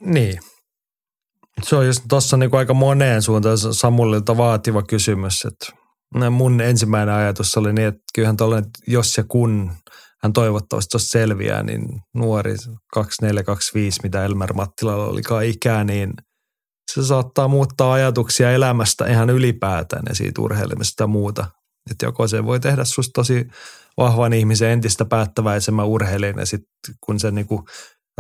Niin. Se on just tuossa niinku aika moneen suuntaan Samulilta vaativa kysymys. Että mun ensimmäinen ajatus oli niin, että kyllähän tuollainen, jos ja kun hän toivottavasti tuossa selviää, niin nuori 2425, mitä Elmer Mattilalla olikaan ikää, niin se saattaa muuttaa ajatuksia elämästä ihan ylipäätään ja siitä urheilemisesta ja muuta. Että joko se voi tehdä susta tosi vahvan ihmisen entistä päättäväisemmän urheilijan ja sitten kun se niinku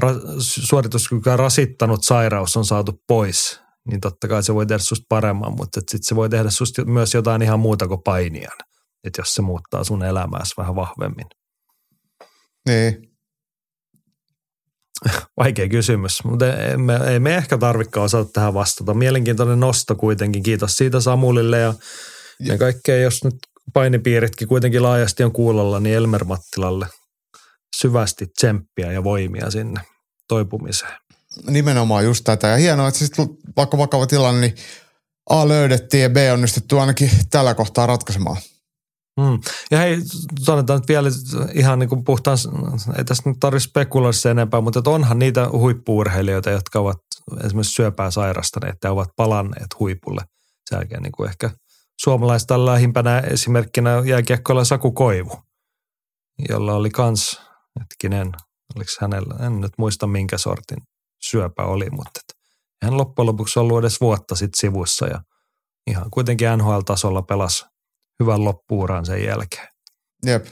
ra- suorituskykyä rasittanut sairaus on saatu pois, niin totta kai se voi tehdä susta paremman, mutta sitten se voi tehdä susta myös jotain ihan muuta kuin painijan. Että jos se muuttaa sun elämääsi vähän vahvemmin. Niin. Vaikea kysymys, mutta ei me, ei me ehkä tarvikaan osata tähän vastata. Mielenkiintoinen nosto kuitenkin. Kiitos siitä Samulille ja, ja. kaikkea, jos nyt painipiiritkin kuitenkin laajasti on kuulolla, niin Elmer Mattilalle syvästi tsemppiä ja voimia sinne toipumiseen. Nimenomaan just tätä. Ja hienoa, että sitten vaikka vakava tilanne, niin A löydettiin ja B onnistuttu ainakin tällä kohtaa ratkaisemaan. Hmm. Ja hei, sanotaan nyt vielä ihan niin kuin puhtaan, ei tässä nyt tarvitse spekuloida sen enempää, mutta onhan niitä huippuurheilijoita, jotka ovat esimerkiksi syöpää sairastaneet ja ovat palanneet huipulle. Sen jälkeen niin kuin ehkä suomalaista lähimpänä esimerkkinä jääkiekkoilla Saku Koivu, jolla oli kans, hetkinen, oliko hänellä, en nyt muista minkä sortin syöpä oli, mutta hän loppujen lopuksi ollut edes vuotta sitten sivussa ja ihan kuitenkin NHL-tasolla pelasi hyvän loppuuran sen jälkeen. Jep.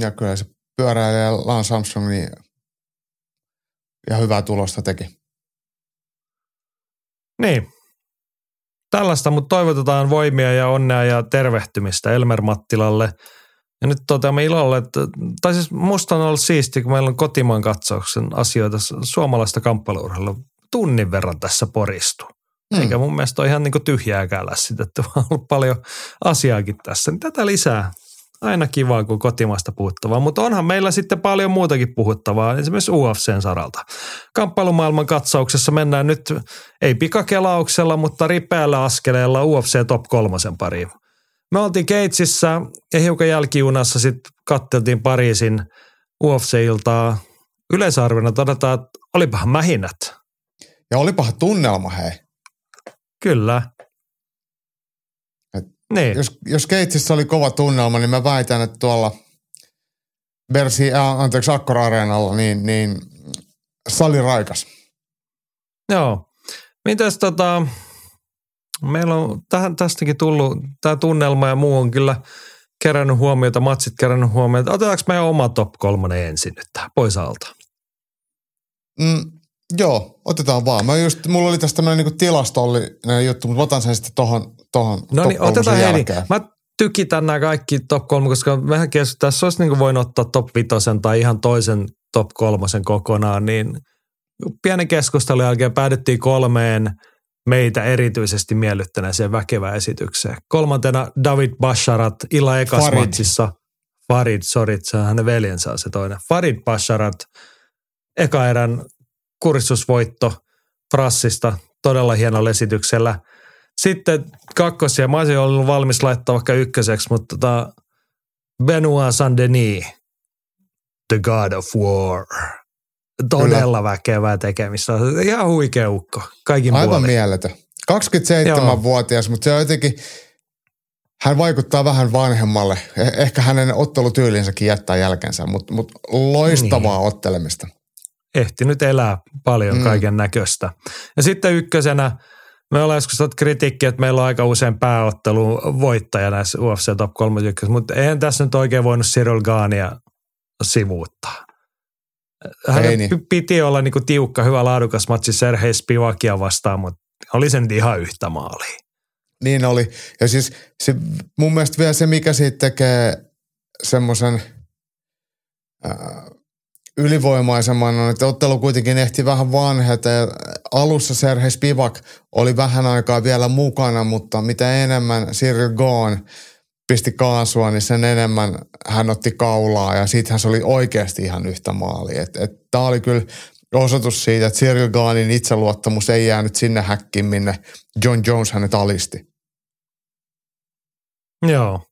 Ja kyllä se pyöräilijä Lance Armstrong niin ja hyvää tulosta teki. Niin. Tällaista, mutta toivotetaan voimia ja onnea ja tervehtymistä Elmer Mattilalle. Ja nyt toteamme ilolle, että, tai siis musta on ollut siisti, kun meillä on kotimaan katsauksen asioita suomalaista kamppailuurheilua tunnin verran tässä poristu. Mm. Eikä mun mielestä ole ihan niin tyhjääkään lässitetty, vaan on ollut paljon asiaakin tässä. Niin tätä lisää. Aina kivaa, kun kotimaasta puhuttavaa, mutta onhan meillä sitten paljon muutakin puhuttavaa, esimerkiksi UFCn saralta. Kamppailumaailman katsauksessa mennään nyt, ei pikakelauksella, mutta ripeällä askeleella UFC Top kolmosen pariin. Me oltiin Keitsissä ja hiukan jälkijunassa sitten katteltiin Pariisin UFC-iltaa. Yleisarvina todetaan, että olipahan mähinät. Ja olipahan tunnelma, hei. Kyllä. Et niin. Jos, jos Keitsissä oli kova tunnelma, niin mä väitän, että tuolla Bersi, äh, anteeksi, Akkora Areenalla, niin, niin sali raikas. Joo. Mites tota, meillä on tähän, tästäkin tullut, tämä tunnelma ja muu on kyllä kerännyt huomiota, matsit kerännyt huomiota. Otetaanko meidän oma top kolmonen ensin nyt tähän pois alta? Mm, Joo, otetaan vaan. Mä just, mulla oli tästä tämmöinen niinku tilastollinen juttu, mutta otan sen sitten tohon, tohon No niin, otetaan hei. Mä tykitän nämä kaikki top kolme, koska mehän keskustellaan, tässä olisi niin voinut ottaa top vitosen tai ihan toisen top kolmosen kokonaan, niin pienen keskustelun jälkeen päädyttiin kolmeen meitä erityisesti miellyttäneeseen väkevään esitykseen. Kolmantena David Basharat illa ekas Farid. matsissa. Farid, sorry, se on hänen veljensä se toinen. Farid Basharat eka erän kuristusvoitto Frassista todella hienolla esityksellä. Sitten kakkosia, mä olisin ollut valmis laittaa vaikka ykköseksi, mutta tota Benoit Saint-Denis, The God of War. Todella Kyllä. väkevää tekemistä. Ihan huikea ukko. Kaikin Aivan puolin. mieletön. 27-vuotias, mutta se on jotenkin, hän vaikuttaa vähän vanhemmalle. Eh- Ehkä hänen ottelutyylinsäkin jättää jälkensä, mutta mut loistavaa niin. ottelemista. Ehtinyt elää paljon mm. kaiken näköistä. Ja sitten ykkösenä, me ollaan joskus saatu kritiikkiä, että meillä on aika usein pääottelu voittaja näissä UFC Top 31, mutta eihän tässä nyt oikein voinut Cyril Gaania sivuuttaa. Hän Ei niin. piti olla niinku tiukka, hyvä, laadukas matsi Serhei Spivakia vastaan, mutta oli sen ihan yhtä maalia. Niin oli. Ja siis se, mun mielestä vielä se, mikä siitä tekee semmoisen ylivoimaisemman, on, että ottelu kuitenkin ehti vähän vanheta. Ja alussa Serhei Spivak oli vähän aikaa vielä mukana, mutta mitä enemmän Cyril Gone pisti kaasua, niin sen enemmän hän otti kaulaa ja siitähän se oli oikeasti ihan yhtä maali. Tämä oli kyllä osoitus siitä, että Cyril Gaanin itseluottamus ei jäänyt sinne häkkiin, minne John Jones hänet alisti. Joo.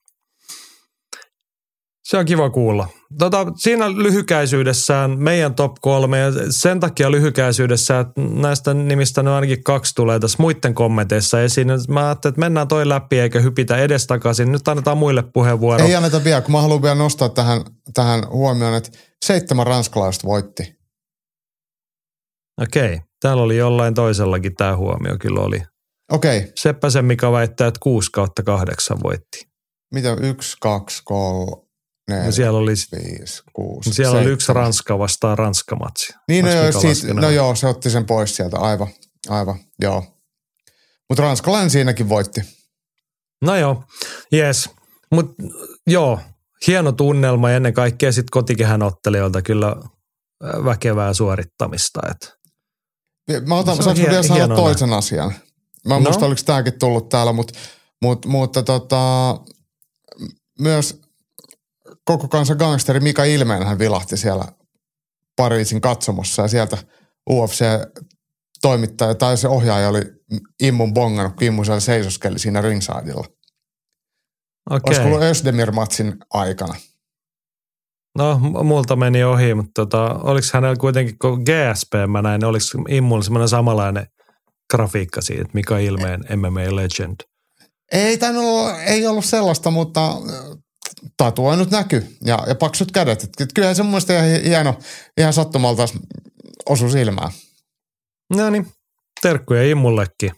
Se on kiva kuulla. Tota, siinä lyhykäisyydessään meidän top kolme ja sen takia lyhykäisyydessä, että näistä nimistä nyt ainakin kaksi tulee tässä muiden kommenteissa esiin. Mä ajattelin, että mennään toi läpi eikä hypitä edestakaisin. Nyt annetaan muille puheenvuoro. Ei anneta vielä, kun mä haluan vielä nostaa tähän, tähän huomioon, että seitsemän ranskalaista voitti. Okei, täällä oli jollain toisellakin tämä huomio kyllä oli. Okei, okay. Seppäsen Mika väittää, että 6 kautta 8 voitti. mitä yksi, kaksi, kolme, neljä, siellä oli, viisi, kuusi, siellä oli yksi. Ranska vastaan Ranska-matsi. Niin, no, joo, siitä, no joo, se otti sen pois sieltä, aivan, aivan, joo. Mutta ranskalainen siinäkin voitti. No joo, yes. Mutta joo, hieno tunnelma ennen kaikkea sitten kotikehän ottelijoilta kyllä väkevää suorittamista. Et. Mä otan, saanko hie- vielä sanoa toisen asian? Mä en No. muista, oliko tämäkin tullut täällä, mutta, mutta, mutta tota, myös koko kansan gangsteri Mika Ilmeen hän vilahti siellä Pariisin katsomossa ja sieltä UFC-toimittaja tai se ohjaaja oli Immun bongannut, kun Immu siellä seisoskeli siinä ringsideilla. Okei, Olisiko ollut Özdemir-matsin aikana? no multa meni ohi, mutta tota, oliko hänellä kuitenkin, kun GSP mä näin, oliko Immulla semmoinen samanlainen grafiikka siitä, että Mika Ilmeen MMA Legend. Ei tainnut olla, ei ollut sellaista, mutta tatuoinut näky ja, ja paksut kädet. Et, et kyllähän se mun ihan hieno, ihan sattumalta osu silmään. No niin, terkkuja Immullekin.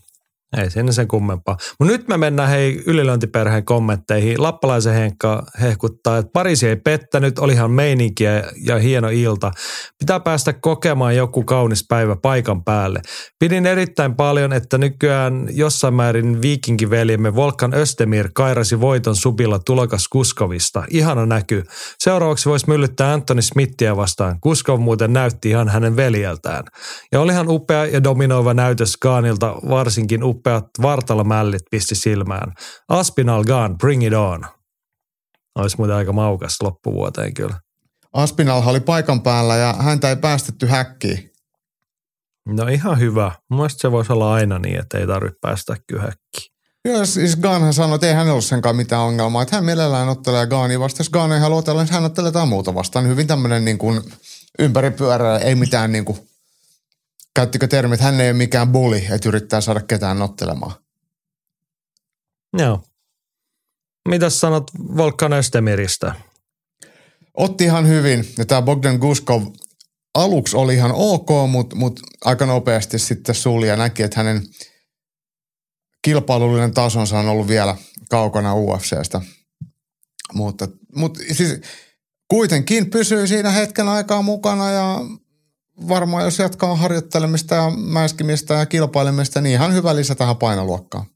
Ei siinä sen kummempaa. Mutta nyt me mennään hei ylilöintiperheen kommentteihin. Lappalaisen Henkka hehkuttaa, että Pariisi ei pettänyt, olihan meininkiä ja hieno ilta. Pitää päästä kokemaan joku kaunis päivä paikan päälle. Pidin erittäin paljon, että nykyään jossain määrin viikinkiveljemme Volkan Östemir kairasi voiton subilla tulokas Kuskovista. Ihana näky. Seuraavaksi voisi myllyttää Anthony Smithia vastaan. Kuskov muuten näytti ihan hänen veljeltään. Ja olihan upea ja dominoiva näytös Gaanilta, varsinkin upeat vartalomällit pisti silmään. Aspinal Gun, bring it on. Olisi muuten aika maukas loppuvuoteen kyllä. Aspinalha oli paikan päällä ja häntä ei päästetty häkkiin. No ihan hyvä. Mielestäni se voisi olla aina niin, että ei tarvitse päästä kyhäkkiin. Joo, siis Ganhan sanoi, että ei hänellä ole senkaan mitään ongelmaa, että hän mielellään ottelee Gaani vastaan. Jos Gaan ei halua otella, niin hän ottelee jotain muuta vastaan. Hyvin tämmöinen niin kuin ympäripyörä, ei mitään niin kuin, käyttikö termi, että hän ei ole mikään bully, että yrittää saada ketään ottelemaan. Joo. Mitäs sanot Volkan Östemiristä? Otti ihan hyvin, ja tämä Bogdan Guskov aluksi oli ihan ok, mutta mut aika nopeasti sitten suli ja näki, että hänen kilpailullinen tasonsa on ollut vielä kaukana UFCstä. Mutta, mutta siis kuitenkin pysyy siinä hetken aikaa mukana ja varmaan jos jatkaa harjoittelemista ja mäiskimistä ja kilpailemista, niin ihan hyvä lisä tähän painoluokkaan.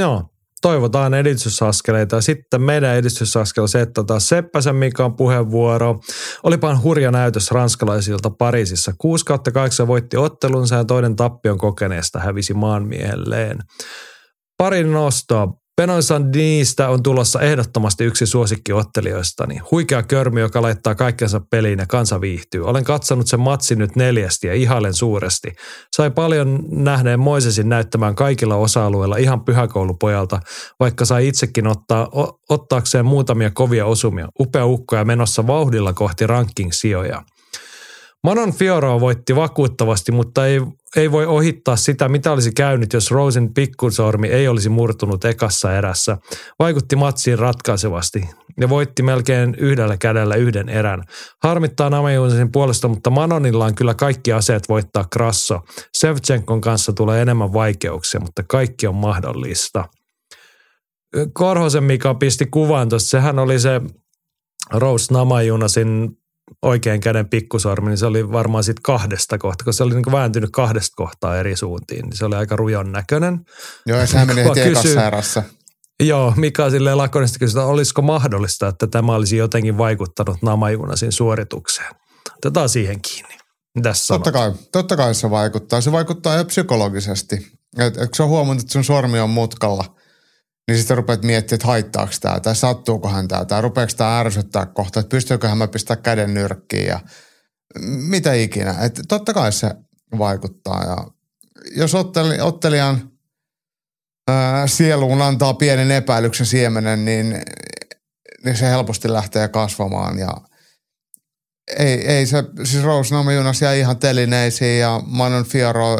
Joo, toivotaan edistysaskeleita. Sitten meidän edistysaskel se, että taas Seppäsen Mikan puheenvuoro. Olipahan hurja näytös ranskalaisilta Pariisissa. 6 8 voitti ottelunsa ja toinen tappion kokeneesta hävisi maanmiehelleen. Pari nostoa. Benoit Sandinista on tulossa ehdottomasti yksi suosikkiottelijoistani. Huikea körmi, joka laittaa kaikkensa peliin ja kansa viihtyy. Olen katsonut sen matsin nyt neljästi ja ihailen suuresti. Sai paljon nähneen Moisesin näyttämään kaikilla osa-alueilla ihan pyhäkoulupojalta, vaikka sai itsekin ottaa, o, ottaakseen muutamia kovia osumia. Upea ukko ja menossa vauhdilla kohti ranking-sijoja. Manon Fioro voitti vakuuttavasti, mutta ei, ei voi ohittaa sitä, mitä olisi käynyt, jos Rosen pikkusormi ei olisi murtunut ekassa erässä. Vaikutti matsiin ratkaisevasti ja voitti melkein yhdellä kädellä yhden erän. Harmittaa Namajuunasin puolesta, mutta Manonilla on kyllä kaikki aseet voittaa Krasso. Sevchenkon kanssa tulee enemmän vaikeuksia, mutta kaikki on mahdollista. Korhosen Mika pisti kuvan tuossa, sehän oli se Rose Namajunasin oikean käden pikkusormi, niin se oli varmaan sitten kahdesta kohtaa, kun se oli niin vääntynyt kahdesta kohtaa eri suuntiin, niin se oli aika rujon näköinen. Joo, ja sehän meni heti ekassa. Joo, Mika silleen lakonisesti kysyi, että olisiko mahdollista, että tämä olisi jotenkin vaikuttanut Namajunasin suoritukseen. Otetaan siihen kiinni. Mitäs totta kai, totta kai se vaikuttaa. Se vaikuttaa jo psykologisesti. Et, et sä huomannut, että sun sormi on mutkalla – niin sitten rupeat miettimään, että haittaako tämä tai sattuukohan tämä tai rupeeko tämä ärsyttää kohta, että pystyyköhän mä pistää käden nyrkkiin ja mitä ikinä. Että totta kai se vaikuttaa ja jos otteli, ottelijan ää, sieluun antaa pienen epäilyksen siemenen, niin, niin se helposti lähtee kasvamaan ja ei, ei se, siis Rose Namajunas jäi ihan telineisiin ja Manon Fiero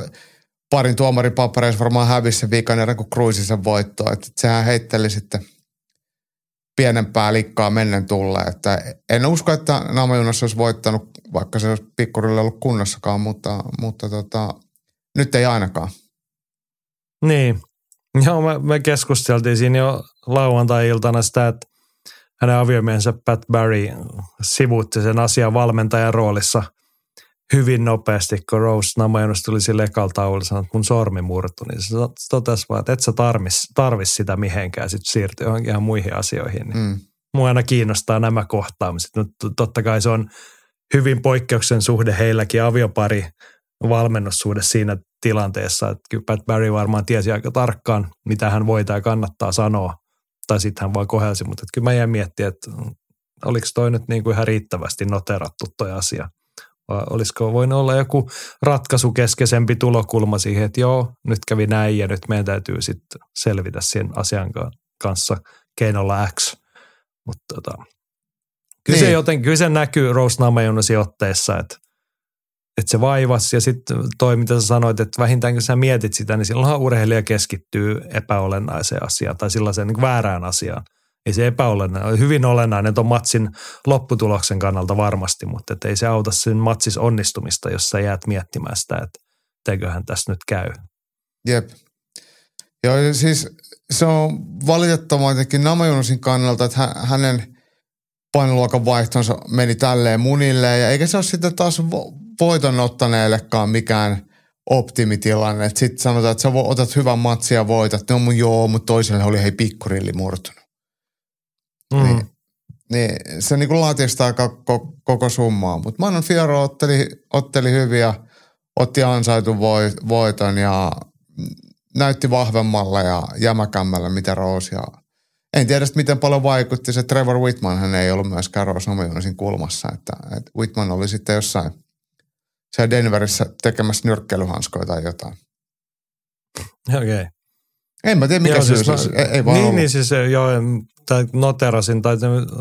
parin tuomaripapereissa varmaan hävisi se viikan erän, kun Cruisi sen voittoa. Että sehän heitteli sitten pienempää likkaa mennen tulle. Että en usko, että Namajunas olisi voittanut, vaikka se olisi pikkurille ollut kunnossakaan, mutta, mutta tota, nyt ei ainakaan. Niin. Joo, me, me keskusteltiin siinä jo lauantai-iltana sitä, että hänen aviomiehensä Pat Barry sivuutti sen asian valmentajan roolissa – hyvin nopeasti, kun Rose Namajunas tuli sille ekalla taululla sanoi, että mun sormi murtui, niin se totesi vaan, että et sä tarvis, tarvis sitä mihinkään, sitten siirtyy johonkin ihan muihin asioihin. Niin mm. Mua aina kiinnostaa nämä kohtaamiset. No, totta kai se on hyvin poikkeuksen suhde heilläkin aviopari valmennussuhde siinä tilanteessa, että kyllä Pat Barry varmaan tiesi aika tarkkaan, mitä hän voi tai kannattaa sanoa, tai sitten hän vaan kohelsi, mutta kyllä mä jäin miettiä, että oliko toi nyt niin kuin ihan riittävästi noterattu toi asia – vai olisiko voinut olla joku ratkaisukeskeisempi tulokulma siihen, että joo, nyt kävi näin ja nyt meidän täytyy sitten selvitä sen asian kanssa keinolla X. Mutta tota, kyllä, niin. se joten, kyllä se näkyy Rose Namajunasin otteessa, että, että se vaivas ja sitten toi, mitä sä sanoit, että vähintään kun sä mietit sitä, niin silloinhan urheilija keskittyy epäolennaiseen asiaan tai sellaiseen niin väärään asiaan – ei se epäolennainen, hyvin olennainen tuon matsin lopputuloksen kannalta varmasti, mutta ei se auta sen matsis onnistumista, jos sä jäät miettimään sitä, että teköhän tässä nyt käy. Jep. Joo, siis se on valitettavaa jotenkin Namajunosin kannalta, että hänen painoluokan vaihtonsa meni tälleen munille ja eikä se ole sitten taas voiton ottaneellekaan mikään optimitilanne. Sitten sanotaan, että sä otat hyvän matsia ja voitat. No mun joo, mutta toiselle oli hei pikkurilli murtunut. Mm. Niin, niin se niin kuin latistaa koko, koko summaa. Mutta Manon Fiero otteli, otteli hyvin ja otti ansaitun voiton ja näytti vahvemmalla ja jämäkämmällä mitä Rose. Ja en tiedä miten paljon vaikutti se Trevor Whitman, hän ei ollut myöskään Rose Omajunasin kulmassa. Että, että Whitman oli sitten jossain siellä Denverissä tekemässä nyrkkeilyhanskoja tai jotain. Okei. Okay. En mä tiedä, mikä joo, syy siis, ei, ei vaan Niin, ollut. niin siis joo, tai noterasin, tai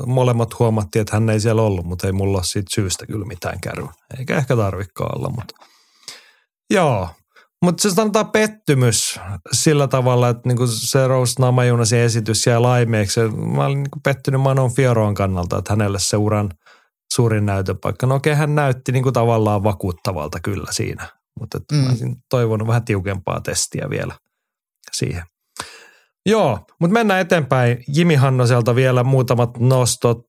molemmat huomattiin, että hän ei siellä ollut, mutta ei mulla ole siitä syystä kyllä mitään kärry. Eikä ehkä tarvikaan olla, mutta joo. Mutta se sanotaan pettymys sillä tavalla, että niinku se Rose Namajunasin esitys jäi laimeeksi. Mä olin niinku pettynyt Manon Fieroon kannalta, että hänelle se uran suurin näytöpaikka. No okei, hän näytti niinku tavallaan vakuuttavalta kyllä siinä, mutta mm. mä olisin toivonut vähän tiukempaa testiä vielä siihen. Joo, mutta mennään eteenpäin. Jimi Hannoselta vielä muutamat nostot.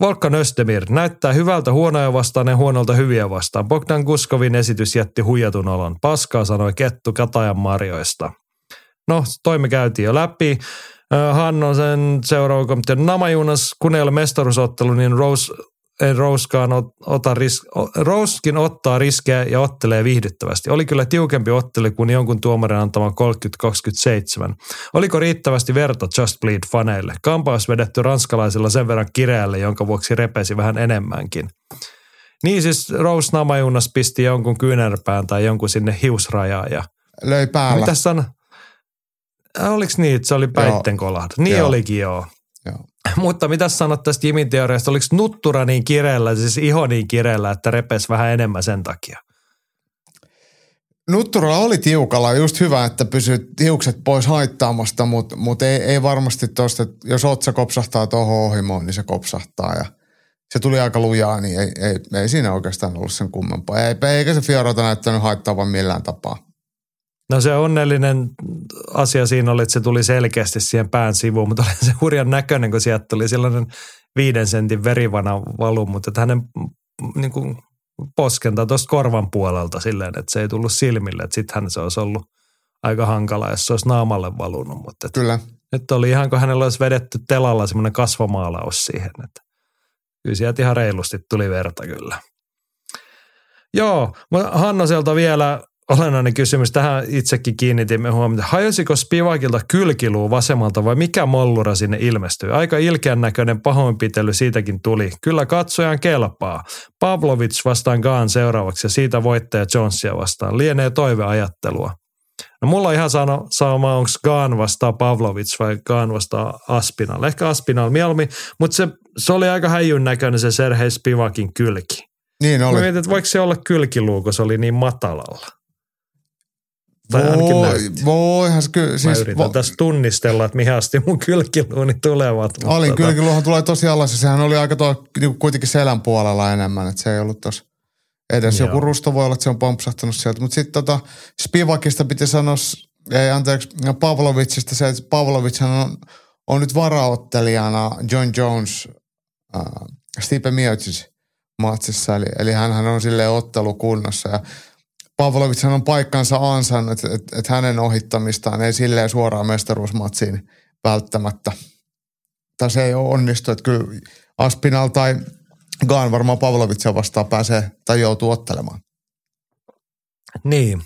Volkan Östemir näyttää hyvältä huonoja vastaan ja huonolta hyviä vastaan. Bogdan Guskovin esitys jätti huijatun olon. Paskaa sanoi Kettu Katajan marjoista. No, toimi käytiin jo läpi. Hannosen seuraava Namajunas, kun ei ole mestaruusottelu, niin Rose en Rouskaan ota ris, Rouskin ottaa riskejä ja ottelee viihdyttävästi. Oli kyllä tiukempi ottelu kuin jonkun tuomarin antama 30-27. Oliko riittävästi verta Just Bleed-faneille? Kampaus vedetty ranskalaisilla sen verran kireälle, jonka vuoksi repesi vähän enemmänkin. Niin siis Rose Namajunas pisti jonkun kyynärpään tai jonkun sinne hiusrajaan ja... Löi päällä. Mitä san... Oliko niin, että se oli päitten kolahda? Niin joo. olikin joo. Mutta mitä sanot tästä Jimin teoriasta? Oliko nuttura niin kireellä, siis iho niin kireellä, että repes vähän enemmän sen takia? Nuttura oli tiukalla, just hyvä, että pysyt hiukset pois haittaamasta, mutta mut ei, ei varmasti että jos otsa kopsahtaa tuohon ohimoon, niin se kopsahtaa ja se tuli aika lujaa, niin ei, ei, ei siinä oikeastaan ollut sen kummempaa. Ei, eikä se Fiorota näyttänyt haittaavan millään tapaa. No se onnellinen asia siinä oli, että se tuli selkeästi siihen pään sivuun, mutta oli se hurjan näköinen, kun sieltä tuli sellainen viiden sentin verivana valu, mutta että hänen niin kuin, poskenta tuosta korvan puolelta silleen, että se ei tullut silmille, että sittenhän se olisi ollut aika hankala, jos se olisi naamalle valunut. Mutta että Kyllä. nyt oli ihan kuin hänellä olisi vedetty telalla semmoinen kasvomaalaus siihen, että kyllä sieltä ihan reilusti tuli verta kyllä. Joo, Hannoselta vielä olennainen kysymys. Tähän itsekin kiinnitimme huomiota. Hajosiko Spivakilta kylkiluu vasemmalta vai mikä mollura sinne ilmestyi? Aika ilkeän näköinen pahoinpitely siitäkin tuli. Kyllä katsojan kelpaa. Pavlovic vastaan Gaan seuraavaksi ja siitä voittaja Jonesia vastaan. Lienee toiveajattelua. No mulla on ihan sano, sama, onko Gaan vastaan Pavlovic vai Gaan vastaan Aspinal. Ehkä Aspinal mieluummin, mutta se, se oli aika häijyn näköinen se Serhei Spivakin kylki. Niin oli. Mä mietin, että voiko se olla kylkiluu, kun se oli niin matalalla. Tai ainakin Voi, näytti. voihan se kyllä. Mä Siis yritän vo, tässä tunnistella, että mihin asti mun kylkiluuni tulevat. Alin tota, kylkiluohan tulee tosi alas ja sehän oli aika tuo, niin kuitenkin selän puolella enemmän, että se ei ollut tuossa edes. Joo. Joku rusto voi olla, että se on pompsahtanut sieltä, mutta sitten tota Spivakista piti sanoa, ei anteeksi, Pavlovicista se, että Pavlovichan on, on nyt varaottelijana John Jones, äh, Stipe Miocic matsissa, eli, eli hän on silleen ottelukunnossa ja Pavlovichan on paikkansa ansainnut, että, että, että hänen ohittamistaan ei silleen suoraan mestaruusmatsiin välttämättä tai se ei ole onnistu, että kyllä Aspinal tai Gaan varmaan Pavlovitsia vastaan pääsee tai joutuu ottelemaan. Niin.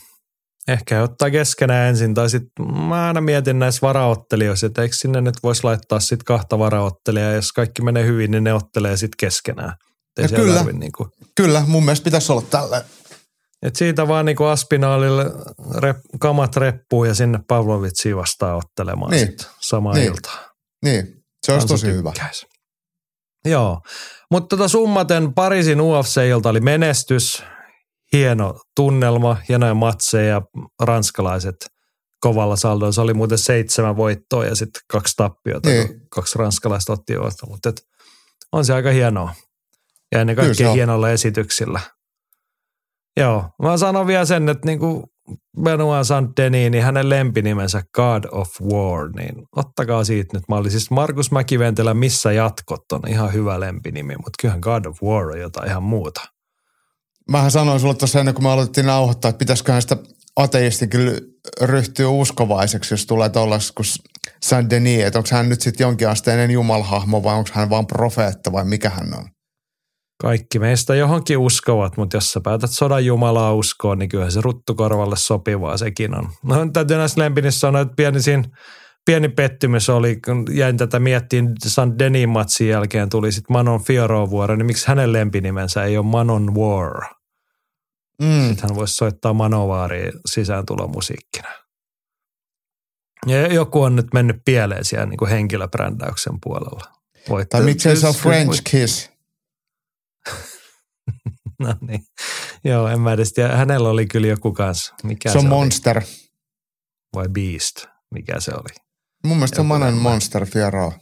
Ehkä ottaa keskenään ensin, tai sitten mä aina mietin näissä varaottelijoissa, että eikö sinne nyt voisi laittaa sitten kahta varaottelijaa, jos kaikki menee hyvin, niin ne ottelee sitten keskenään. Ei Ja kyllä. tarvi Niinku, Kyllä, mun mielestä pitäisi olla tällä. Et siitä vaan niinku Aspinaalille rep, kamat reppuun ja sinne Pavlovitsiin vastaan ottelemaan Niin. niin. sit sama Niin. niin. ilta. Niin, se olisi tosi hyvä. tykkäisi. Joo, mutta tota summaten Pariisin UFC-ilta oli menestys, hieno tunnelma, hienoja matseja, ranskalaiset kovalla saldolla. Se oli muuten seitsemän voittoa ja sitten kaksi tappiota, Niin. kaksi ranskalaista otti. Mutta on se aika hienoa. Ja ennen kaikkea hienolla esityksillä. Joo, mä sanon vielä sen, että niinku Benoit Saint-Denis, niin hänen lempinimensä God of War, niin ottakaa siitä nyt malli. Siis Markus Mäkiventelä, missä jatkot on ihan hyvä lempinimi, mutta kyllähän God of War on jotain ihan muuta. Mähän sanoin sulle tuossa ennen kuin me aloitettiin nauhoittaa, että pitäisiköhän sitä ateisti kyllä ryhtyä uskovaiseksi, jos tulee tollas kuin Saint Denis, että onko hän nyt sitten jonkinasteinen jumalhahmo vai onko hän vaan profeetta vai mikä hän on. Kaikki meistä johonkin uskovat, mutta jos sä päätät sodan Jumalaa uskoa, niin kyllä se ruttukorvalle sopivaa sekin on. No täytyy näissä lempinissä sanoa, että pieni, siinä, pieni pettymys oli, kun jäin tätä miettiin San Denin matsin jälkeen tuli sitten Manon Fioro vuoro, niin miksi hänen lempinimensä ei ole Manon War? Mm. Sitten hän voisi soittaa Manovaariin sisääntulomusiikkina. Ja joku on nyt mennyt pieleen siellä niin kuin henkilöbrändäyksen puolella. Voitte, Tai miksei se siis- French kiss. No niin. Joo, en mä edes tiedä. Hänellä oli kyllä joku kanssa. Mikä Se on oli? monster. Vai Beast? Mikä se oli? Mun mielestä se on Joku Manen. Monster Fierro.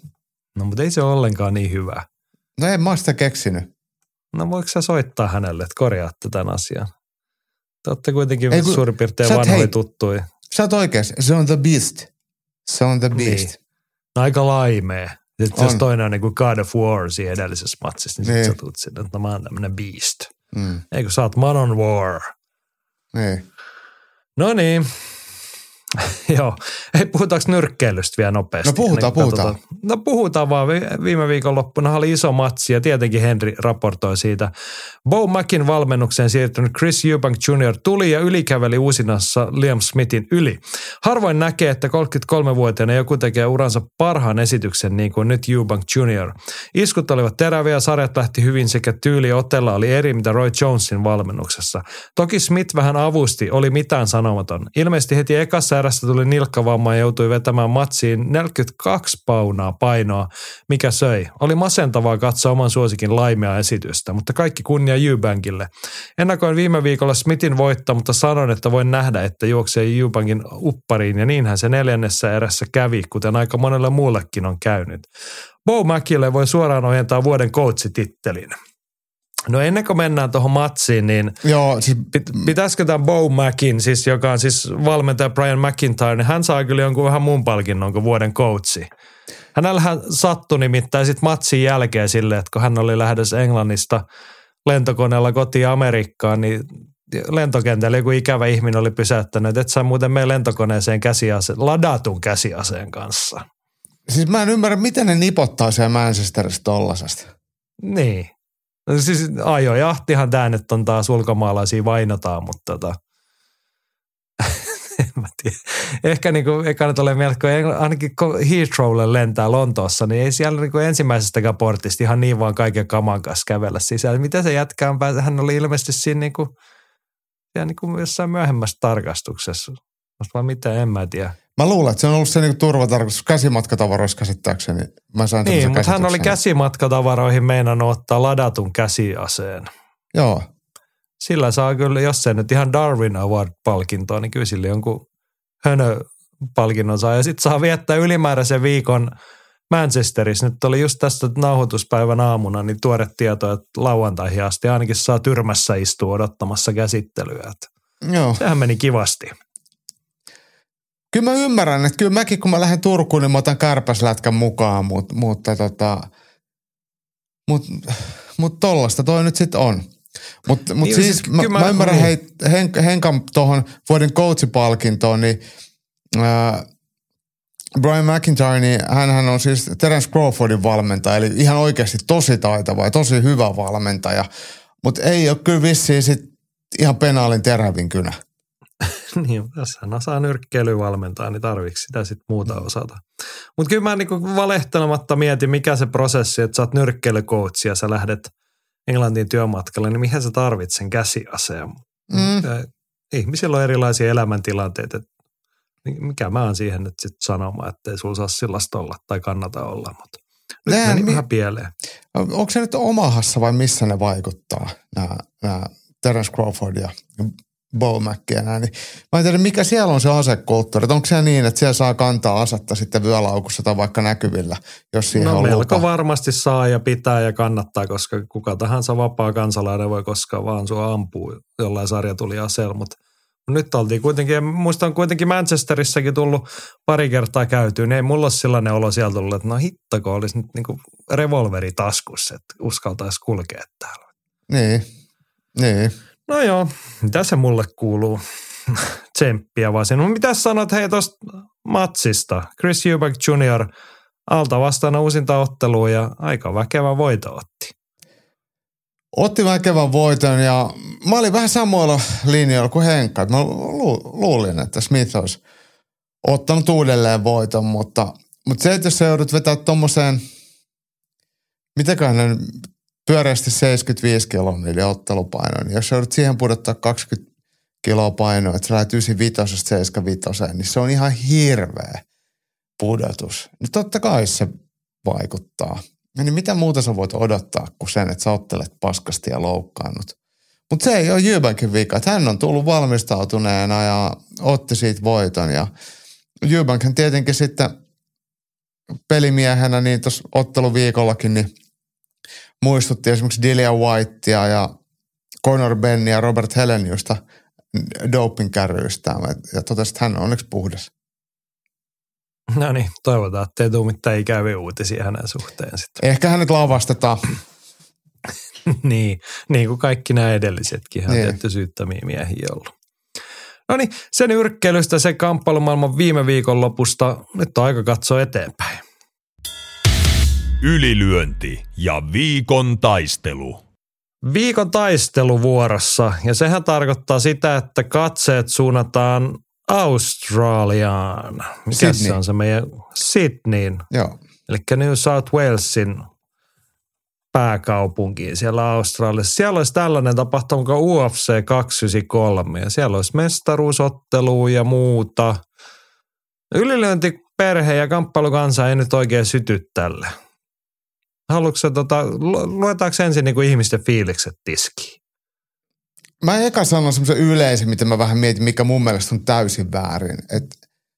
No mutta ei se ole ollenkaan niin hyvä. No en mä sitä keksinyt. No voiko sä soittaa hänelle, että korjaatte tämän asian? Te olette kuitenkin Ei, kun- suurin piirtein vanhoja tuttuja. Sä oot oikeas. Se on The Beast. Se on The Beast. Niin. No, aika laimea. Sitten jos On. toinen on niin kuin God of War siinä edellisessä matsissa, niin, Niin. sitten sä tulet sinne, että no, mä oon tämmönen beast. Mm. Eikö sä oot Man on War? Niin. No niin. Joo. Hei, puhutaanko nyrkkeilystä vielä nopeasti? No puhutaan, kuin puhutaan. katsotaan. No puhutaan vaan. Vi- Viime viikonloppuna oli iso matsi ja tietenkin Henry raportoi siitä. Bo Mackin valmennukseen siirtynyt Chris Eubank Jr. tuli ja ylikäveli uusinassa Liam Smithin yli. Harvoin näkee, että 33-vuotiaana joku tekee uransa parhaan esityksen niin kuin nyt Eubank Jr. Iskut olivat teräviä, sarjat lähti hyvin sekä tyyli otella oli eri mitä Roy Jonesin valmennuksessa. Toki Smith vähän avusti, oli mitään sanomaton. Ilmeisesti heti ekassa erässä tuli nilkkavamma ja joutui vetämään matsiin 42 paunaa painoa, mikä söi. Oli masentavaa katsoa oman suosikin laimea esitystä, mutta kaikki kunnia Eubankille. Ennakoin viime viikolla Smithin voittaa, mutta sanon, että voin nähdä, että juoksee Eubankin uppariin ja niinhän se neljännessä erässä kävi, kuten aika monelle muullekin on käynyt. Bo Mäkille voi suoraan ojentaa vuoden coachitittelin. No ennen kuin mennään tuohon matsiin, niin Joo, siis pit- pitäisikö tämän Bo Mackin, siis joka on siis valmentaja Brian McIntyre, niin hän saa kyllä jonkun vähän muun palkinnon kuin vuoden coachi. Hänellähän sattui nimittäin sitten matsin jälkeen silleen, että kun hän oli lähdössä Englannista lentokoneella kotiin Amerikkaan, niin lentokentällä joku ikävä ihminen oli pysäyttänyt, että sä muuten mene lentokoneeseen käsiaseen, ladatun käsiaseen kanssa. Siis mä en ymmärrä, miten ne nipottaa siellä Manchesterissa tollasesta. Niin. No Siis ajojahtihan tämä nyt on taas ulkomaalaisia vainotaan, mutta tota, en mä tiedä. Ehkä niin kuin, eka nyt ole melko, ainakin kun Heathrowlle lentää Lontoossa, niin ei siellä niin kuin ensimmäisestäkään portista ihan niin vaan kaiken kaman kanssa kävellä sisällä. Mitä se jätkään pääsi? Hän oli ilmeisesti siinä niin kuin, niin kuin jossain myöhemmässä tarkastuksessa. Vaan mitä, en mä tiedä. Mä luulen, että se on ollut se niinku turvatarkoitus käsimatkatavaroissa käsittääkseni. Mä sain Niin, mutta hän oli käsimatkatavaroihin meinannut ottaa ladatun käsiaseen. Joo. sillä saa kyllä, jos se nyt ihan Darwin Award-palkintoa, niin kyllä sillä jonkun hönö palkinnon saa. Ja sitten saa viettää ylimääräisen viikon Manchesterissa. Nyt oli just tästä nauhoituspäivän aamuna niin tuore tieto, että lauantaihin asti ainakin saa tyrmässä istua odottamassa käsittelyä. Että Joo. sehän meni kivasti. Kyllä mä ymmärrän, että kyllä mäkin kun mä lähden Turkuun, niin mä otan kärpäslätkän mukaan, mutta, mutta tota, mut, mut tollasta toi nyt sitten on. Mutta mut Niin, siis, siis mä, mä, mä- ymmärrän hei, Henk, Henkan tuohon vuoden coachipalkintoon, niin ää, Brian McIntyre, niin hänhän on siis Terence Crawfordin valmentaja, eli ihan oikeasti tosi taitava ja tosi hyvä valmentaja, mutta ei ole kyllä vissiin sit ihan penaalin terävin kynä. niin, jos hän osaa nyrkkeilyä valmentaa, niin tarviksi sitä sitten muuta osata. Mutta kyllä mä niinku valehtelematta mietin, mikä se prosessi, että sä oot nyrkkeilykoutsi ja sä lähdet Englantiin työmatkalle, niin mihin sä tarvitset sen käsiaseen? Mm. Ihmisillä on erilaisia elämäntilanteita. Mikä mä oon siihen nyt sitten sanomaan, että ei sulla saa sellaista olla tai kannata olla. Mutta nyt Nää, meni mi- vähän pieleen. Onko se nyt Omahassa vai missä ne vaikuttaa, nämä, nämä Terence Crawford ja Bo Mack ja nämä, niin mä en tiedä, mikä siellä on se asekulttuuri. Onko se niin, että siellä saa kantaa asetta sitten vyölaukussa tai vaikka näkyvillä, jos siihen No on melko lupa? varmasti saa ja pitää ja kannattaa, koska kuka tahansa vapaa kansalainen voi koskaan vaan sua ampua jollain sarjatuliaseella, mutta nyt oltiin kuitenkin, muista on kuitenkin Manchesterissakin tullut pari kertaa käytyä, niin ei mulla ole sellainen olo siellä tullut, että no hittako olisi nyt niinku revolveri taskussa, että uskaltaisi kulkea täällä. Niin, niin. No joo, mitä se mulle kuuluu? Tsemppiä vaan sinun. Mitä sanot hei tuosta matsista? Chris Eubank Jr. alta vastaan uusinta ottelua ja aika väkevä voito otti. Otti väkevän voiton ja mä olin vähän samoilla linjoilla kuin Henkka. Mä lu- luulin, että Smith olisi ottanut uudelleen voiton, mutta, mutta se, että jos sä joudut vetää tommoseen, mitäköhän ne pyöreästi 75 kiloa niiden ottelupainoa, niin jos joudut siihen pudottaa 20 kiloa painoa, että sä lähdet 95 75, niin se on ihan hirveä pudotus. Niin totta kai se vaikuttaa. Ja niin mitä muuta sä voit odottaa kuin sen, että sä ottelet paskasti ja loukkaannut. Mutta se ei ole Jybankin vika, että hän on tullut valmistautuneena ja otti siitä voiton. Ja Jybankhän tietenkin sitten pelimiehenä niin tuossa otteluviikollakin niin muistutti esimerkiksi Dilia Whitea ja Conor Benny ja Robert Heleniusta dopingkärryistä ja totesi, että hän on onneksi puhdas. No niin, toivotaan, että ei tule mitään ikäviä uutisia hänen suhteen sitten. Ehkä hänet lavastetaan. niin, niin kuin kaikki nämä edellisetkin, hän Niin. tietty syyttämiä miehiä ollut. No niin, sen yrkkeilystä, se kamppailumaailman viime viikon lopusta, nyt on aika katsoa eteenpäin. Ylilyönti ja viikon taistelu. Viikon taisteluvuorossa, ja sehän tarkoittaa sitä, että katseet suunnataan Australiaan. Mikä Sydney. se on se meidän Sydneyin, Joo. eli New South Walesin pääkaupunkiin siellä Australiassa. Siellä olisi tällainen tapahtuma kuin UFC 293 ja siellä olisi mestaruusottelu ja muuta. Ylilöintiperhe ja kamppailukansa ei nyt oikein syty tälle. Haluatko tota, luetaanko ensin niin kuin ihmisten fiilikset tiskiin? Mä eka sanon semmoisen yleisen, mitä mä vähän mietin, mikä mun mielestä on täysin väärin. Et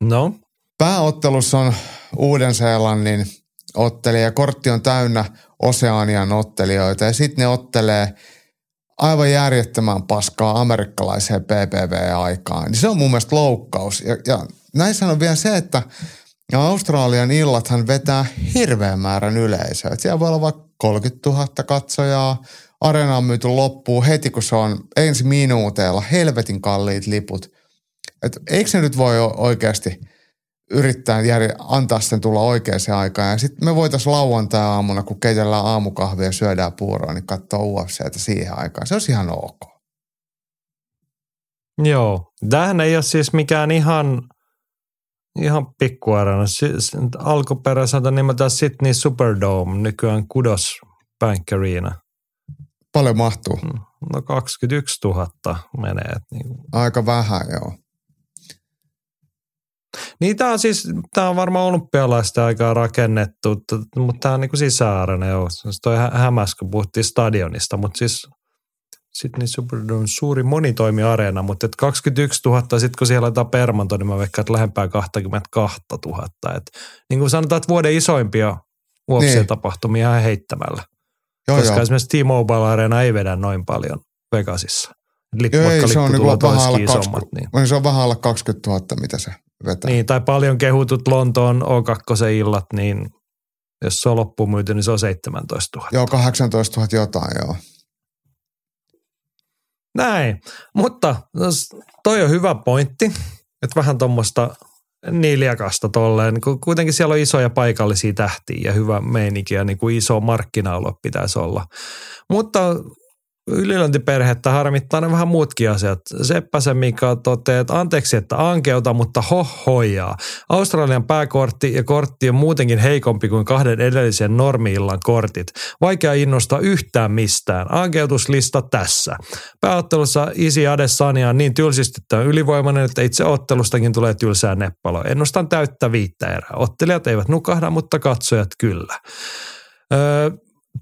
No, pääottelussa on Uuden-Seelannin ottelija ja kortti on täynnä Oseanian ottelijoita ja sitten ne ottelee aivan järjettömän paskaa amerikkalaiseen PPV-aikaan. Niin se on mun mielestä loukkaus. Ja, ja näissä on vielä se, että Australian illathan vetää hirveän määrän yleisöä. Et siellä voi olla vaikka 30 000 katsojaa. Areena on myyty loppuun heti, kun se on ensi minuuteilla. Helvetin kalliit liput. Et eikö se nyt voi oikeasti yrittää jär, antaa sen tulla oikeaan aikaan. Ja sitten me voitaisiin lauantai-aamuna, kun keitellään aamukahvia ja syödään puuroa, niin katsoa UFCtä siihen aikaan. Se olisi ihan ok. joo. Tämähän ei ole siis mikään ihan, ihan pikkuarena. Siis alkuperäiseltä nimeltään Sydney Superdome, nykyään Kudos Bank Arena. Paljon mahtuu. No 21 000 menee. Niin, Aika vähän, joo. niin tämä on siis, tämä on varmaan olympialaisten aikaa rakennettu, mutta tämä on niin kuin sisäarena joo. Siis toi hä- hämäs, kun puhuttiin stadionista, mutta siis Sydney Superdome suuri monitoimiareena, mutta et 21 000, sitten kun siellä laitetaan permanto, niin mä veikkaan, että lähempää 22 000. Et, niin kuin sanotaan, että vuoden isoimpia UFC-tapahtumia ihan heittämällä. Joo, koska joo. esimerkiksi T-Mobile Arena ei vedä noin paljon Vegasissa. Lippu, Joo, ei, se on, niinku vähän olisikin alle isommat. 20, Niin. se on vähän alle 20 000, mitä se vetää. niin, tai paljon kehutut Lontoon O2-illat, niin jos se on loppuun myyty, niin se on 17 000. Joo, 18 000 jotain, joo. Näin, mutta toi on hyvä pointti, että vähän tuommoista niljakasta tolleen. Niin Kuitenkin siellä on isoja paikallisia tähtiä ja hyvä meininki ja niin kuin iso markkina pitäisi olla. Mutta ylilöintiperhettä harmittaa ne vähän muutkin asiat. Seppäsen Mika toteaa, että anteeksi, että ankeuta, mutta hohojaa. Australian pääkortti ja kortti on muutenkin heikompi kuin kahden edellisen normiillan kortit. Vaikea innostaa yhtään mistään. Ankeutuslista tässä. Pääottelussa Isi Adesanya on niin tylsistyttävän ylivoimainen, että itse ottelustakin tulee tylsää neppalo. Ennustan täyttä viittä erää. Ottelijat eivät nukahda, mutta katsojat kyllä. Öö,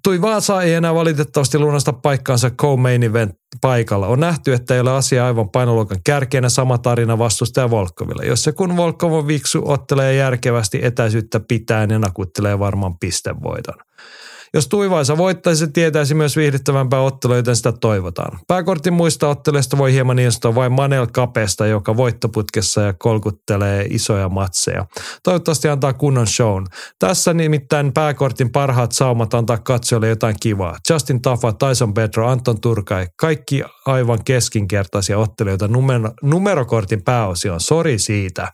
Tui Vaasa ei enää valitettavasti lunasta paikkaansa co-main event paikalla. On nähty, että ei ole asia aivan painoluokan kärkeenä sama tarina vastustaja Volkoville. Jos se kun Volkov on viksu, ottelee järkevästi etäisyyttä pitäen ja nakuttelee varmaan pistevoiton. Jos Tuivaisa voittaisi, se tietäisi myös viihdyttävämpää ottelua, joten sitä toivotaan. Pääkortin muista otteleista voi hieman innostaa vain Manel Kapesta, joka voittoputkessa ja kolkuttelee isoja matseja. Toivottavasti antaa kunnon shown. Tässä nimittäin pääkortin parhaat saumat antaa katsojalle jotain kivaa. Justin Tafa, Tyson Pedro, Anton Turkai, kaikki aivan keskinkertaisia ottelijoita numero, numerokortin pääosioon. Sori siitä.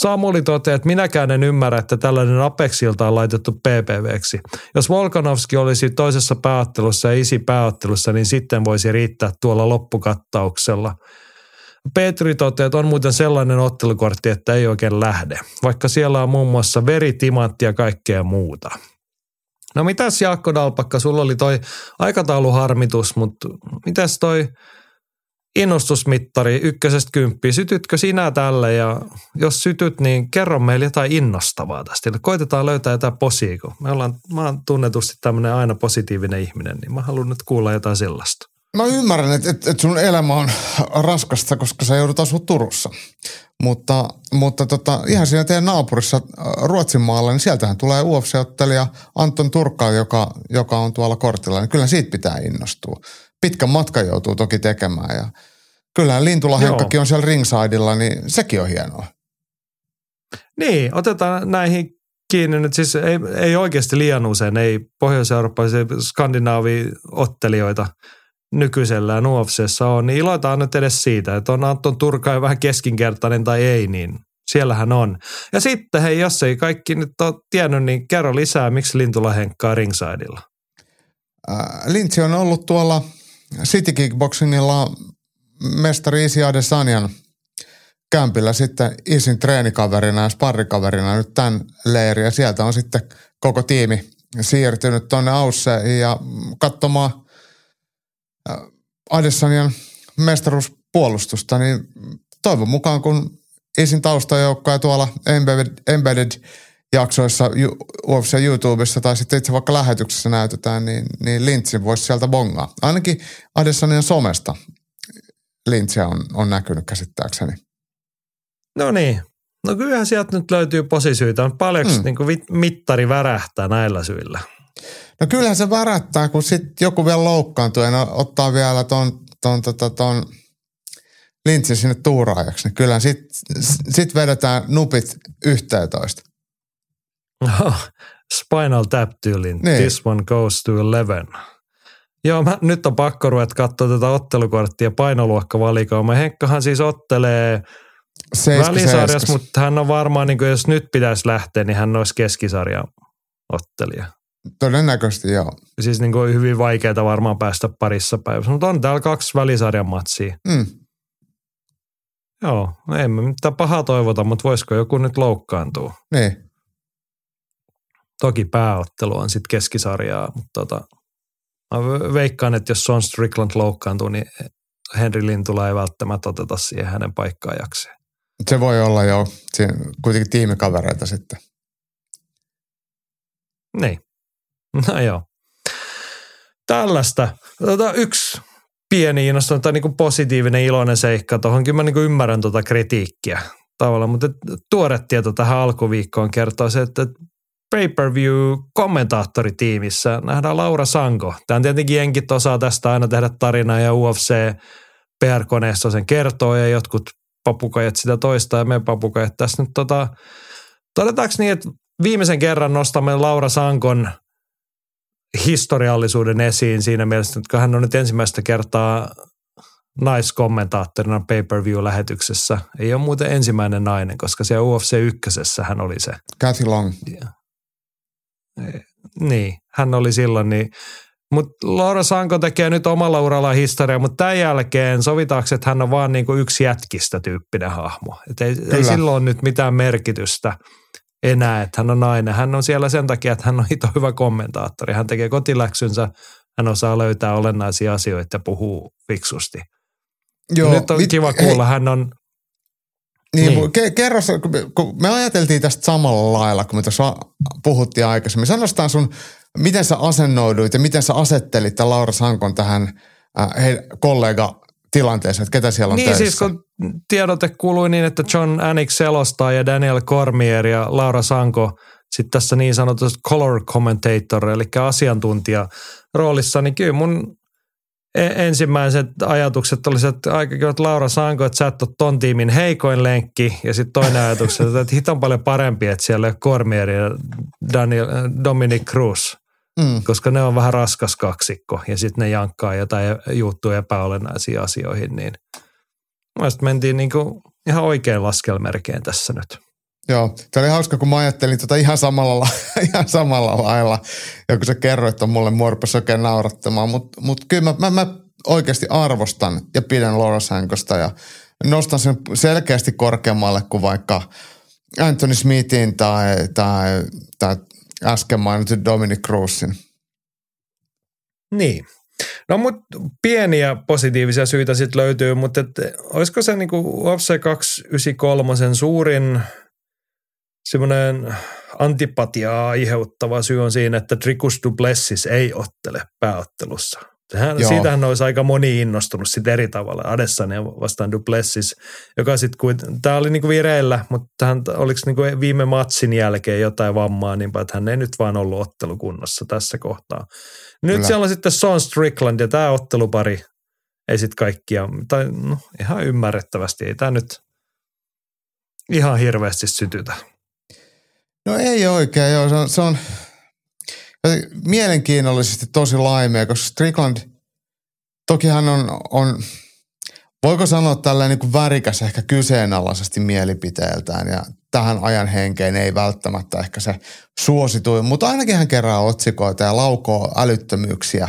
Samuli toteaa, että minäkään en ymmärrä, että tällainen Apexilta on laitettu PPVksi. Jos Volkanovski olisi toisessa pääottelussa ja isi pääottelussa, niin sitten voisi riittää tuolla loppukattauksella. Petri toteaa, että on muuten sellainen ottelukortti, että ei oikein lähde, vaikka siellä on muun muassa veri, timantti ja kaikkea muuta. No mitäs Jaakko Dalpakka, sulla oli toi aikatauluharmitus, mutta mitäs toi innostusmittari ykkösestä kymppiä, sytytkö sinä tälle ja jos sytyt, niin kerro meille jotain innostavaa tästä. Koitetaan löytää jotain posia, kun me ollaan, mä oon tunnetusti tämmöinen aina positiivinen ihminen, niin mä haluan nyt kuulla jotain sellaista. Mä ymmärrän, että, että, että sun elämä on raskasta, koska sä joudut asua Turussa. Mutta, mutta tota, ihan siinä teidän naapurissa äh, Ruotsin maalla, niin sieltähän tulee UFC-ottelija Anton Turkka, joka, joka on tuolla kortilla. Niin kyllä siitä pitää innostua. Pitkän matkan joutuu toki tekemään ja kyllähän Lintula Joo. Henkkakin on siellä ringsideilla, niin sekin on hienoa. Niin, otetaan näihin kiinni nyt. Siis ei, ei oikeasti liian usein, ei pohjois-eurooppalaisia skandinaavi-ottelijoita nykyisellään UFCssä on, niin iloitaan nyt edes siitä, että on Anton Turkai vähän keskinkertainen tai ei, niin siellähän on. Ja sitten hei, jos ei kaikki nyt ole tiennyt, niin kerro lisää, miksi Lintula henkkaa ringsideilla. Äh, Lintsi on ollut tuolla City Kickboxingilla mestari Isi Adesanyan kämpillä sitten Isin treenikaverina ja sparrikaverina nyt tämän leiri. Ja sieltä on sitten koko tiimi siirtynyt tuonne Ausse ja katsomaan äh, Adesanian mestaruuspuolustusta, niin toivon mukaan kun ensin taustajoukkoja tuolla Embedded, Embedded jaksoissa UFC YouTubessa tai sitten itse vaikka lähetyksessä näytetään, niin, niin Lynchin voisi sieltä bongaa. Ainakin Adesanien somesta Lynchia on, on näkynyt käsittääkseni. No niin. No kyllähän sieltä nyt löytyy posisyitä. Paljonko mm. niin mittari värähtää näillä syillä? No kyllähän se värättää, kun sitten joku vielä loukkaantuu ja ottaa vielä ton, ton, ton, ton, ton Lynchin sinne tuuraajaksi. Niin kyllähän sitten sit vedetään nupit 11. Spinal tap tyylin. Niin. This one goes to 11. Joo, mä, nyt on pakko ruveta katsoa tätä ottelukorttia painoluokkavalikoima. Henkkahan siis ottelee välisarjassa, mutta hän on varmaan, niin kuin jos nyt pitäisi lähteä, niin hän olisi keskisarjan ottelija. Todennäköisesti joo. Siis niin kuin hyvin vaikeaa varmaan päästä parissa päivässä, mutta on täällä kaksi välisarjan matsia. Mm. Joo, no emme mitään pahaa toivota, mutta voisiko joku nyt loukkaantua? Niin. Toki pääottelu on sitten keskisarjaa, mutta tota, mä veikkaan, että jos Son Strickland loukkaantuu, niin Henry Lintula ei välttämättä oteta siihen hänen paikkaajakseen. Se voi olla jo kuitenkin tiimikavereita sitten. Niin. No joo. Tällaista. Tota, yksi pieni innostunut tai niin positiivinen iloinen seikka tuohon. Kyllä mä niin ymmärrän tuota kritiikkiä tavallaan, mutta tuore tieto tähän alkuviikkoon kertoo se, että pay-per-view-kommentaattoritiimissä nähdään Laura Sanko. Tämä on tietenkin jenkit osaa tästä aina tehdä tarinaa ja UFC PR-koneessa sen kertoo ja jotkut papukajat sitä toista ja me papukajat tässä nyt tota, todetaanko niin, että viimeisen kerran nostamme Laura Sankon historiallisuuden esiin siinä mielessä, että hän on nyt ensimmäistä kertaa naiskommentaattorina pay-per-view-lähetyksessä. Ei ole muuten ensimmäinen nainen, koska siellä UFC ykkösessä hän oli se. Kathy Long. Niin, hän oli silloin niin. Mutta Laura Sanko tekee nyt omalla uralla historiaa, mutta tämän jälkeen sovitaanko, että hän on vaan niinku yksi jätkistä tyyppinen hahmo. Et ei, ei silloin nyt mitään merkitystä enää, että hän on nainen. Hän on siellä sen takia, että hän on hito hyvä kommentaattori. Hän tekee kotiläksynsä, hän osaa löytää olennaisia asioita ja puhuu fiksusti. Joo, nyt on mit, kiva kuulla, hei, hän on niin, niin. kerro, kun me ajateltiin tästä samalla lailla, kun me tuossa puhuttiin aikaisemmin. Sanotaan sun, miten sä asennoiduit ja miten sä asettelit Laura Sankon tähän äh, kollega tilanteeseen, että ketä siellä on Niin töissä. siis kun tiedote kuului niin, että John Anik selostaa ja Daniel Cormier ja Laura Sanko sitten tässä niin sanotusta color commentator, eli asiantuntija roolissa, niin kyllä mun ensimmäiset ajatukset oli, että aika että Laura Sanko, että sä et ole ton tiimin heikoin lenkki. Ja sitten toinen ajatus, että hiton paljon parempi, että siellä Cormier ja Daniel, Dominic Cruz. Mm. Koska ne on vähän raskas kaksikko ja sitten ne jankkaa jotain juttuja epäolennaisiin asioihin. Niin Mielestäni mentiin niinku ihan oikein laskelmerkeen tässä nyt. Joo, se oli hauska, kun mä ajattelin tota ihan samalla, ihan samalla lailla. Ja kun sä kerroit, että mulle muorpesi oikein naurattamaan. Mutta mut kyllä mä, mä, mä, oikeasti arvostan ja pidän Laura Sankosta ja nostan sen selkeästi korkeammalle kuin vaikka Anthony Smithin tai, tai, tai äsken mainitun Dominic Cruzin. Niin. No mutta pieniä positiivisia syitä sitten löytyy, mutta et, olisiko se niinku UFC 293 suurin – semmoinen antipatiaa aiheuttava syy on siinä, että Tricus Duplessis ei ottele pääottelussa. Sehän, siitähän olisi aika moni innostunut sitten eri tavalla. Adesanya vastaan Duplessis, joka sitten tämä oli niinku vireillä, mutta hän oliko niinku viime matsin jälkeen jotain vammaa, niin että hän ei nyt vaan ollut ottelukunnossa tässä kohtaa. Nyt Kyllä. siellä on sitten Son Strickland ja tämä ottelupari ei sitten kaikkia, tai no, ihan ymmärrettävästi, ei tämä nyt ihan hirveästi sytytä. No ei oikein, joo. Se on, se on mielenkiinnollisesti tosi laimea, koska Strickland, toki hän on, on voiko sanoa tällainen niin kuin värikäs ehkä kyseenalaisesti mielipiteeltään ja tähän ajan henkeen ei välttämättä ehkä se suosituin, mutta ainakin hän kerää otsikoita ja laukoo älyttömyyksiä.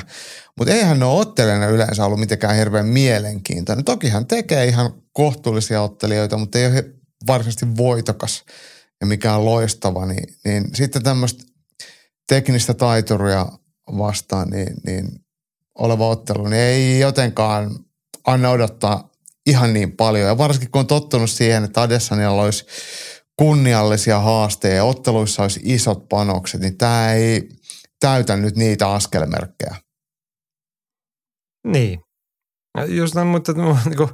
Mutta ei hän ole yleensä ollut mitenkään hirveän mielenkiintoinen. Toki hän tekee ihan kohtuullisia ottelijoita, mutta ei ole varsinaisesti voitokas ja mikä on loistava, niin, niin sitten tämmöistä teknistä taituria vastaan niin, niin oleva ottelu, niin ei jotenkaan anna odottaa ihan niin paljon. Ja varsinkin kun on tottunut siihen, että Adesanialla olisi kunniallisia haasteja ja otteluissa olisi isot panokset, niin tämä ei täytä nyt niitä askelmerkkejä. Niin. Just näin, mutta niin kuin,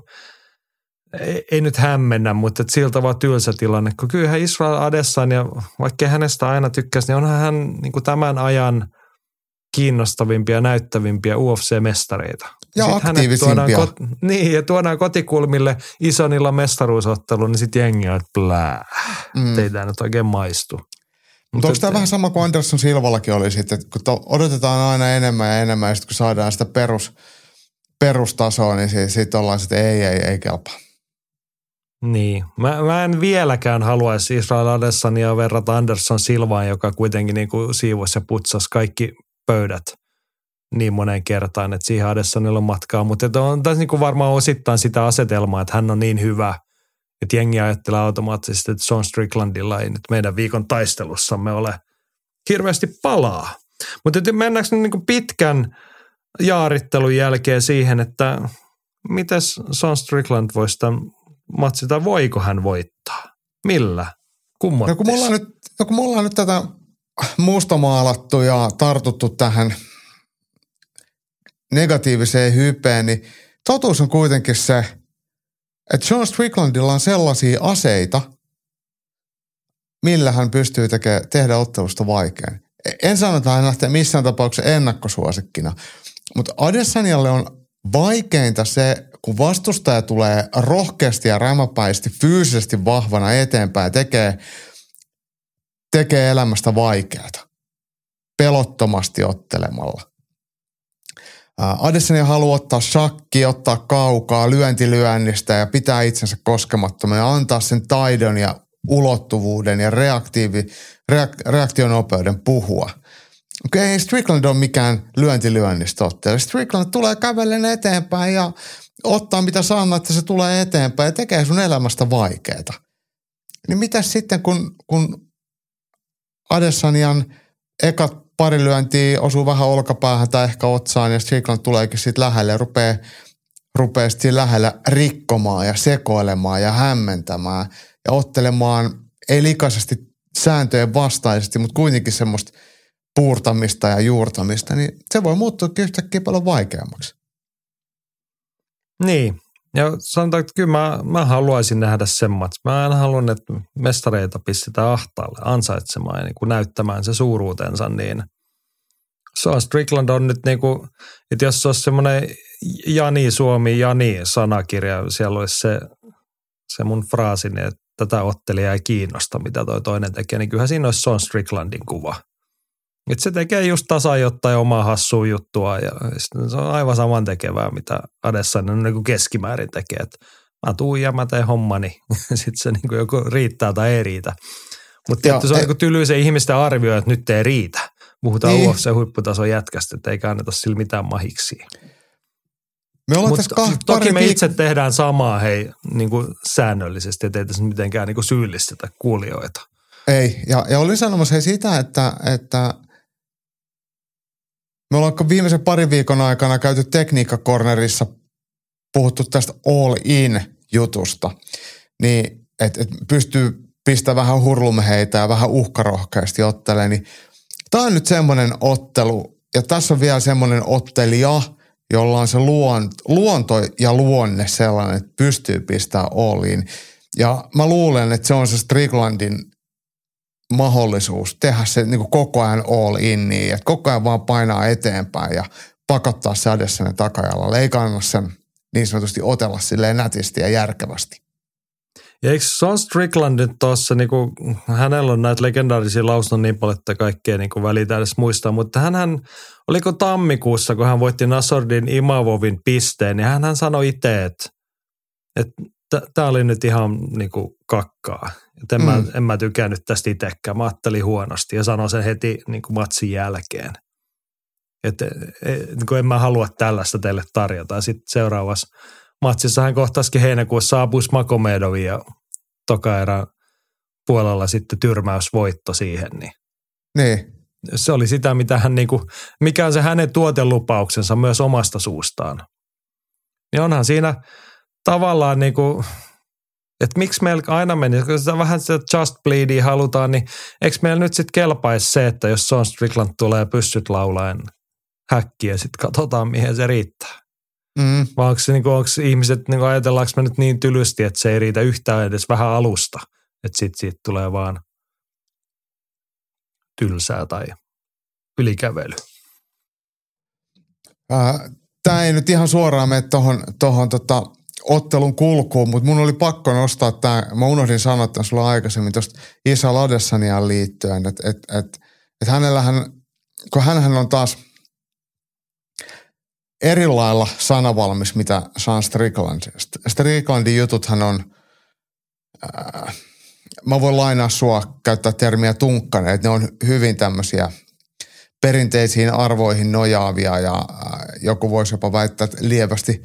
ei, ei, nyt hämmennä, mutta siltä vaan tylsä tilanne. Kun kyllähän Israel Adesanya, vaikka hänestä aina tykkäsi, niin onhan hän niin kuin tämän ajan kiinnostavimpia, näyttävimpiä UFC-mestareita. Ja sitten aktiivisimpia. Kot, niin, ja tuodaan kotikulmille isonilla mestaruusottelu, niin sitten jengi on, että plää, mm. ei tämä nyt oikein maistu. Mutta onko tämä vähän sama kuin Anderson Silvallakin oli sitten, että kun odotetaan aina enemmän ja enemmän, ja sitten kun saadaan sitä perus, perustasoa, niin sitten sit ollaan sitten ei, ei, ei kelpaa. Niin. Mä, mä en vieläkään haluaisi Israel Adesania verrata Anderson Silvaan, joka kuitenkin niin kuin siivoisi ja putsasi kaikki pöydät niin moneen kertaan, että siihen Adesanilla on matkaa. Mutta on tässä niin kuin varmaan osittain sitä asetelmaa, että hän on niin hyvä, että jengi ajattelee automaattisesti, että Sean Stricklandilla ei nyt meidän viikon taistelussamme ole hirveästi palaa. Mutta mennäänkö niin kuin pitkän jaarittelun jälkeen siihen, että miten Sean Strickland voisi tämän matsi, tai voiko hän voittaa? Millä? Kummottis? No kun on nyt, no kun mulla on nyt tätä mustamaalattu ja tartuttu tähän negatiiviseen hypeen, niin totuus on kuitenkin se, että John Stricklandilla on sellaisia aseita, millä hän pystyy teke, tehdä ottelusta vaikean. En sano, että hän lähtee missään tapauksessa ennakkosuosikkina, mutta Adesanialle on vaikeinta se, kun vastustaja tulee rohkeasti ja rämäpäisesti, fyysisesti vahvana eteenpäin tekee, tekee elämästä vaikeata pelottomasti ottelemalla. Adesanya haluaa ottaa shakki, ottaa kaukaa lyöntilyönnistä ja pitää itsensä koskemattomana ja antaa sen taidon ja ulottuvuuden ja reaktiivi, reak, reaktionopeuden puhua – Okei, okay, Strickland on mikään lyöntilyönnistä otteella. Strickland tulee kävellen eteenpäin ja ottaa mitä sanoo, että se tulee eteenpäin ja tekee sun elämästä vaikeaa. Niin mitä sitten, kun, kun Adesanian ekat pari lyöntiä osuu vähän olkapäähän tai ehkä otsaan ja Strickland tuleekin sitten lähelle ja rupeaa, rupeaa sitten lähellä rikkomaan ja sekoilemaan ja hämmentämään ja ottelemaan ei likaisesti sääntöjen vastaisesti, mutta kuitenkin semmoista – puurtamista ja juurtamista, niin se voi muuttua yhtäkkiä paljon vaikeammaksi. Niin, ja sanotaan, että kyllä mä, mä haluaisin nähdä sen match. Mä en halua, että mestareita pistetään ahtaalle ansaitsemaan ja niin kuin näyttämään se suuruutensa, niin on Strickland on nyt niin kuin, että jos se olisi semmoinen Jani Suomi, Jani sanakirja, siellä olisi se, se mun fraasi, niin että tätä ottelia ei kiinnosta, mitä toi toinen tekee, niin kyllähän siinä olisi Son Stricklandin kuva – et se tekee just tasan jotain omaa hassua juttua ja se on aivan saman tekevää, mitä Adesanya niin kuin keskimäärin tekee. Et mä tuun ja mä teen hommani, sitten se niin kuin joko riittää tai ei riitä. Mutta se on niin tyly se ihmisten arvio, että nyt ei riitä. Puhutaan niin. UFC huipputason jätkästä, että ei kanneta sillä mitään mahiksi. Me ollaan tässä kah- toki me itse tehdään samaa hei niin kuin säännöllisesti, ettei tässä mitenkään niin kuin syyllistetä kuulijoita. Ei, ja, ja olin sanomassa hei sitä, että, että me ollaan viimeisen parin viikon aikana käyty tekniikkakornerissa puhuttu tästä all in jutusta, niin että et pystyy pistämään vähän hurlumeheitä ja vähän uhkarohkeasti ottelee, niin tämä on nyt semmoinen ottelu, ja tässä on vielä semmoinen ottelija, jolla on se luonto ja luonne sellainen, että pystyy pistämään all in. Ja mä luulen, että se on se Stricklandin mahdollisuus tehdä se niin kuin koko ajan all in, niin, että koko ajan vaan painaa eteenpäin ja pakottaa se adessa takajalla. Ei sen niin sanotusti otella silleen nätisti ja järkevästi. Ja eikö Son Strickland nyt tuossa, niin kuin, hänellä on näitä legendaarisia lausunnon niin paljon, että kaikkea niin kuin välitä edes muistaa, mutta hän oliko tammikuussa, kun hän voitti Nasordin Imavovin pisteen, niin hän sanoi itse, että, että tämä oli nyt ihan niin kuin kakkaa. Et en, mm. mä, en mä tykännyt tästä itsekään. Mä ajattelin huonosti ja sanoin sen heti niin kuin matsin jälkeen. Että et, niin en mä halua tällaista teille tarjota. Sitten seuraavassa matsissa hän kohtasikin heinäkuussa Abus Makomedovin ja toka erän puolella sitten tyrmäysvoitto siihen. Niin. niin. Se oli sitä, mitä hän niin kuin, mikä on se hänen tuotelupauksensa myös omasta suustaan. Niin onhan siinä – tavallaan niin kuin, että miksi meillä aina meni, kun sitä vähän sitä just bleedia halutaan, niin eikö meillä nyt sitten kelpaisi se, että jos Son Strickland tulee pyssyt laulaen häkkiä, sitten katsotaan mihin se riittää. Mm. Vai onko, se, niin kuin, onko ihmiset, niin kuin ajatellaanko me nyt niin tylysti, että se ei riitä yhtään edes vähän alusta, että sitten siitä tulee vaan tylsää tai ylikävely. Tämä ei nyt ihan suoraan mene tuohon tohon, tota, ottelun kulkuun, mutta mun oli pakko nostaa tämä, mä unohdin sanoa tämän sulla aikaisemmin tuosta Isa Ladessaniaan liittyen, että et, et, et hänellähän, kun hänhän on taas eri lailla sanavalmis, mitä Sean Strickland. Stricklandin jututhan on, ää, mä voin lainaa sua käyttää termiä tunkkane, että ne on hyvin tämmöisiä perinteisiin arvoihin nojaavia ja ää, joku voisi jopa väittää, lievästi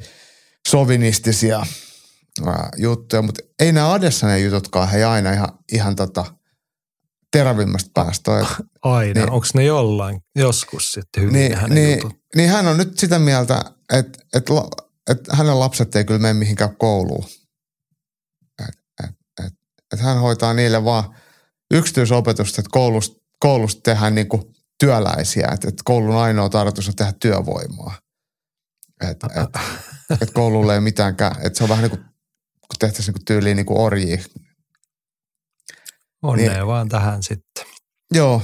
sovinistisia ää, juttuja, mutta ei nämä Adessanen jututkaan he aina ihan, ihan tota terävimmästä päästä. Aina, niin, onko ne jollain joskus sitten hyvin niin, hänen niin, jutut? niin hän on nyt sitä mieltä, että, että, että hänen lapset ei kyllä mene mihinkään kouluun. Että et, et, et hän hoitaa niille vaan yksityisopetusta, että koulusta, koulusta tehdään niin kuin työläisiä, että, että koulun ainoa tarkoitus on tehdä työvoimaa. Että et, et koululle ei mitäänkään, että se on vähän niin kuin, kun tehtäisiin niin tyyliin niin kuin orjia. Onnea niin, vaan tähän sitten. Joo.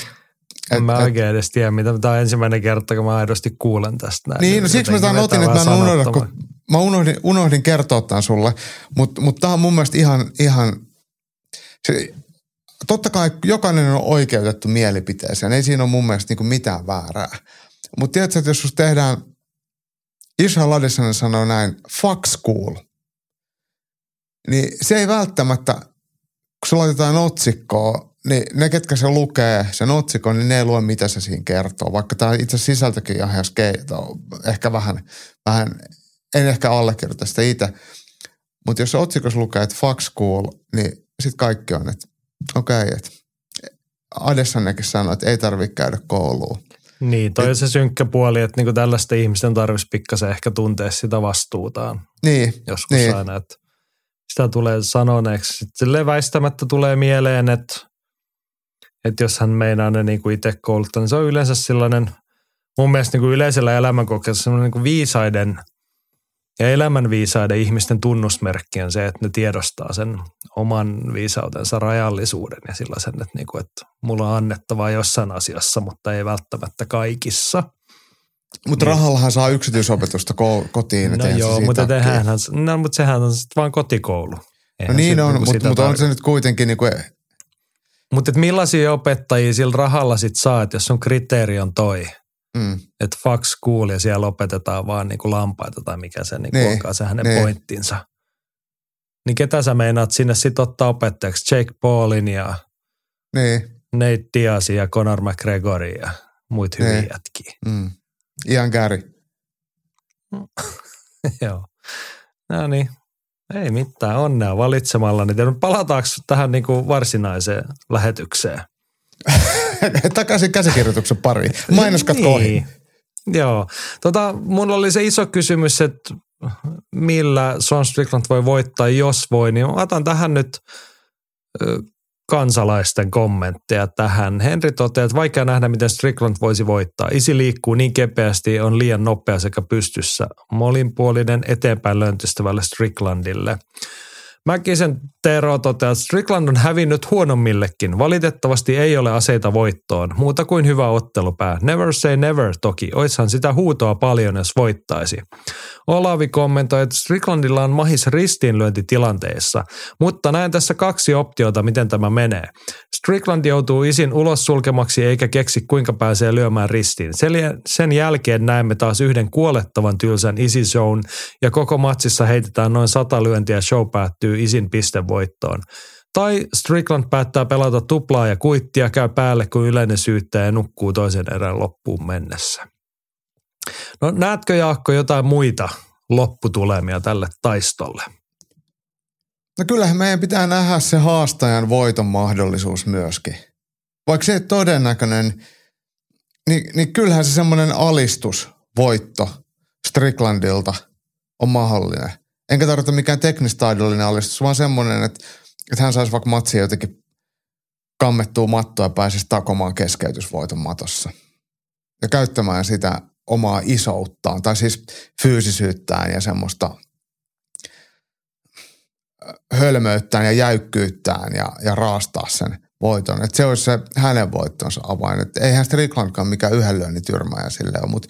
Et, mä en oikein edes tiedä, mitä tämä on ensimmäinen kerta, kun mä aidosti kuulen tästä näin. Niin, no siksi mä tämän otin, että mä en unohda, kun mä unohdin, unohdin kertoa tämän sulle, mutta mut tämä on mun mielestä ihan, ihan se, totta kai jokainen on oikeutettu mielipiteeseen, ei siinä ole mun mielestä niinku mitään väärää. Mutta tiedätkö, että jos tehdään, Isha Ladissanen sanoo näin, fuck school, niin se ei välttämättä, kun se laitetaan otsikkoa, niin ne, ketkä se lukee, sen otsikon, niin ne ei lue, mitä se siinä kertoo. Vaikka tämä itse sisältökin ihan ehkä vähän, vähän, en ehkä allekirjoita sitä itse. Mutta jos otsikossa lukee, että fuck school, niin sitten kaikki on, että okei, okay, että Adessannekin sanoi, että ei tarvitse käydä kouluun. Niin, toi on se synkkä puoli, että niinku tällaisten ihmisten tarvitsisi pikkasen ehkä tuntea sitä vastuutaan. Niin. Joskus niin. aina, että sitä tulee sanoneeksi. Sitten väistämättä tulee mieleen, että, että jos hän meinaa ne niinku itse kouluttaa, niin se on yleensä sellainen, mun mielestä niinku yleisellä elämänkokeessa sellainen niinku viisaiden ja elämänviisaiden ihmisten tunnusmerkki on se, että ne tiedostaa sen oman viisautensa rajallisuuden ja sellaisen, että, niinku, että mulla on annettavaa jossain asiassa, mutta ei välttämättä kaikissa. Mutta niin. rahallahan saa yksityisopetusta ko- kotiin. No joo, mutta, tehdään, no, mutta sehän on sitten vaan kotikoulu. Eihän no niin on, niinku mutta, mutta on se nyt kuitenkin niin kuin... Mutta millaisia opettajia sillä rahalla sitten saa, että jos sun kriteeri on toi, mm. että fuck school ja siellä opetetaan vaan niinku lampaita tai mikä se niinku niin, onkaan se hänen niin. pointtinsa. Niin ketä sä meinaat sinne sitten ottaa opettajaksi? Jake Paulin ja niin. Nate Diazin ja Conor McGregorin ja muut hyviä niin. jätkiä. Mm. Ian Gary. Joo. No niin. Ei mitään, onnea valitsemalla. Niin palataanko tähän niin kuin varsinaiseen lähetykseen? Takaisin käsikirjoituksen pariin. Mainoskatko niin. ohi. Joo. Tota, mun oli se iso kysymys, että millä Sean Strickland voi voittaa, jos voi, niin otan tähän nyt kansalaisten kommentteja tähän. Henri toteaa, että vaikea nähdä, miten Strickland voisi voittaa. Isi liikkuu niin kepeästi, on liian nopea sekä pystyssä. Molinpuolinen eteenpäin löntystävälle Stricklandille. Mäkisen Tero toteaa, että Strickland on hävinnyt huonommillekin. Valitettavasti ei ole aseita voittoon. Muuta kuin hyvä ottelupää. Never say never toki. Oishan sitä huutoa paljon, jos voittaisi. Olavi kommentoi, että Stricklandilla on mahis ristiinlyöntitilanteessa, mutta näen tässä kaksi optiota, miten tämä menee. Strickland joutuu isin ulos sulkemaksi eikä keksi kuinka pääsee lyömään ristiin. Sen jälkeen näemme taas yhden kuolettavan tylsän isi zone ja koko matsissa heitetään noin sata lyöntiä show päättyy isin pistevoittoon. Tai Strickland päättää pelata tuplaa ja kuittia, käy päälle kuin yleinen syyttäjä nukkuu toisen erän loppuun mennessä. No näetkö Jaakko jotain muita lopputulemia tälle taistolle? No kyllähän meidän pitää nähdä se haastajan voiton mahdollisuus myöskin. Vaikka se todennäköinen, niin, niin kyllähän se semmoinen alistus, voitto Stricklandilta on mahdollinen. Enkä tarvita mikään teknistaidollinen alistus, vaan semmoinen, että, että hän saisi vaikka matsia jotenkin kammettua mattoa ja pääsisi takomaan keskeytysvoiton matossa. Ja käyttämään sitä omaa isouttaan, tai siis fyysisyyttään ja semmoista hölmöyttään ja jäykkyyttään ja, ja raastaa sen voiton. Et se olisi se hänen voittonsa avain. Et eihän Stricklandkaan mikään yhden lyönnin tyrmäjä sille ole, mutta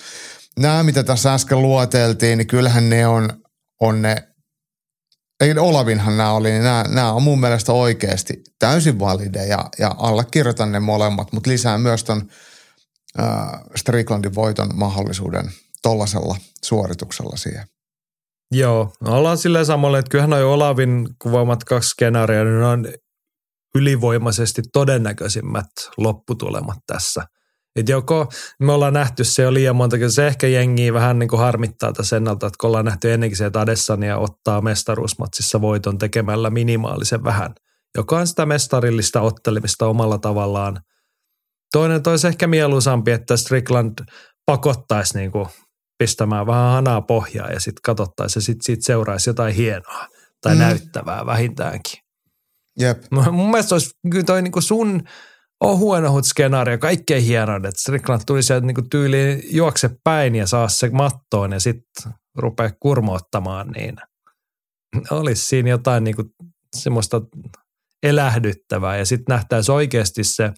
nämä, mitä tässä äsken luoteltiin, niin kyllähän ne on, on ne, ei Olavinhan nämä oli, niin nämä, nämä on mun mielestä oikeasti täysin valide ja, allekirjoitan ne molemmat, mutta lisää myös ton äh, Stricklandin voiton mahdollisuuden tollasella suorituksella siihen. Joo, no ollaan silleen samalla, että kyllähän noin Olavin kuvaamat kaksi skenaarioa, niin ne on ylivoimaisesti todennäköisimmät lopputulemat tässä. Että joko me ollaan nähty se jo liian monta, se ehkä jengiä vähän niin kuin harmittaa tässä ennalta, että kun ollaan nähty ennenkin se, että Adesanya ottaa mestaruusmatsissa voiton tekemällä minimaalisen vähän, joka on sitä mestarillista ottelemista omalla tavallaan. Toinen toisi ehkä mieluisampi, että Strickland pakottaisi niin kuin pistämään vähän hanaa pohjaa ja sitten katsottaisiin ja sitten siitä seuraisi jotain hienoa tai mm. näyttävää vähintäänkin. Jep. Mun mielestä olisi kyllä toi niinku sun ohuen ohut skenaario kaikkein hienoin, että Strickland tuli sieltä niinku tyyliin juokse päin ja saa se mattoon ja sitten rupeaa kurmoottamaan, niin olisi siinä jotain niinku semmoista elähdyttävää ja sitten nähtäisi oikeasti se,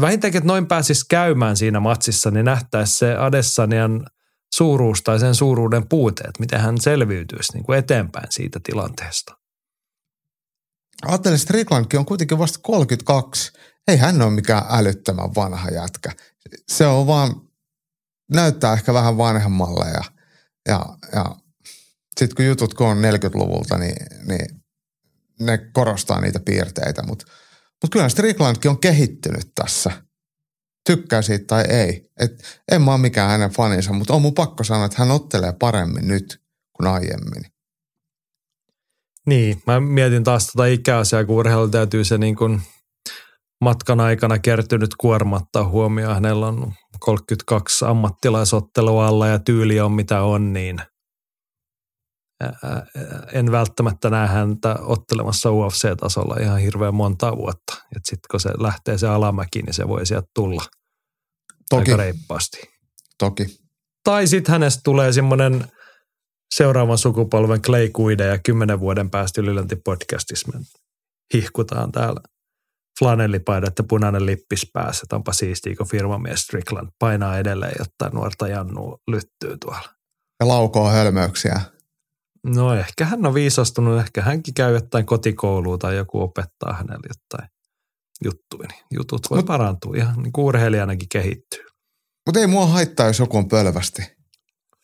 vähintäänkin, että noin pääsisi käymään siinä matsissa, niin nähtäisi se Adessanian suuruus tai sen suuruuden puuteet, miten hän selviytyisi niin kuin eteenpäin siitä tilanteesta. Ajattelin, että Stricklandkin on kuitenkin vasta 32. Ei hän ole mikään älyttömän vanha jätkä. Se on vaan, näyttää ehkä vähän vanhemmalle ja, ja, ja sitten kun jutut kun on 40-luvulta, niin, niin ne korostaa niitä piirteitä. Mutta mut kyllä Stricklandkin on kehittynyt tässä – tykkää siitä tai ei. Et en mä ole mikään hänen faninsa, mutta on mun pakko sanoa, että hän ottelee paremmin nyt kuin aiemmin. Niin, mä mietin taas tota ikäasiaa, kun urheilu täytyy se niin kuin matkan aikana kertynyt kuormattaa huomioon. Hänellä on 32 ammattilaisottelua alla ja tyyli on mitä on, niin en välttämättä näe häntä ottelemassa UFC-tasolla ihan hirveän monta vuotta. Sitten kun se lähtee se alamäki, niin se voi sieltä tulla Toki. aika reippaasti. Toki. Tai sitten hänestä tulee semmoinen seuraavan sukupolven Clay Guide ja kymmenen vuoden päästä Ylilänti podcastissa hihkutaan täällä flanellipaidat ja punainen lippis päässä. Onpa siistiä, kun firmamies Strickland painaa edelleen, jotta nuorta Jannu lyttyy tuolla. Ja laukoo hölmöyksiä. No ehkä hän on viisastunut, ehkä hänkin käy jotain kotikoulua tai joku opettaa hänelle jotain juttuja, niin jutut voi Mut, parantua ihan niin kuin urheilijanakin kehittyy. Mutta ei mua haittaa, jos joku on pölvästi.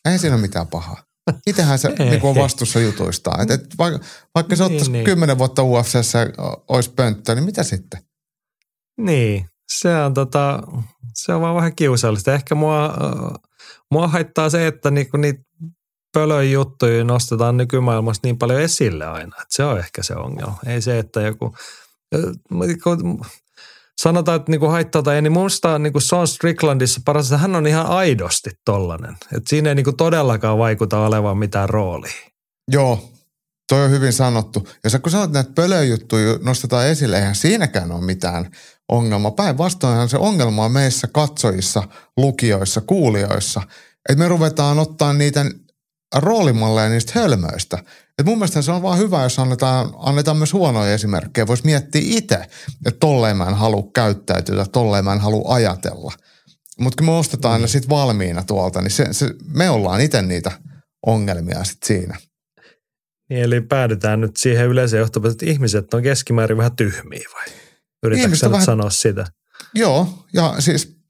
Ei siinä ole mitään pahaa. Itsehän se niin on vastuussa jutuista. Et, et vaikka, vaikka se niin, ottaisi niin. kymmenen vuotta UFCssä olisi pönttö, niin mitä sitten? Niin, se on, tota, se on vaan vähän kiusallista. Ehkä mua, mua haittaa se, että niinku niitä pölön juttuja nostetaan nykymaailmassa niin paljon esille aina. Että se on ehkä se ongelma. Ei se, että joku sanotaan, että niinku haittaa tai ei, niin musta niinku Sean Stricklandissa paras, että hän on ihan aidosti tollanen. Että siinä ei niinku todellakaan vaikuta olevan mitään roolia. Joo, toi on hyvin sanottu. Ja sä kun sanot näitä pölöjuttuja nostetaan esille, eihän siinäkään ole mitään ongelma. Päinvastoinhan se ongelma on meissä katsojissa, lukijoissa, kuulijoissa. Että me ruvetaan ottaa niitä roolimalleja niistä hölmöistä. Et mun mielestä se on vaan hyvä, jos annetaan, annetaan myös huonoja esimerkkejä. Voisi miettiä itse, että tolleen mä en halua käyttäytyä, tolleen mä en halua ajatella. Mutta kun me ostetaan mm. ne sitten valmiina tuolta, niin se, se, me ollaan itse niitä ongelmia sitten siinä. Niin, eli päädytään nyt siihen yleiseen johtopäätökseen, että ihmiset on keskimäärin vähän tyhmiä vai? Yritätkö vähän... sanoa sitä? Joo, ja siis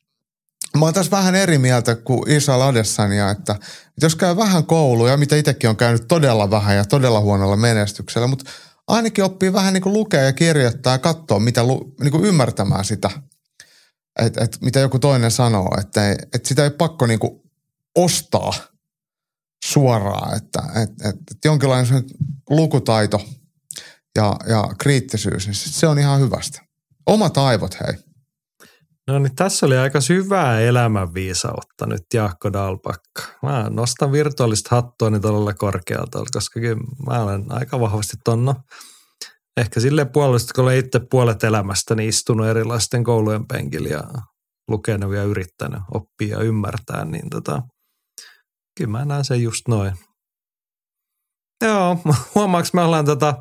Mä oon tässä vähän eri mieltä kuin Isa Ladessania, että, että jos käy vähän kouluja, mitä itsekin on käynyt todella vähän ja todella huonolla menestyksellä, mutta ainakin oppii vähän niin kuin lukea ja kirjoittaa ja katsoa, mitä, niin kuin ymmärtämään sitä, että, että mitä joku toinen sanoo, että, että sitä ei pakko niin kuin ostaa suoraan, että, että, että, että jonkinlainen lukutaito ja, ja kriittisyys, niin se on ihan hyvästä. Omat aivot, hei. No niin, tässä oli aika syvää elämänviisautta nyt Jaakko Dalpakka. Mä nostan virtuaalista hattuani todella korkealta, koska mä olen aika vahvasti tonno. Ehkä sille puolesta, kun olen itse puolet elämästäni istunut erilaisten koulujen penkillä ja lukenut ja yrittänyt oppia ja ymmärtää, niin tota, kyllä mä näen sen just noin. Joo, huomaaks me ollaan tota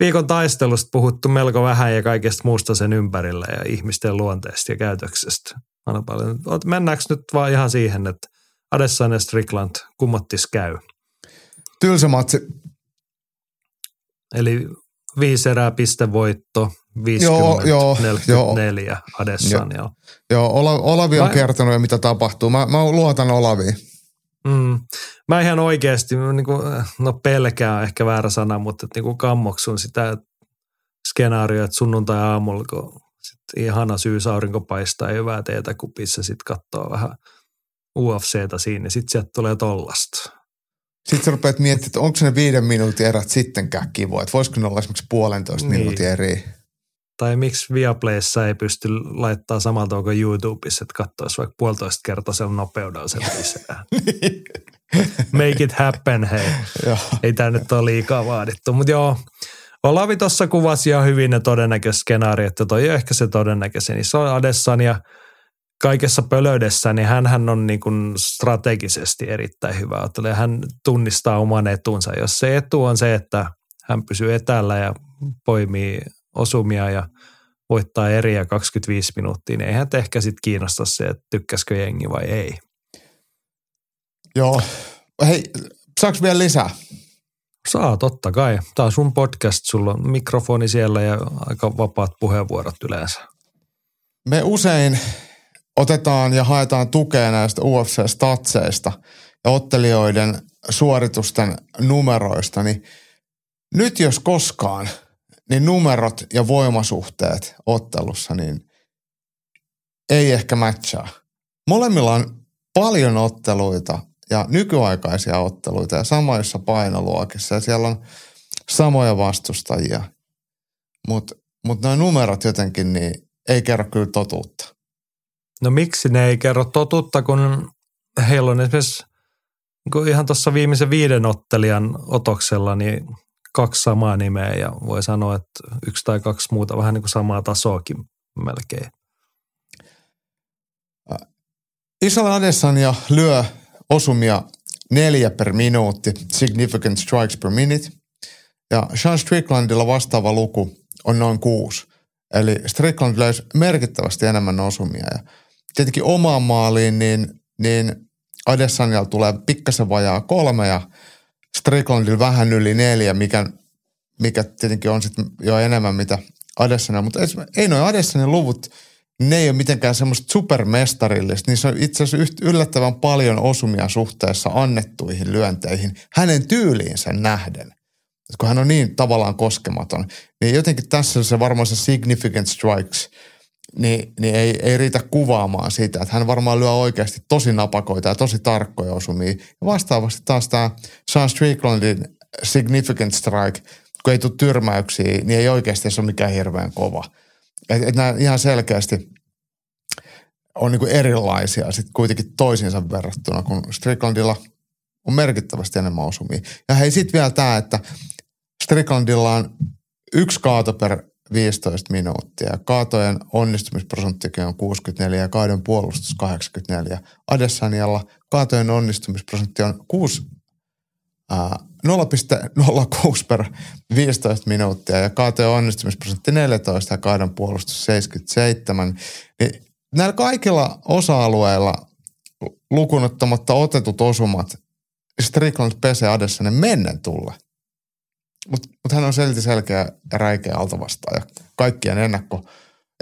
viikon taistelusta puhuttu melko vähän ja kaikesta muusta sen ympärillä ja ihmisten luonteesta ja käytöksestä. Aina paljon. Mennäänkö nyt vaan ihan siihen, että Adesanya ja Strickland kummottis käy? Tylsä matsi. Eli viisi erää pistevoitto, 50, joo, joo, 44 joo. Adesanya. Joo, Olavi on Vai... kertonut mitä tapahtuu. Mä, mä luotan Olaviin. Mm. Mä ihan oikeasti, niin kuin, no pelkää on ehkä väärä sana, mutta niin kuin kammoksun sitä skenaarioa, että sunnuntai-aamulla, kun sit ihana syysaurinko paistaa ja hyvää teetä kupissa, sitten katsoo vähän UFCtä siinä, niin sitten sieltä tulee tollasta. Sitten sä rupeat miettimään, että onko ne viiden minuutin erät sittenkään kivoa, että voisiko ne olla esimerkiksi puolentoista niin. minuutin eri tai miksi Viaplayssa ei pysty laittaa samalta kuin YouTubessa, että katsoisi vaikka puolitoista kertaisella nopeudella sen lisää. Make it happen, hei. ei tämä nyt ole liikaa vaadittu, mutta joo. Olavi tuossa kuvasi ihan hyvin ne todennäköiset skenaariot, että toi on ehkä se todennäköisin. Se on Adessan ja kaikessa pölöydessä, niin hän on niin kuin strategisesti erittäin hyvä ottelija. Hän tunnistaa oman etunsa. Jos se etu on se, että hän pysyy etäällä ja poimii osumia ja voittaa eriä 25 minuuttia, niin eihän te ehkä sitten kiinnosta se, että tykkäskö jengi vai ei. Joo. Hei, saaks vielä lisää? Saa, totta kai. Tämä on sun podcast, sulla on mikrofoni siellä ja aika vapaat puheenvuorot yleensä. Me usein otetaan ja haetaan tukea näistä UFC-statseista ja ottelijoiden suoritusten numeroista, niin nyt jos koskaan – niin numerot ja voimasuhteet ottelussa niin ei ehkä matchaa. Molemmilla on paljon otteluita ja nykyaikaisia otteluita ja samoissa painoluokissa ja siellä on samoja vastustajia. Mutta mut nuo numerot jotenkin niin ei kerro kyllä totuutta. No miksi ne ei kerro totuutta, kun heillä on esimerkiksi niin ihan tuossa viimeisen viiden ottelijan otoksella, niin kaksi samaa nimeä ja voi sanoa, että yksi tai kaksi muuta vähän niin kuin samaa tasoakin melkein. Isla Adesanya lyö osumia neljä per minuutti, significant strikes per minute. Ja Sean Stricklandilla vastaava luku on noin kuusi. Eli Strickland löysi merkittävästi enemmän osumia. Ja tietenkin omaan maaliin, niin, niin Adesanyalla tulee pikkasen vajaa kolme ja Stricklandilla vähän yli neljä, mikä, mikä tietenkin on sitten jo enemmän mitä Adessana, mutta ei noin Adessanin luvut, ne ei ole mitenkään semmoista supermestarillista. Niissä on itse asiassa yllättävän paljon osumia suhteessa annettuihin lyönteihin hänen tyyliinsä nähden. Et kun hän on niin tavallaan koskematon, niin jotenkin tässä se varmaan se significant strikes – niin, niin ei, ei riitä kuvaamaan sitä, että hän varmaan lyö oikeasti tosi napakoita ja tosi tarkkoja osumia. Ja vastaavasti taas tämä Sean Stricklandin significant strike, kun ei tule tyrmäyksiä, niin ei oikeasti se ole mikään hirveän kova. Et, et nämä ihan selkeästi on niinku erilaisia sitten kuitenkin toisiinsa verrattuna, kun Stricklandilla on merkittävästi enemmän osumia. Ja hei, sitten vielä tämä, että Stricklandilla on yksi kaato per 15 minuuttia. Kaatojen onnistumisprosenttikin on 64 ja kaadon puolustus 84. Adesanialla kaatojen onnistumisprosentti on 6, äh, 0,06 per 15 minuuttia ja kaatojen onnistumisprosentti 14 ja kaadon puolustus 77. Niin näillä kaikilla osa-alueilla lukunottamatta otetut osumat Strickland pesee Adessanen mennen tulle. Mutta mut hän on silti selkeä ja räikeä altavastaaja kaikkien ennakko,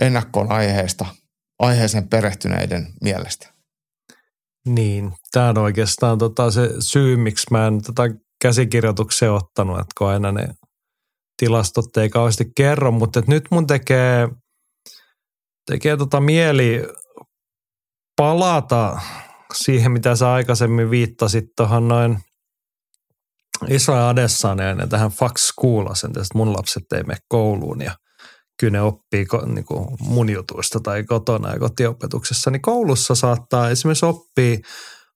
ennakkoon aiheesta, aiheeseen perehtyneiden mielestä. Niin, tämä on oikeastaan tota se syy, miksi mä en tota käsikirjoituksia ottanut, että kun aina ne tilastot ei kauheasti kerro, mutta nyt mun tekee, tekee tota mieli palata siihen, mitä sä aikaisemmin viittasit tuohon noin – Israel Adessaneen ja tähän Fax School että mun lapset ei mene kouluun ja kyllä ne oppii niin kuin mun jutuista tai kotona ja kotiopetuksessa, niin koulussa saattaa esimerkiksi oppia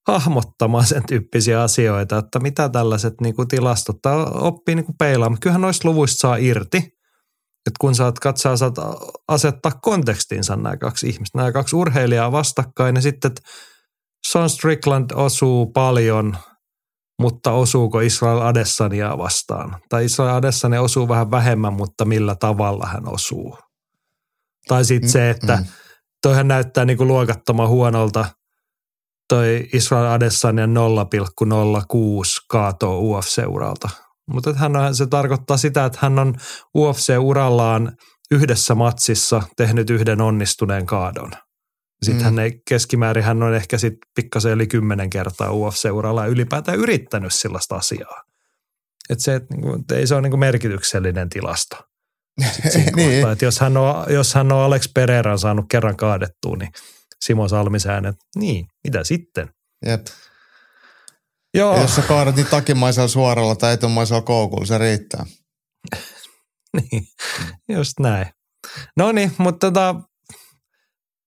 hahmottamaan sen tyyppisiä asioita, että mitä tällaiset niin kuin tilastot, tai oppii niin kuin peilaamaan. Kyllähän noista luvuista saa irti, että kun saat katsoa, saat asettaa kontekstinsa nämä kaksi ihmistä, nämä kaksi urheilijaa vastakkain, ja sitten, että Sean Strickland osuu paljon, mutta osuuko Israel Adesania vastaan? Tai Israel Adesania osuu vähän vähemmän, mutta millä tavalla hän osuu? Tai sitten se, että mm. toihan näyttää niin kuin luokattoman huonolta – toi Israel Adesanya 0,06 kaatoo UFC-uralta. Mutta hän on, se tarkoittaa sitä, että hän on UFC-urallaan yhdessä matsissa tehnyt yhden onnistuneen kaadon. Sitten mm. hän ei, keskimäärin hän on ehkä sitten pikkasen yli kymmenen kertaa UFC-uralla ylipäätään yrittänyt sellaista asiaa. Et se, et, niinku, et ei se ole niinku merkityksellinen tilasto. niin. kohtaa, jos hän, on, jos hän on Alex Pereiran saanut kerran kaadettua, niin Simo Salmisään, että niin, mitä sitten? Jep. Joo. Ja jos sä kaadat niin takimaisella suoralla tai etumaisella koukulla, se riittää. niin, just näin. No niin, mutta tota,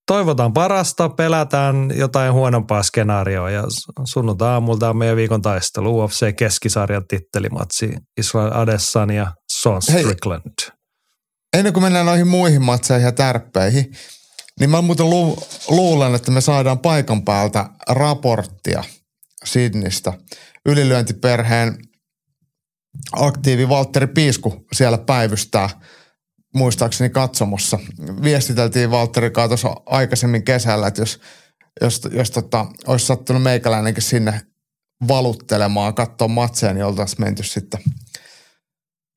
toivotaan parasta, pelätään jotain huonompaa skenaarioa ja sunnuntai aamulta on meidän viikon taistelu UFC keskisarjan tittelimatsi Israel Adesanya ja Sean Strickland. Hei, ennen kuin mennään noihin muihin matseihin ja tärppeihin, niin mä muuten lu- luulen, että me saadaan paikan päältä raporttia Sidnistä. Ylilyöntiperheen aktiivi Valtteri Piisku siellä päivystää muistaakseni katsomossa. Viestiteltiin Valtteri tuossa aikaisemmin kesällä, että jos, jos, jos tota, olisi sattunut meikäläinenkin sinne valuttelemaan, katsoa matseja, niin oltaisiin menty sitten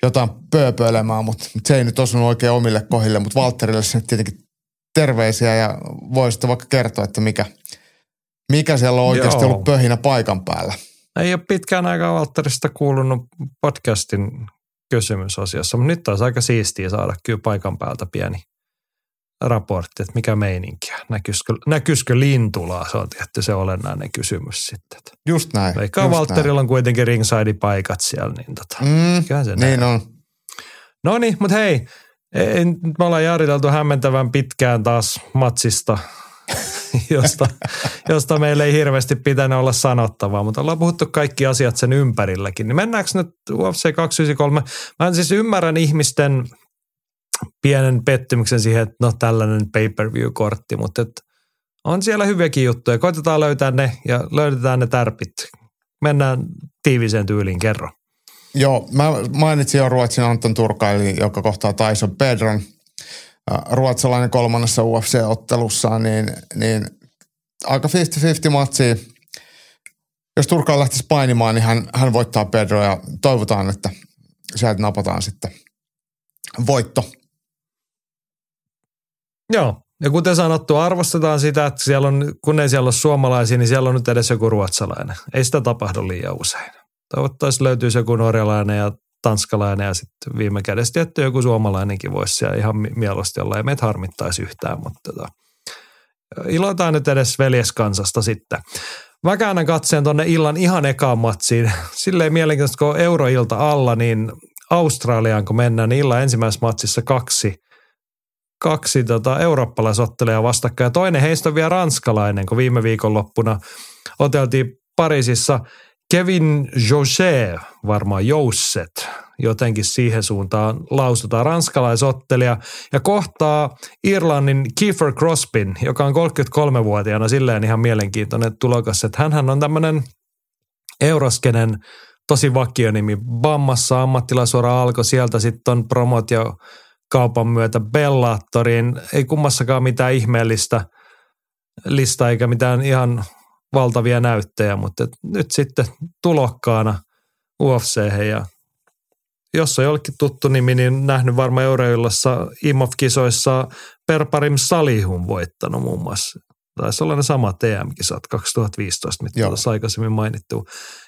jotain pööpöilemään, mutta se ei nyt osunut oikein omille kohille, mutta Valtterille se tietenkin terveisiä ja voisitte vaikka kertoa, että mikä, mikä siellä on oikeasti Joo. ollut pöhinä paikan päällä. Ei ole pitkään aikaa Valtterista kuulunut podcastin kysymysasiassa, mutta nyt taas aika siistiä saada kyllä paikan päältä pieni raportti, että mikä meininkiä. Näkyisikö, näkyisikö lintulaa? Se on tietty se olennainen kysymys sitten. Just näin. Vaikka Valtterilla on kuitenkin ringside-paikat siellä, niin tota, mm, se niin näin. on. No niin, mutta hei, ei, me ollaan jaariteltu hämmentävän pitkään taas matsista, josta, josta meillä ei hirveästi pitänyt olla sanottavaa, mutta ollaan puhuttu kaikki asiat sen ympärilläkin. Niin mennäänkö nyt UFC 293? Mä en siis ymmärrän ihmisten pienen pettymyksen siihen, että no tällainen pay-per-view-kortti, mutta et on siellä hyviäkin juttuja. Koitetaan löytää ne ja löydetään ne tärpit. Mennään tiiviseen tyyliin kerro. Joo, mä mainitsin jo Ruotsin Anton Turkaili, joka kohtaa Tyson Pedron. Ruotsalainen kolmannessa UFC-ottelussa, niin, niin aika 50-50 matsi. Jos Turkaali lähtisi painimaan, niin hän, hän voittaa Pedro ja toivotaan, että sieltä napataan sitten voitto. Joo, ja kuten sanottu, arvostetaan sitä, että siellä on, kun ei siellä ole suomalaisia, niin siellä on nyt edes joku ruotsalainen. Ei sitä tapahdu liian usein. Toivottavasti löytyisi joku norjalainen ja tanskalainen ja sitten viime kädessä tietty joku suomalainenkin voisi siellä ihan mieluusti olla. Ja meitä harmittaisi yhtään, mutta tota, iloitaan nyt edes veljeskansasta sitten. Mä käännän katseen tonne illan ihan ekaan matsiin. Silleen mielenkiintoista, kun euroilta alla, niin Australiaan kun mennään, niin illan ensimmäisessä matsissa kaksi, kaksi tota, eurooppalaisottelijaa vastakkain. Toinen heistä on vielä ranskalainen, kun viime viikonloppuna oteltiin Pariisissa – Kevin Jose, varmaan Jousset, jotenkin siihen suuntaan lausutaan, ranskalaisottelija, ja kohtaa Irlannin Kiefer Crosbyn, joka on 33-vuotiaana silleen ihan mielenkiintoinen tulokas, että hän on tämmöinen euroskenen tosi vakionimi. Bammassa ammattilaisura alkoi sieltä, sitten on promot ja kaupan myötä Bellatoriin. Ei kummassakaan mitään ihmeellistä lista eikä mitään ihan valtavia näyttejä, mutta nyt sitten tulokkaana UFC ja jos on jollekin tuttu nimi, niin nähnyt varmaan Euroillassa IMOF-kisoissa Perparim Salihun voittanut muun muassa. Taisi olla ne samat TM-kisat 2015, mitä tuossa aikaisemmin mainittu.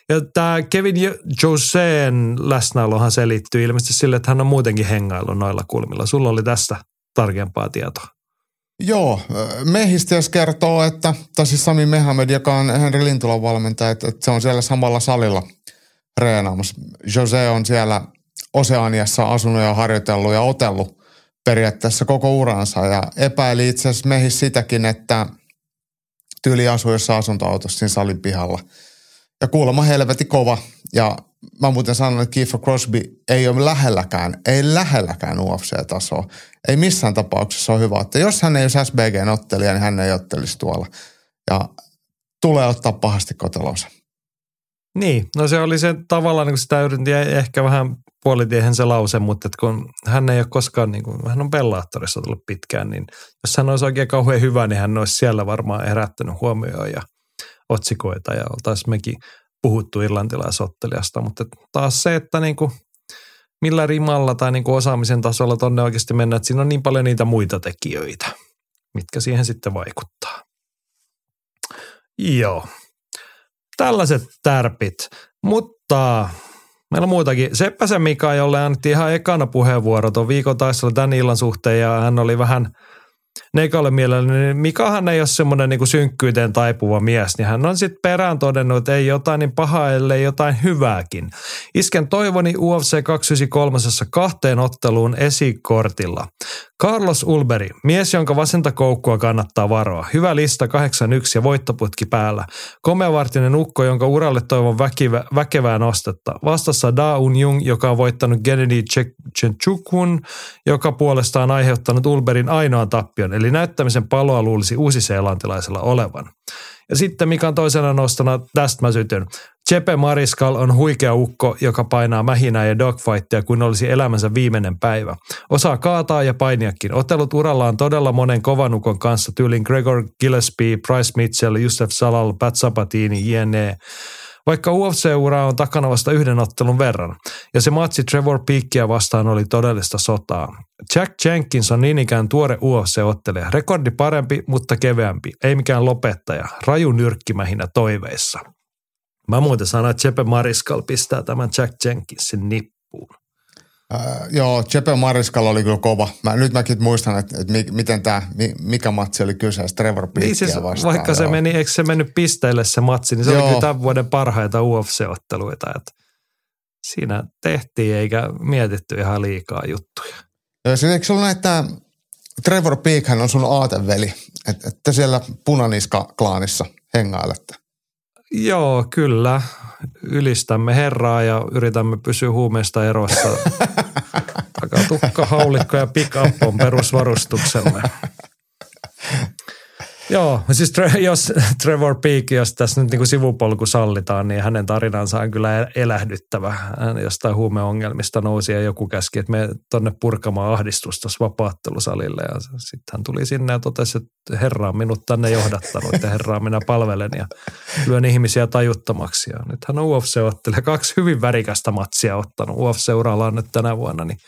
Ja tämä Kevin Joseen läsnäolohan selittyy ilmeisesti sille, että hän on muutenkin hengailu noilla kulmilla. Sulla oli tästä tarkempaa tietoa. Joo, Mehistiös kertoo, että, tai siis Sami Mehamed, joka on Henri Lintulan valmentaja, että, että se on siellä samalla salilla reenaamassa. Jose on siellä Oseaniassa asunut ja harjoitellut ja otellut periaatteessa koko uransa ja epäili itse asiassa mehi sitäkin, että tyyli asui jossain asuntoautossa siinä salin pihalla. Ja kuulemma helveti kova ja mä muuten sanon, että Kiefer Crosby ei ole lähelläkään, ei lähelläkään UFC-tasoa. Ei missään tapauksessa ole hyvä, että jos hän ei olisi SBG-ottelija, niin hän ei ottelisi tuolla. Ja tulee ottaa pahasti kotelonsa. Niin, no se oli se tavallaan, niin kuin sitä yritin ehkä vähän puolitiehen se lause, mutta että kun hän ei ole koskaan, niin kuin, hän on pellaattorissa tullut pitkään, niin jos hän olisi oikein kauhean hyvä, niin hän olisi siellä varmaan herättänyt huomioon ja otsikoita ja oltaisiin mekin puhuttu irlantilaisottelijasta, mutta taas se, että niin kuin millä rimalla tai niin kuin osaamisen tasolla tonne oikeasti mennään, että siinä on niin paljon niitä muita tekijöitä, mitkä siihen sitten vaikuttaa. Joo, tällaiset tärpit, mutta Meillä on muutakin. Seppäsen Mika, jolle annettiin ihan ekana puheenvuoro tuon viikon taistelu tämän illan suhteen ja hän oli vähän – Neikalle mielellä, niin Mikahan ei ole semmoinen niin synkkyyteen taipuva mies, niin hän on sitten perään todennut, että ei jotain niin pahaa, ellei jotain hyvääkin. Isken toivoni UFC 293 kahteen otteluun esikortilla. Carlos Ulberi, mies, jonka vasenta koukkua kannattaa varoa. Hyvä lista 8-1 ja voittoputki päällä. Komeavartinen ukko, jonka uralle toivon väkivä, väkevää nostetta. Vastassa Da Un Jung, joka on voittanut Gennady Chenchukun, joka puolestaan aiheuttanut Ulberin ainoan tappion, eli näyttämisen paloa luulisi uusiseelantilaisella olevan. Ja sitten mikä on toisena nostona, tästä mä sytyn. Chepe Mariskal on huikea ukko, joka painaa mähinää ja dogfightia kuin olisi elämänsä viimeinen päivä. Osaa kaataa ja painiakin. Ottelut urallaan todella monen kovanukon kanssa tyylin Gregor Gillespie, Price Mitchell, Yusef Salal, Pat Sabatini, jne vaikka UFC-ura on takana vasta yhden ottelun verran. Ja se matsi Trevor Peakia vastaan oli todellista sotaa. Jack Jenkins on niin ikään tuore UFC-ottelija. Rekordi parempi, mutta keveämpi. Ei mikään lopettaja. Raju nyrkkimähinä toiveissa. Mä muuten sanon, että Jeppe Mariskal pistää tämän Jack Jenkinsin nippuun. Äh, joo, Jeppe Mariskal oli kyllä kova. Mä, nyt mäkin muistan, että, että miten tämä, mikä matsi oli kyseessä Trevor Peakia niin siis, vastaan. Vaikka se joo. meni, eikö se mennyt pisteille se matsi, niin se joo. oli kyllä tämän vuoden parhaita UFC-otteluita. Että siinä tehtiin eikä mietitty ihan liikaa juttuja. Joo, siis eikö ollut että Trevor Peak on sun aateveli, että, että siellä punaniska-klaanissa hengailette? Joo, kyllä. Ylistämme Herraa ja yritämme pysyä huumeista erossa. Takatukka, haulikko ja pick up on perusvarustuksemme. Joo, siis jos Trevor Peak, jos tässä nyt niin kuin sivupolku sallitaan, niin hänen tarinansa on kyllä elähdyttävä. Hän jostain huumeongelmista nousi ja joku käski, että me tonne purkamaan ahdistusta vapaattelusalille. Ja sitten hän tuli sinne ja totesi, että herra on minut tänne johdattanut ja herraa minä palvelen ja lyön ihmisiä tajuttomaksi. Ja nyt hän on UFC-ottelija, kaksi hyvin värikästä matsia ottanut. UFC-uralla on nyt tänä vuonna, niin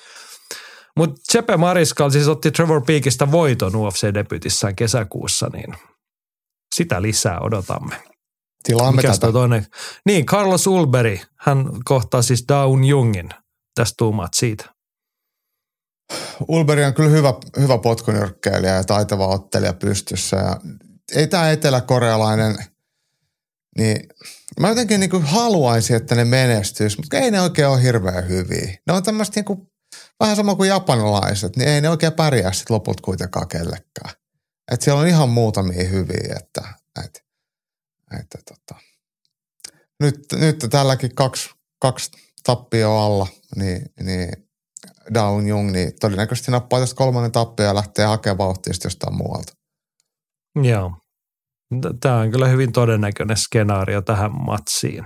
mutta Chepe Mariskal siis otti Trevor Peakista voiton UFC-debytissään kesäkuussa, niin sitä lisää odotamme. Tilaamme Mikäs tätä. Toinen? Niin, Carlos Ulberi, hän kohtaa siis Down Jungin. Tästä tuumaat siitä. Ulberi on kyllä hyvä, hyvä potkunyrkkeilijä ja taitava ottelija pystyssä. Ja ei tämä eteläkorealainen, niin mä jotenkin niin haluaisin, että ne menestyisi, mutta ei ne oikein ole hirveän hyviä. Ne on tämmöistä niin vähän sama kuin japanilaiset, niin ei ne oikein pärjää sitten loput kuitenkaan kellekään. Et siellä on ihan muutamia hyviä, että, että, että tota. nyt, nyt tälläkin kaksi, kaksi tappio alla, niin, niin Down Jung, niin todennäköisesti nappaa tästä kolmannen tappio ja lähtee hakemaan vauhtia jostain muualta. Joo. Tämä on kyllä hyvin todennäköinen skenaario tähän matsiin.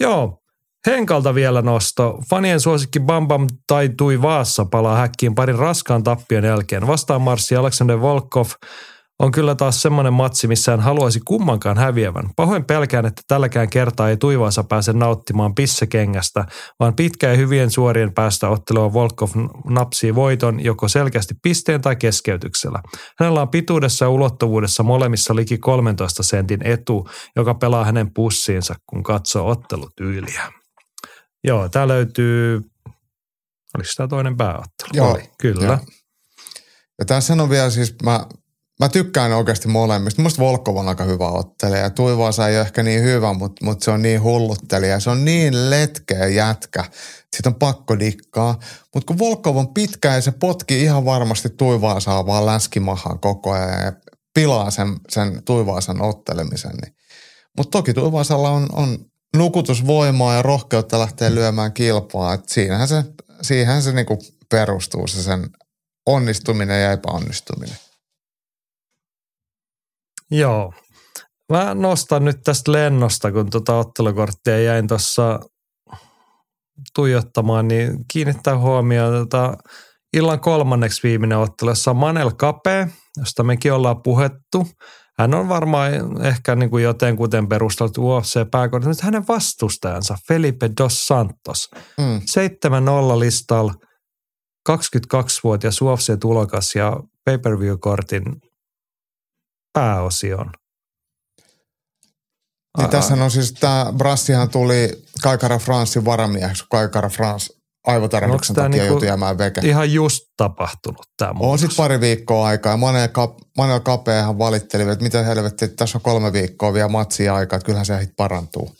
Joo, Henkalta vielä nosto. Fanien suosikki Bam Bam taitui Vaassa palaa häkkiin parin raskaan tappion jälkeen. Vastaan marssi Alexander Volkov on kyllä taas semmoinen matsi, missä en haluaisi kummankaan häviävän. Pahoin pelkään, että tälläkään kertaa ei tuivaansa pääse nauttimaan pissekengästä, vaan pitkä ja hyvien suorien päästä ottelua Volkov napsii voiton joko selkeästi pisteen tai keskeytyksellä. Hänellä on pituudessa ja ulottuvuudessa molemmissa liki 13 sentin etu, joka pelaa hänen pussiinsa, kun katsoo ottelutyyliä. Joo, tämä löytyy, oliko tämä toinen pääottelu? Joo. Oli, kyllä. Joo. Ja tässä on vielä siis, mä mä tykkään oikeasti molemmista. Musta Volkov on aika hyvä ottelija ja Tuivaasa ei ole ehkä niin hyvä, mutta, mutta se on niin hulluttelija. Se on niin letkeä jätkä. Siitä on pakko dikkaa. Mutta kun Volkov on pitkä ja se potki ihan varmasti Tuivaasaa vaan läskimahaan koko ajan ja pilaa sen, sen Tuivaasan ottelemisen. Niin. Mutta toki Tuivaasalla on, on nukutusvoimaa ja rohkeutta lähteä lyömään kilpaa. Et siinähän se, siihen se niinku perustuu se sen onnistuminen ja epäonnistuminen. Joo. Mä nostan nyt tästä lennosta, kun tuota ottelukorttia jäin tuossa tuijottamaan, niin kiinnittää huomioon tota illan kolmanneksi viimeinen ottelu, jossa on Manel Kape, josta mekin ollaan puhettu. Hän on varmaan ehkä niin kuin jotenkuten perusteltu UFC-pääkohdassa, mutta hänen vastustajansa Felipe Dos Santos. Mm. 7-0 listalla, 22-vuotias UFC-tulokas ja pay-per-view-kortin pääosion. Niin tässä on siis tämä Brassihan tuli Kaikara Francein varamieheksi, kun Kaikara France aivotärähdyksen takia niinku joutui jäämään veke. Ihan just tapahtunut tämä On sitten pari viikkoa aikaa ja Manel, Kap, Manel Kapeahan valitteli, että mitä helvetti, että tässä on kolme viikkoa vielä matsia aikaa, että kyllähän se hit parantuu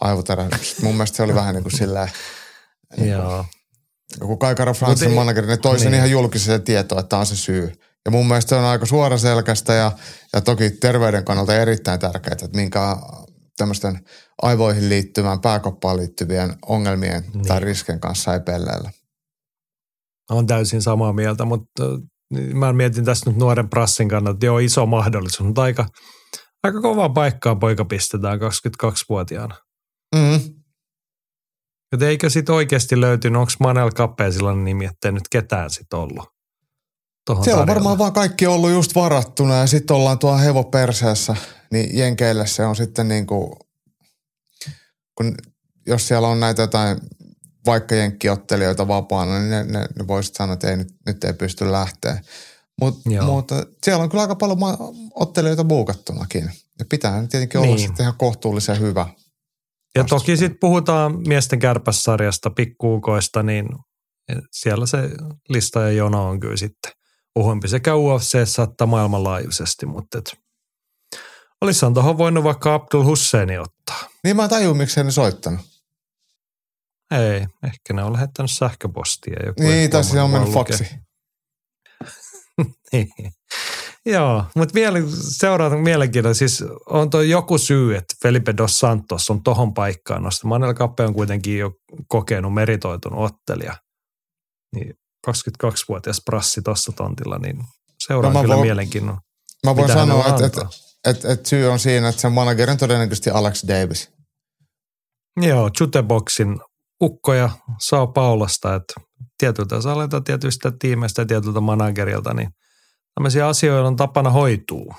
aivotärähdyksestä. Mun mielestä se oli vähän niin kuin silleen, niin Joo. kun Kaikara Francein manageri, ne toi sen niin. ihan julkiseen tietoon, että tämä on se syy. Ja mun mielestä se on aika suoraselkäistä ja, ja toki terveyden kannalta erittäin tärkeää, että minkä tämmöisten aivoihin liittyvään pääkoppaan liittyvien ongelmien niin. tai risken kanssa ei pelleillä. On täysin samaa mieltä, mutta mä mietin tässä nyt nuoren prassin kannalta, että joo iso mahdollisuus, mutta aika, aika kovaa paikkaa poika pistetään 22-vuotiaana. Mm. Että eikö sitten oikeasti löytynyt, onko Manel Kappeen sellainen nimi, että nyt ketään sitten ollut? Siellä tarjolla. on varmaan vaan kaikki ollut just varattuna ja sitten ollaan tuo hevo perseessä, niin Jenkeille se on sitten niin kuin, kun jos siellä on näitä jotain vaikka jenkkiottelijoita vapaana, niin ne, ne, ne voisivat sanoa, että ei, nyt, nyt ei pysty lähteä. Mut, mutta siellä on kyllä aika paljon ottelijoita buukattunakin. Ja pitää tietenkin niin. olla sitten ihan kohtuullisen hyvä. Ja toki sitten puhutaan miesten kärpässarjasta, pikkuukoista, niin siellä se lista ja jono on kyllä sitten uhompi sekä UFC että maailmanlaajuisesti, mutta et, olisihan tuohon voinut vaikka Abdul Husseini ottaa. Niin mä tajun, miksi ne soittanut. Ei, ehkä ne on lähettänyt sähköpostia. Joku niin, tai siinä on mennyt faksi. niin. Joo, mutta vielä seuraava mielenkiintoinen. Siis on tuo joku syy, että Felipe Dos Santos on tohon paikkaan nostaa. Manel Kappe on kuitenkin jo kokenut, meritoitunut ottelija. Niin 22-vuotias prassi tuossa tontilla, niin seuraan no kyllä voin, mielenkiinnolla. Mä voin sanoa, että et, et, et syy on siinä, että sen manager on todennäköisesti Alex Davis. Joo, Juteboxin ukkoja saa Paulasta, että tietyltä salilta, tietystä tiimeistä ja tietyltä managerilta, niin tämmöisiä asioita on tapana hoituu.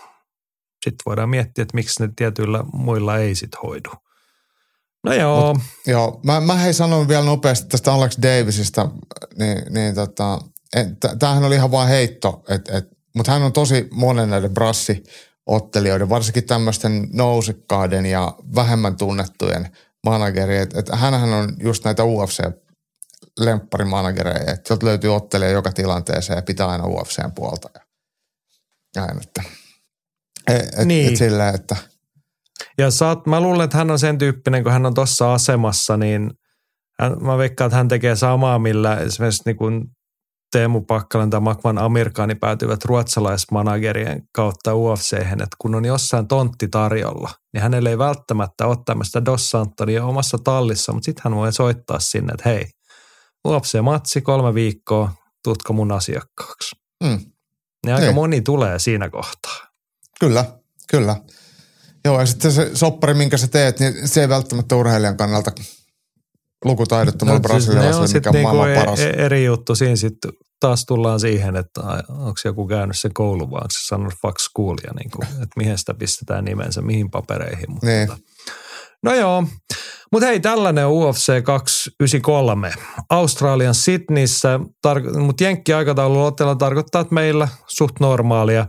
Sitten voidaan miettiä, että miksi ne tietyillä muilla ei sit hoidu. No joo. Mut, joo, mä, mä hei sanon vielä nopeasti tästä Alex Davisista, niin, niin tota, tämähän oli ihan vain heitto, et, et, mutta hän on tosi monen näiden brassiottelijoiden, varsinkin tämmöisten nousikkaiden ja vähemmän tunnettujen manageri, että et hänhän on just näitä UFC lempparimanagereja, että sieltä löytyy ottelija joka tilanteeseen ja pitää aina UFCn puolta. Ja, ja että, et, et, niin. et sillä, että – ja saat, mä luulen, että hän on sen tyyppinen, kun hän on tuossa asemassa, niin hän, mä veikkaan, että hän tekee samaa, millä esimerkiksi niin kuin Teemu Pakkalan tai Makvan Amerikaani päätyvät ruotsalaismanagerien kautta ufc että kun on jossain tontti tarjolla, niin hänelle ei välttämättä ole tämmöistä Dos Santonia omassa tallissa, mutta sitten hän voi soittaa sinne, että hei, UFC-matsi kolme viikkoa, tutko mun asiakkaaksi. Mm. Niin aika ei. moni tulee siinä kohtaa. Kyllä, kyllä. Joo, ja sitten se soppari, minkä sä teet, niin se ei välttämättä urheilijan kannalta lukutaidottomalla no, brasilialaisella, siis mikä on niinku maailman paras. E- eri juttu. Siinä sitten taas tullaan siihen, että onko joku käynyt sen koulun, vai onko se sanonut fuck schoolia, niin kuin, että mihin sitä pistetään nimensä, mihin papereihin. Mutta niin. Tota. No joo, mutta hei, tällainen UFC 293. Australian Sydneyssä, tar- mutta jenkki-aikataululla otella tarkoittaa, että meillä suht normaalia.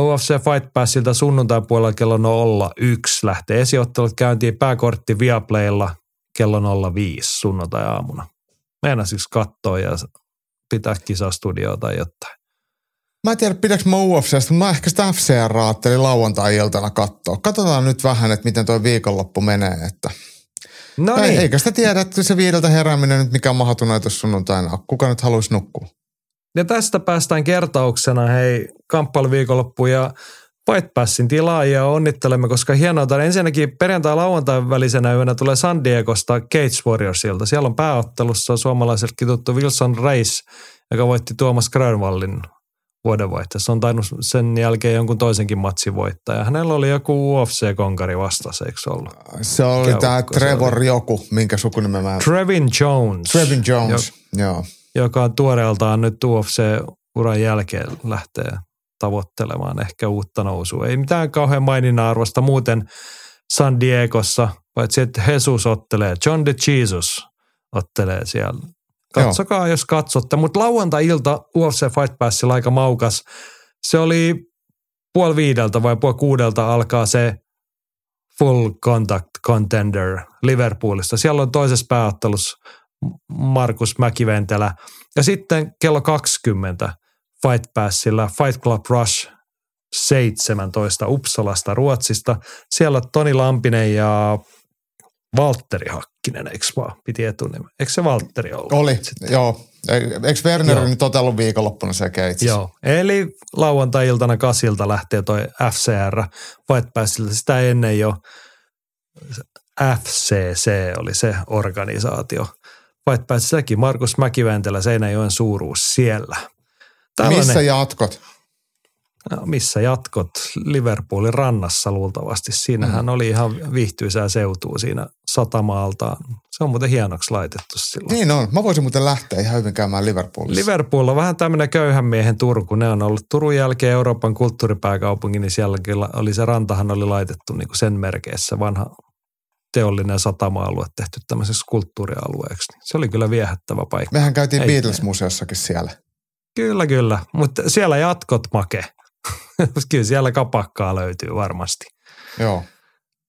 UFC Fight Passilta sunnuntai puolella kello 01 lähtee esiottelut käyntiin pääkortti Viaplaylla kello 05 sunnuntai-aamuna. Meinaisiko katsoa ja pitää kisastudio tai jotain? Mä en tiedä, pidäks mä UFCstä, mutta mä ehkä sitä FCR ajattelin lauantai-iltana katsoa. Katsotaan nyt vähän, että miten tuo viikonloppu menee, että No Ei, niin, eikä sitä tiedä, että se viideltä herääminen nyt mikä on mahdoton ajatus sunnuntaina. Kuka nyt haluaisi nukkua? Ja tästä päästään kertauksena hei kamppailuviikonloppuun ja Fight Passin tilaajia onnittelemme, koska hienoa, että ensinnäkin perjantai lauantai välisenä yönä tulee San Diegosta Cage Warriorsilta. Siellä on pääottelussa suomalaisellekin tuttu Wilson Reis, joka voitti Tuomas Grönvallin vuodenvaihteessa. On tainnut sen jälkeen jonkun toisenkin matsin voittaa. Ja hänellä oli joku UFC-konkari vastassa, eikö se ollut? Se oli Mikä tämä ukko se Trevor joku, minkä sukunimen mä... Trevin Jones. Trevin Jones, joo. Joka on tuoreeltaan nyt UFC-uran jälkeen lähtee tavoittelemaan ehkä uutta nousua. Ei mitään kauhean maininnan arvosta muuten San Diegossa, paitsi että Jesus ottelee, John de Jesus ottelee siellä. Katsokaa, jos katsotte. Mutta lauantai-ilta UFC Fight Passilla aika maukas. Se oli puoli viideltä vai puoli kuudelta alkaa se Full Contact Contender Liverpoolista. Siellä on toisessa pääottelussa Markus Mäkiventelä. Ja sitten kello 20 Fight Passilla Fight Club Rush 17 Uppsalasta Ruotsista. Siellä on Toni Lampinen ja Valtteri Hakkinen, eikö vaan? Piti etunimen. Eikö se Valtteri ollut? Oli, Sitten? joo. Eikö Werner Joo. nyt viikonloppuna sekä itse? Joo, eli lauantai-iltana kasilta lähtee toi FCR Fight Passilta. Sitä ennen jo FCC oli se organisaatio. Fight Passilläkin Markus Mäkiventelä Seinäjoen suuruus siellä. Missä jatkot? No, missä jatkot? Liverpoolin rannassa luultavasti. Siinähän mm. oli ihan viihtyisää seutua siinä satamaaltaan. Se on muuten hienoksi laitettu silloin. Niin on. Mä voisin muuten lähteä ihan hyvin käymään Liverpoolissa. Liverpool on vähän tämmöinen köyhän miehen Turku. Ne on ollut Turun jälkeen Euroopan kulttuuripääkaupunki, niin sielläkin la- oli se rantahan oli laitettu niin kuin sen merkeissä vanha teollinen satama-alue tehty tämmöiseksi kulttuurialueeksi. Se oli kyllä viehättävä paikka. Mehän käytiin Ei- Beatles-museossakin siellä. Kyllä, kyllä. Mutta siellä jatkot make. kyllä siellä kapakkaa löytyy varmasti. Joo.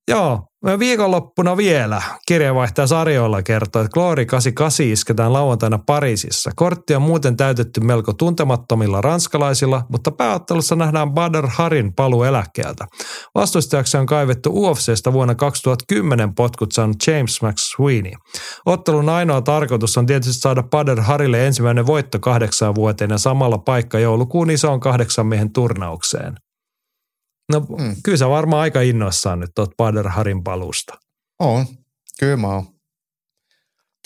Joo, viikonloppuna vielä kirjeenvaihtaja Sarjoilla kertoo, että Glory 88 isketään lauantaina Pariisissa. Kortti on muuten täytetty melko tuntemattomilla ranskalaisilla, mutta pääottelussa nähdään Badr Harin paluu eläkkeeltä. Vastustajaksi on kaivettu UFCstä vuonna 2010 potkut saanut James McSweeney. Ottelun ainoa tarkoitus on tietysti saada Badr Harille ensimmäinen voitto kahdeksaan vuoteen ja samalla paikka joulukuun isoon kahdeksan miehen turnaukseen. No Mm. kyllä sä varmaan aika innoissaan nyt tuot Badr Harin palusta. On. Kyllä mä oon.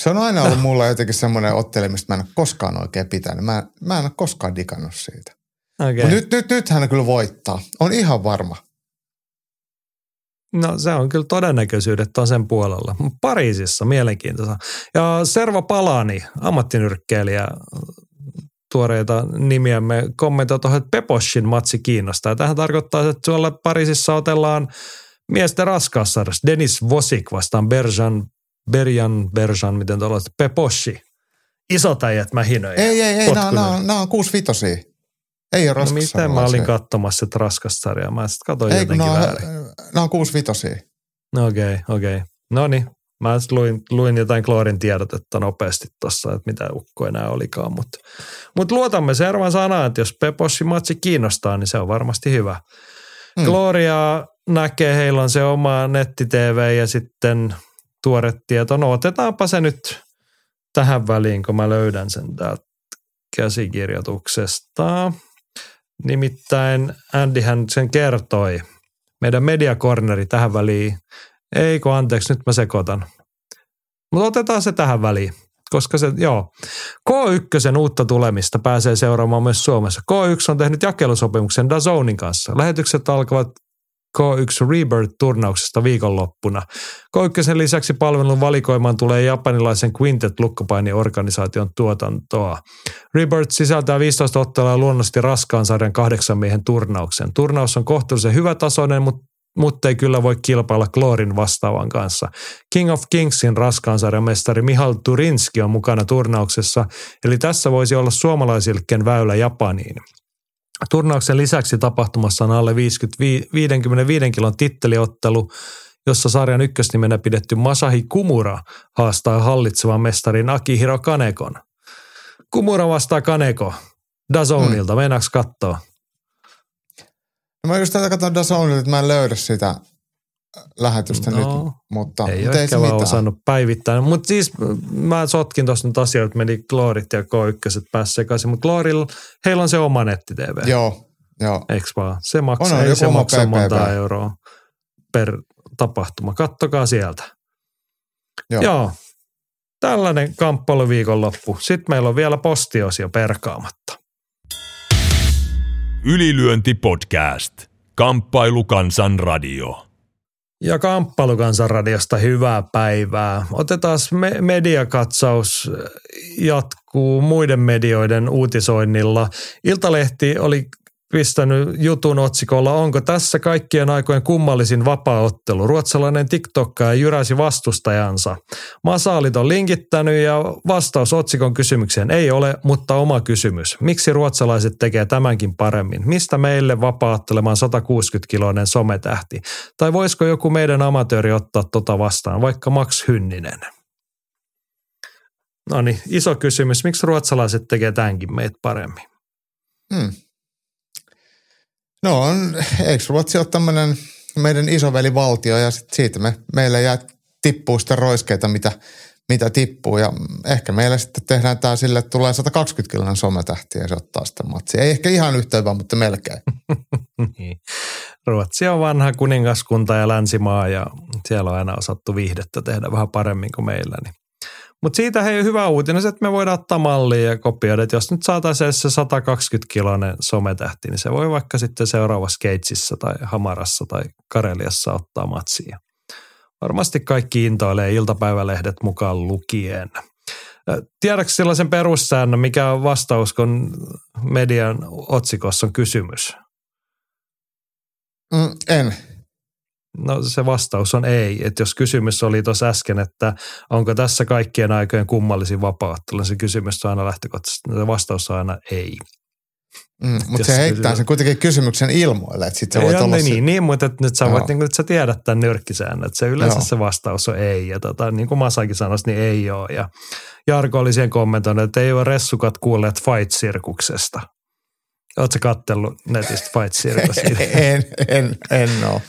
Se on aina ollut mulla jotenkin semmoinen otteli, mistä mä en ole koskaan oikein pitänyt. Mä, mä en ole koskaan digannut siitä. Okay. Mutta nyt, nyt, nyt hän kyllä voittaa. On ihan varma. No se on kyllä todennäköisyydet on sen puolella. Mut Pariisissa mielenkiintoista. Ja Servo Palani, ammattinyrkkeilijä, tuoreita nimiämme kommentoi tuohon, että Peposhin matsi kiinnostaa. Tähän tarkoittaa, että tuolla Pariisissa otellaan miesten raskaassarjassa Denis Vosik vastaan Berjan, Berjan, Berjan, miten tuolla Peposhi. Isot äijät mä hinoin. Ei, ei, ei. Nämä, Potkunen. nämä, on- nämä on kuusi vitosia. Ei ole No raskassa. miten mä olin katsomassa sitä raskassarjaa? Mä sitten katsoin Ei, jotenkin nämä, väärin. on- nämä on kuusi vitosia. No Okei, okay, okei. Okay. No niin, mä luin, luin jotain Kloorin tiedotetta nopeasti tuossa, että mitä ukko enää olikaan. Mutta mut luotamme Servan sanaan, että jos Pepossi matsi kiinnostaa, niin se on varmasti hyvä. Mm. Gloria näkee, heillä on se oma netti-tv ja sitten tuore tieto. No otetaanpa se nyt tähän väliin, kun mä löydän sen täältä käsikirjoituksesta. Nimittäin Andyhän sen kertoi. Meidän mediakorneri tähän väliin. Ei kun anteeksi, nyt mä sekoitan. Mutta otetaan se tähän väliin. Koska se, joo. K1 uutta tulemista pääsee seuraamaan myös Suomessa. K1 on tehnyt jakelusopimuksen Dazonin kanssa. Lähetykset alkavat K1 Rebirth-turnauksesta viikonloppuna. K1 lisäksi palvelun valikoimaan tulee japanilaisen Quintet lukkopaini-organisaation tuotantoa. Rebirth sisältää 15 ottelua luonnollisesti raskaan sarjan kahdeksan miehen turnauksen. Turnaus on kohtuullisen hyvätasoinen, mutta mutta ei kyllä voi kilpailla Glorin vastaavan kanssa. King of Kingsin raskaan sarjan mestari Mihal Turinski on mukana turnauksessa, eli tässä voisi olla suomalaisillekin väylä Japaniin. Turnauksen lisäksi tapahtumassa on alle 50, 55 kilon titteliottelu, jossa sarjan ykkösnimenä pidetty Masahi Kumura haastaa hallitsevan mestarin Akihiro Kanekon. Kumura vastaa Kaneko. Dazonilta, mm. meinaaks katsoa? No mä just tätä katson Dazonilta, että mä en löydä sitä lähetystä no, nyt, mutta ei mutta ole ehkä vaan osannut päivittää. Mutta siis mä sotkin tuossa nyt asioita, meni Gloorit ja K1 pääsi sekaisin, mutta Gloorilla, heillä on se oma netti-TV. Joo, joo. Eiks vaan? Se maksaa, on, ei se maksaa monta euroa per tapahtuma. Kattokaa sieltä. Joo. Joo. Tällainen kamppailu viikonloppu. Sitten meillä on vielä postiosio perkaamatta. Ylilyönti podcast. Kamppailukansan radio. Ja Kamppailukansanradiosta hyvää päivää. Otetaan me- mediakatsaus jatkuu muiden medioiden uutisoinnilla. Iltalehti oli pistänyt jutun otsikolla, onko tässä kaikkien aikojen kummallisin vapaaottelu. Ruotsalainen TikTokka jyräsi vastustajansa. Masaalit on linkittänyt ja vastaus otsikon kysymykseen ei ole, mutta oma kysymys. Miksi ruotsalaiset tekee tämänkin paremmin? Mistä meille vapaattelemaan 160-kiloinen sometähti? Tai voisiko joku meidän amatööri ottaa tota vastaan, vaikka Max Hynninen? No niin, iso kysymys. Miksi ruotsalaiset tekee tämänkin meitä paremmin? Hmm. No on, eikö Ruotsi ole tämmöinen meidän isovelivaltio ja sit siitä me, meille jää tippuu sitä roiskeita, mitä, mitä tippuu. Ja ehkä meillä sitten tehdään tämä sille, että tulee 120 kiloinen sometähti ja se ottaa sitä matsia. Ei ehkä ihan yhtä hyvä, mutta melkein. niin. Ruotsi on vanha kuningaskunta ja länsimaa ja siellä on aina osattu viihdettä tehdä vähän paremmin kuin meillä. Niin mutta siitä hei hyvä uutinen, että me voidaan ottaa mallia ja kopioida, että jos nyt saataisiin se 120-kiloinen sometähti, niin se voi vaikka sitten seuraavassa Keitsissä tai Hamarassa tai Kareliassa ottaa matsia. Varmasti kaikki intoilee iltapäivälehdet mukaan lukien. Tiedätkö sellaisen perussäännön, mikä on vastaus, kun median otsikossa on kysymys? Mm, en. No se vastaus on ei. Että jos kysymys oli tuossa äsken, että onko tässä kaikkien aikojen kummallisin vapaattelu, niin se kysymys on aina lähtökohtaisesti. Se vastaus on aina ei. Mm, mutta se heittää kysymys... sen kuitenkin kysymyksen ilmoille, että sitten se voi olla niin, se... niin, mutta että nyt sä voit, niin kuin, että sä tiedät tämän nyrkkisäännön, että se yleensä Joo. se vastaus on ei. Ja tota, niin kuin Masakin sanoi, niin ei ole. Ja Jarko oli siihen kommentoinut, että ei ole ressukat kuulleet Fight-sirkuksesta. Oletko kattellut netistä Fight Circus? en, en, en ole.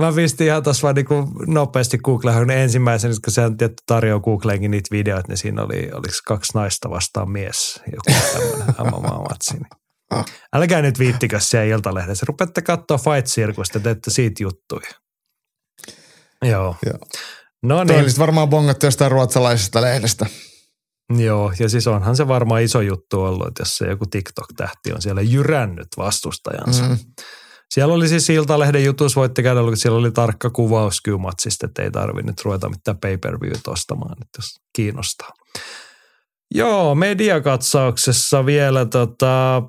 Mä pistin ihan tuossa vaan niin nopeasti Googleen ensimmäisen, kun se on tietty tarjoaa Googleenkin niitä videoita, niin siinä oli, oliko kaksi naista vastaan mies, joku tämmöinen MMA-matsi. Niin. Ah. Älkää nyt viittikö siellä Iltalehdessä. Rupette katsoa Fight Circusta, teette siitä juttuja. Joo. Joo. No niin. Toi varmaan bongattu jostain ruotsalaisesta lehdestä. Joo, ja siis onhan se varmaan iso juttu ollut, että jos se joku TikTok-tähti on siellä jyrännyt vastustajansa. Mm. Siellä oli siis Iltalehden jutus, voitte käydä, kun siellä oli tarkka kuvaus kymatsista, että ei tarvitse nyt ruveta mitään pay-per-viewt ostamaan, jos kiinnostaa. Joo, mediakatsauksessa vielä tota,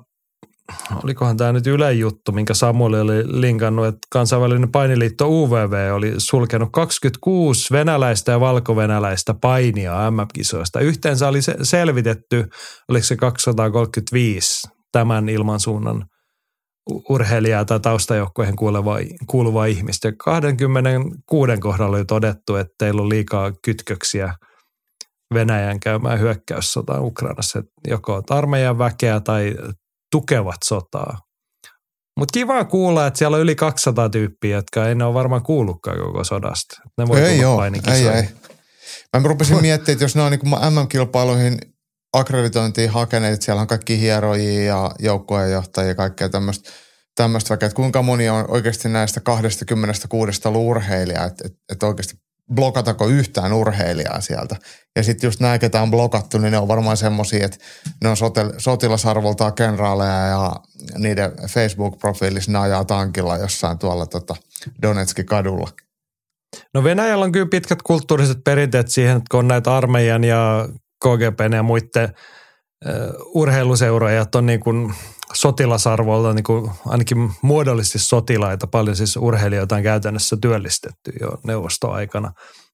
olikohan tämä nyt Yle juttu, minkä Samuel oli linkannut, että kansainvälinen painiliitto UVV oli sulkenut 26 venäläistä ja valkovenäläistä painia MM-kisoista. Yhteensä oli selvitetty, oliko se 235 tämän ilmansuunnan – urheilijaa tai taustajoukkoihin kuuluvaa, kuuluvaa ihmistä. 26 kohdalla oli todettu, että teillä on liikaa kytköksiä Venäjän käymään hyökkäyssotaan Ukrainassa, että joko armeijan väkeä tai tukevat sotaa. Mutta kiva kuulla, että siellä on yli 200 tyyppiä, jotka ei ne ole varmaan kuullutkaan koko sodasta. Ne voi ei joo, ei, ei. Mä rupesin miettimään, että jos ne on niin MM-kilpailuihin akkreditointiin hakeneet, siellä on kaikki hierojia ja joukkueenjohtajia ja kaikkea tämmöistä tämmöistä vaikka, että kuinka moni on oikeasti näistä 26 urheilijaa, että, että, että oikeasti blokatako yhtään urheilijaa sieltä. Ja sitten just nämä, ketä on blokattu, niin ne on varmaan semmoisia, että ne on sotil, sotilasarvoltaan kenraaleja ja niiden Facebook-profiilissa ne ajaa tankilla jossain tuolla tota Donetskin kadulla. No Venäjällä on kyllä pitkät kulttuuriset perinteet siihen, että kun on näitä armeijan ja KGPn ja muiden urheiluseuroja, että on niin kuin sotilasarvolta niin kuin ainakin muodollisesti sotilaita, paljon siis urheilijoita on käytännössä työllistetty jo neuvostoaikana.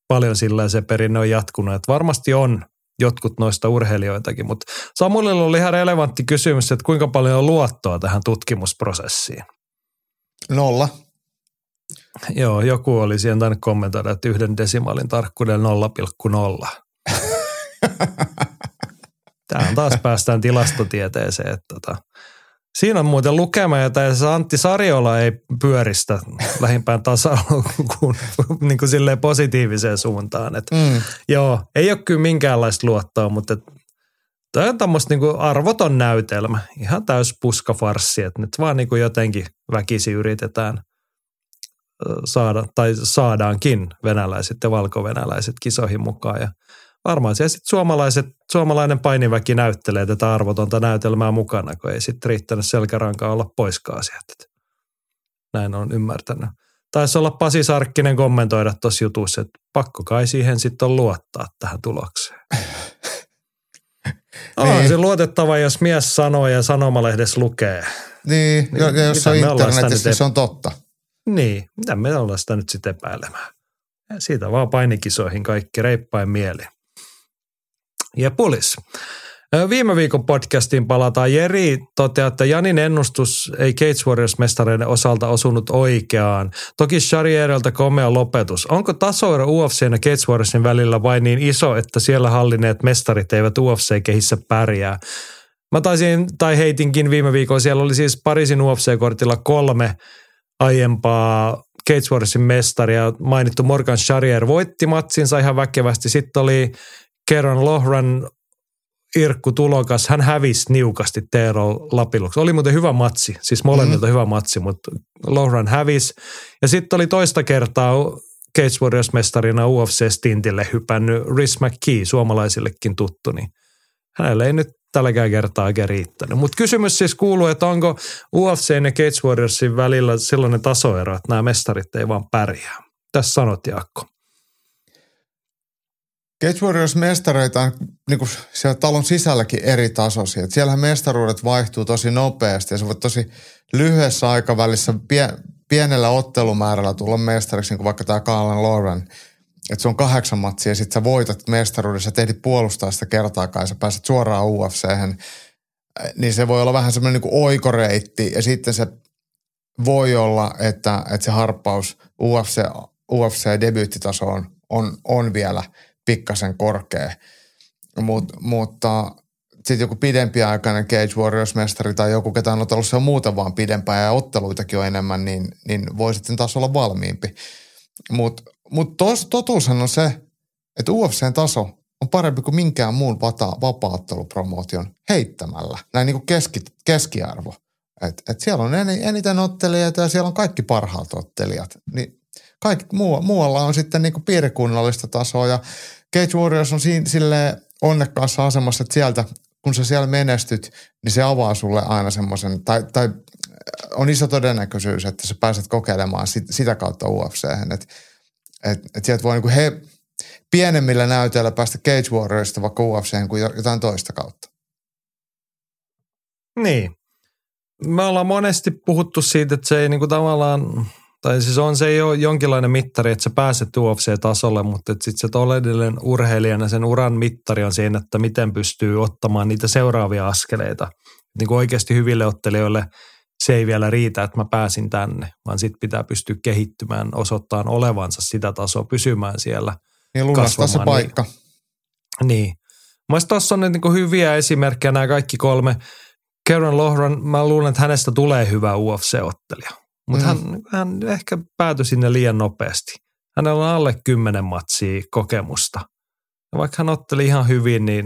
Paljon sillä se perinne on jatkunut, että varmasti on jotkut noista urheilijoitakin, mutta Samuelilla oli ihan relevantti kysymys, että kuinka paljon on luottoa tähän tutkimusprosessiin? Nolla. Joo, joku oli siihen tainnut kommentoida, että yhden desimaalin tarkkuudella 0,0. Tähän taas päästään tilastotieteeseen, että tota, Siinä on muuten lukema, jota se Antti Sarjola ei pyöristä lähimpään tasa kuin, niin kuin silleen positiiviseen suuntaan. Et, Mm. Joo, ei ole kyllä minkäänlaista luottoa, mutta Tämä on tämmöistä niinku arvoton näytelmä. Ihan täys puskafarssi, että nyt vaan niinku jotenkin väkisi yritetään saada, tai saadaankin venäläiset ja valkovenäläiset kisoihin mukaan. Ja varmaan siellä sitten suomalaiset, suomalainen painiväki näyttelee tätä arvotonta näytelmää mukana, kun ei sitten riittänyt selkärankaa olla poiskaan sieltä. Näin on ymmärtänyt. Taisi olla Pasi Sarkkinen kommentoida tuossa jutussa, että pakko kai siihen sitten on luottaa tähän tulokseen. On Niin. se luotettava, jos mies sanoo ja sanomalehdessä lukee. Niin, ja jos on internetissä, niin se on totta. Niin, mitä me ollaan sitä nyt sitten epäilemään. Ja siitä vaan painikisoihin kaikki reippain mieli. Ja pulis. Viime viikon podcastiin palataan. Jeri toteaa, että Janin ennustus ei Cage Warriors-mestareiden osalta osunut oikeaan. Toki Charriereltä komea lopetus. Onko tasoero UFC ja Cage Warriorsin välillä vain niin iso, että siellä hallinneet mestarit eivät UFC-kehissä pärjää? Mä taisin, tai heitinkin viime viikolla, siellä oli siis Pariisin UFC-kortilla kolme aiempaa Cage Warriorsin mestaria. Mainittu Morgan Charrier voitti matsinsa ihan väkevästi. Sitten oli Keron Lohran Irkku Tulokas, hän hävisi niukasti Teero Lapiluksi. Oli muuten hyvä matsi, siis molemmilta mm. hyvä matsi, mutta Lohran hävisi. Ja sitten oli toista kertaa Cage Warriors-mestarina UFC-stintille hypännyt Rhys McKee, suomalaisillekin tuttu, niin hänelle ei nyt tälläkään kertaa oikein riittänyt. Mutta kysymys siis kuuluu, että onko UFC ja Cage Warriorsin välillä sellainen tasoero, että nämä mestarit ei vaan pärjää. Tässä sanot Jaakko. Cage Warriors mestareita on niin kuin siellä talon sisälläkin eri tasoisia. Et siellähän mestaruudet vaihtuu tosi nopeasti ja se voi tosi lyhyessä aikavälissä pie, pienellä ottelumäärällä tulla mestariksi, niin kuin vaikka tämä Carlan Lauren. Että se on kahdeksan matsia ja sitten sä voitat mestaruudessa, sä ehdit puolustaa sitä kertaakaan ja sä pääset suoraan UFC:hen. Niin se voi olla vähän semmoinen niin oikoreitti ja sitten se voi olla, että, että se harppaus UFC, UFC-debyyttitaso on, on, on vielä pikkasen korkea. Mut, mutta sitten joku pidempiaikainen Cage Warriors-mestari tai joku, ketä on otellut se on muuten vaan pidempään ja otteluitakin on enemmän, niin, niin voi sitten taas olla valmiimpi. Mutta mut totuushan on se, että UFCn taso on parempi kuin minkään muun vata, vapaattelupromootion heittämällä. Näin niin kuin keski, keskiarvo. Et, et siellä on en, eniten ottelijoita ja siellä on kaikki parhaat ottelijat. Niin kaikki, muu, muualla on sitten niin kuin piirikunnallista tasoa ja Cage Warriors on siinä, sille onnekkaassa asemassa, että sieltä, kun sä siellä menestyt, niin se avaa sulle aina semmoisen, tai, tai on iso todennäköisyys, että sä pääset kokeilemaan sit, sitä kautta UFC:hen. Että et, et sieltä voi niin kuin he, pienemmillä näytöillä päästä Cage Warriorista vaikka UFC:hen kuin jotain toista kautta. Niin. Me ollaan monesti puhuttu siitä, että se ei niinku tavallaan, tai siis on se ole jonkinlainen mittari, että sä pääset UFC-tasolle, mutta sitten se todellinen urheilijana sen uran mittari on siinä, että miten pystyy ottamaan niitä seuraavia askeleita. Niin kuin oikeasti hyville ottelijoille se ei vielä riitä, että mä pääsin tänne, vaan sitten pitää pystyä kehittymään, osoittaa olevansa sitä tasoa, pysymään siellä. Niin lunastaa se niin- paikka. Niin. Mielestäni tuossa on nyt niin hyviä esimerkkejä nämä kaikki kolme. Karen Lohran, mä luulen, että hänestä tulee hyvä UFC-ottelija. Mutta Mm. hän, hän ehkä päätyi sinne liian nopeasti. Hänellä on alle kymmenen matsia kokemusta. Ja vaikka hän otteli ihan hyvin, niin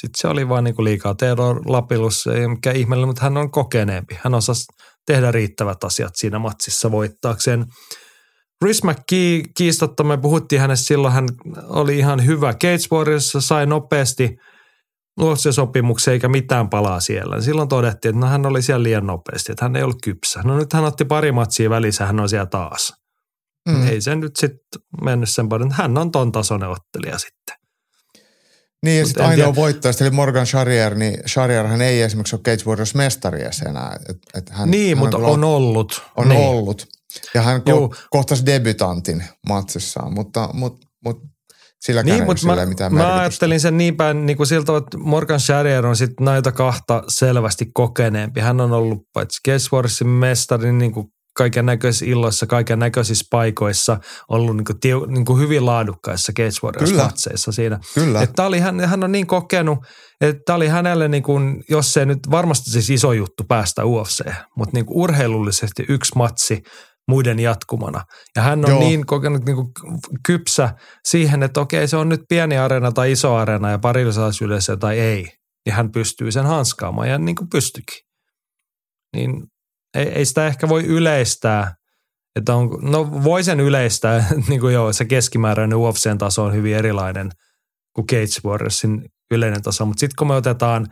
sitten se oli vaan niinku liikaa. Theodor Lapilus ei mikään ihmeellinen, mutta hän on kokeneempi. Hän osasi tehdä riittävät asiat siinä matsissa voittaakseen. Rhys McKee, kiistatta me puhuttiin hänestä silloin, hän oli ihan hyvä. Cage Warriorissa sai nopeasti sopimuksen eikä mitään palaa siellä. Silloin todettiin, että no hän oli siellä liian nopeasti, että hän ei ollut kypsä. No nyt hän otti pari matsia välissä, hän on siellä taas. Mm. Mm. Ei se nyt sitten mennyt sen paljon. Hän on ton tasoinen ottelija sitten. Niin ja sitten en ainoa tiedä. voittajista, eli Morgan Charrier, niin Charrierhan ei esimerkiksi ole Cage Warriors mestari enää. Et, et hän, niin, hän mutta on ollut. on niin. ollut. Ja hän Juu. ko- kohtasi debutantin matsissaan, mutta, mutta, mutta silläkään Niin, ei mutta ole mä, mitään mä ajattelin sen niin päin niin kuin siltä, että Morgan Charrier on sitten näitä kahta selvästi kokeneempi. Hän on ollut paitsi Warriorsin mestari niin kuin kaiken näköisissä illoissa, kaiken näköisissä paikoissa, ollut niin kuin, tiu, niin kuin hyvin laadukkaissa Cage Warriors-matseissa siinä. Kyllä. Että oli, hän, hän on niin kokenut, että tämä oli hänelle, niin kuin, jos se nyt varmasti siis iso juttu päästä UFC, mutta niin kuin urheilullisesti yksi matsi muiden jatkumana. Ja hän on Joo. niin kokenut niin kuin kypsä siihen, että okei, se on nyt pieni areena tai iso areena ja parilla yleisöä tai ei. Ja hän pystyy sen hanskaamaan ja niin kuin pystyikin. Niin ei, ei sitä ehkä voi yleistää, että on, no voi sen yleistää, niin kuin joo, se keskimääräinen UFCn taso on hyvin erilainen kuin Cage Warriorsin yleinen taso, mutta sitten kun me otetaan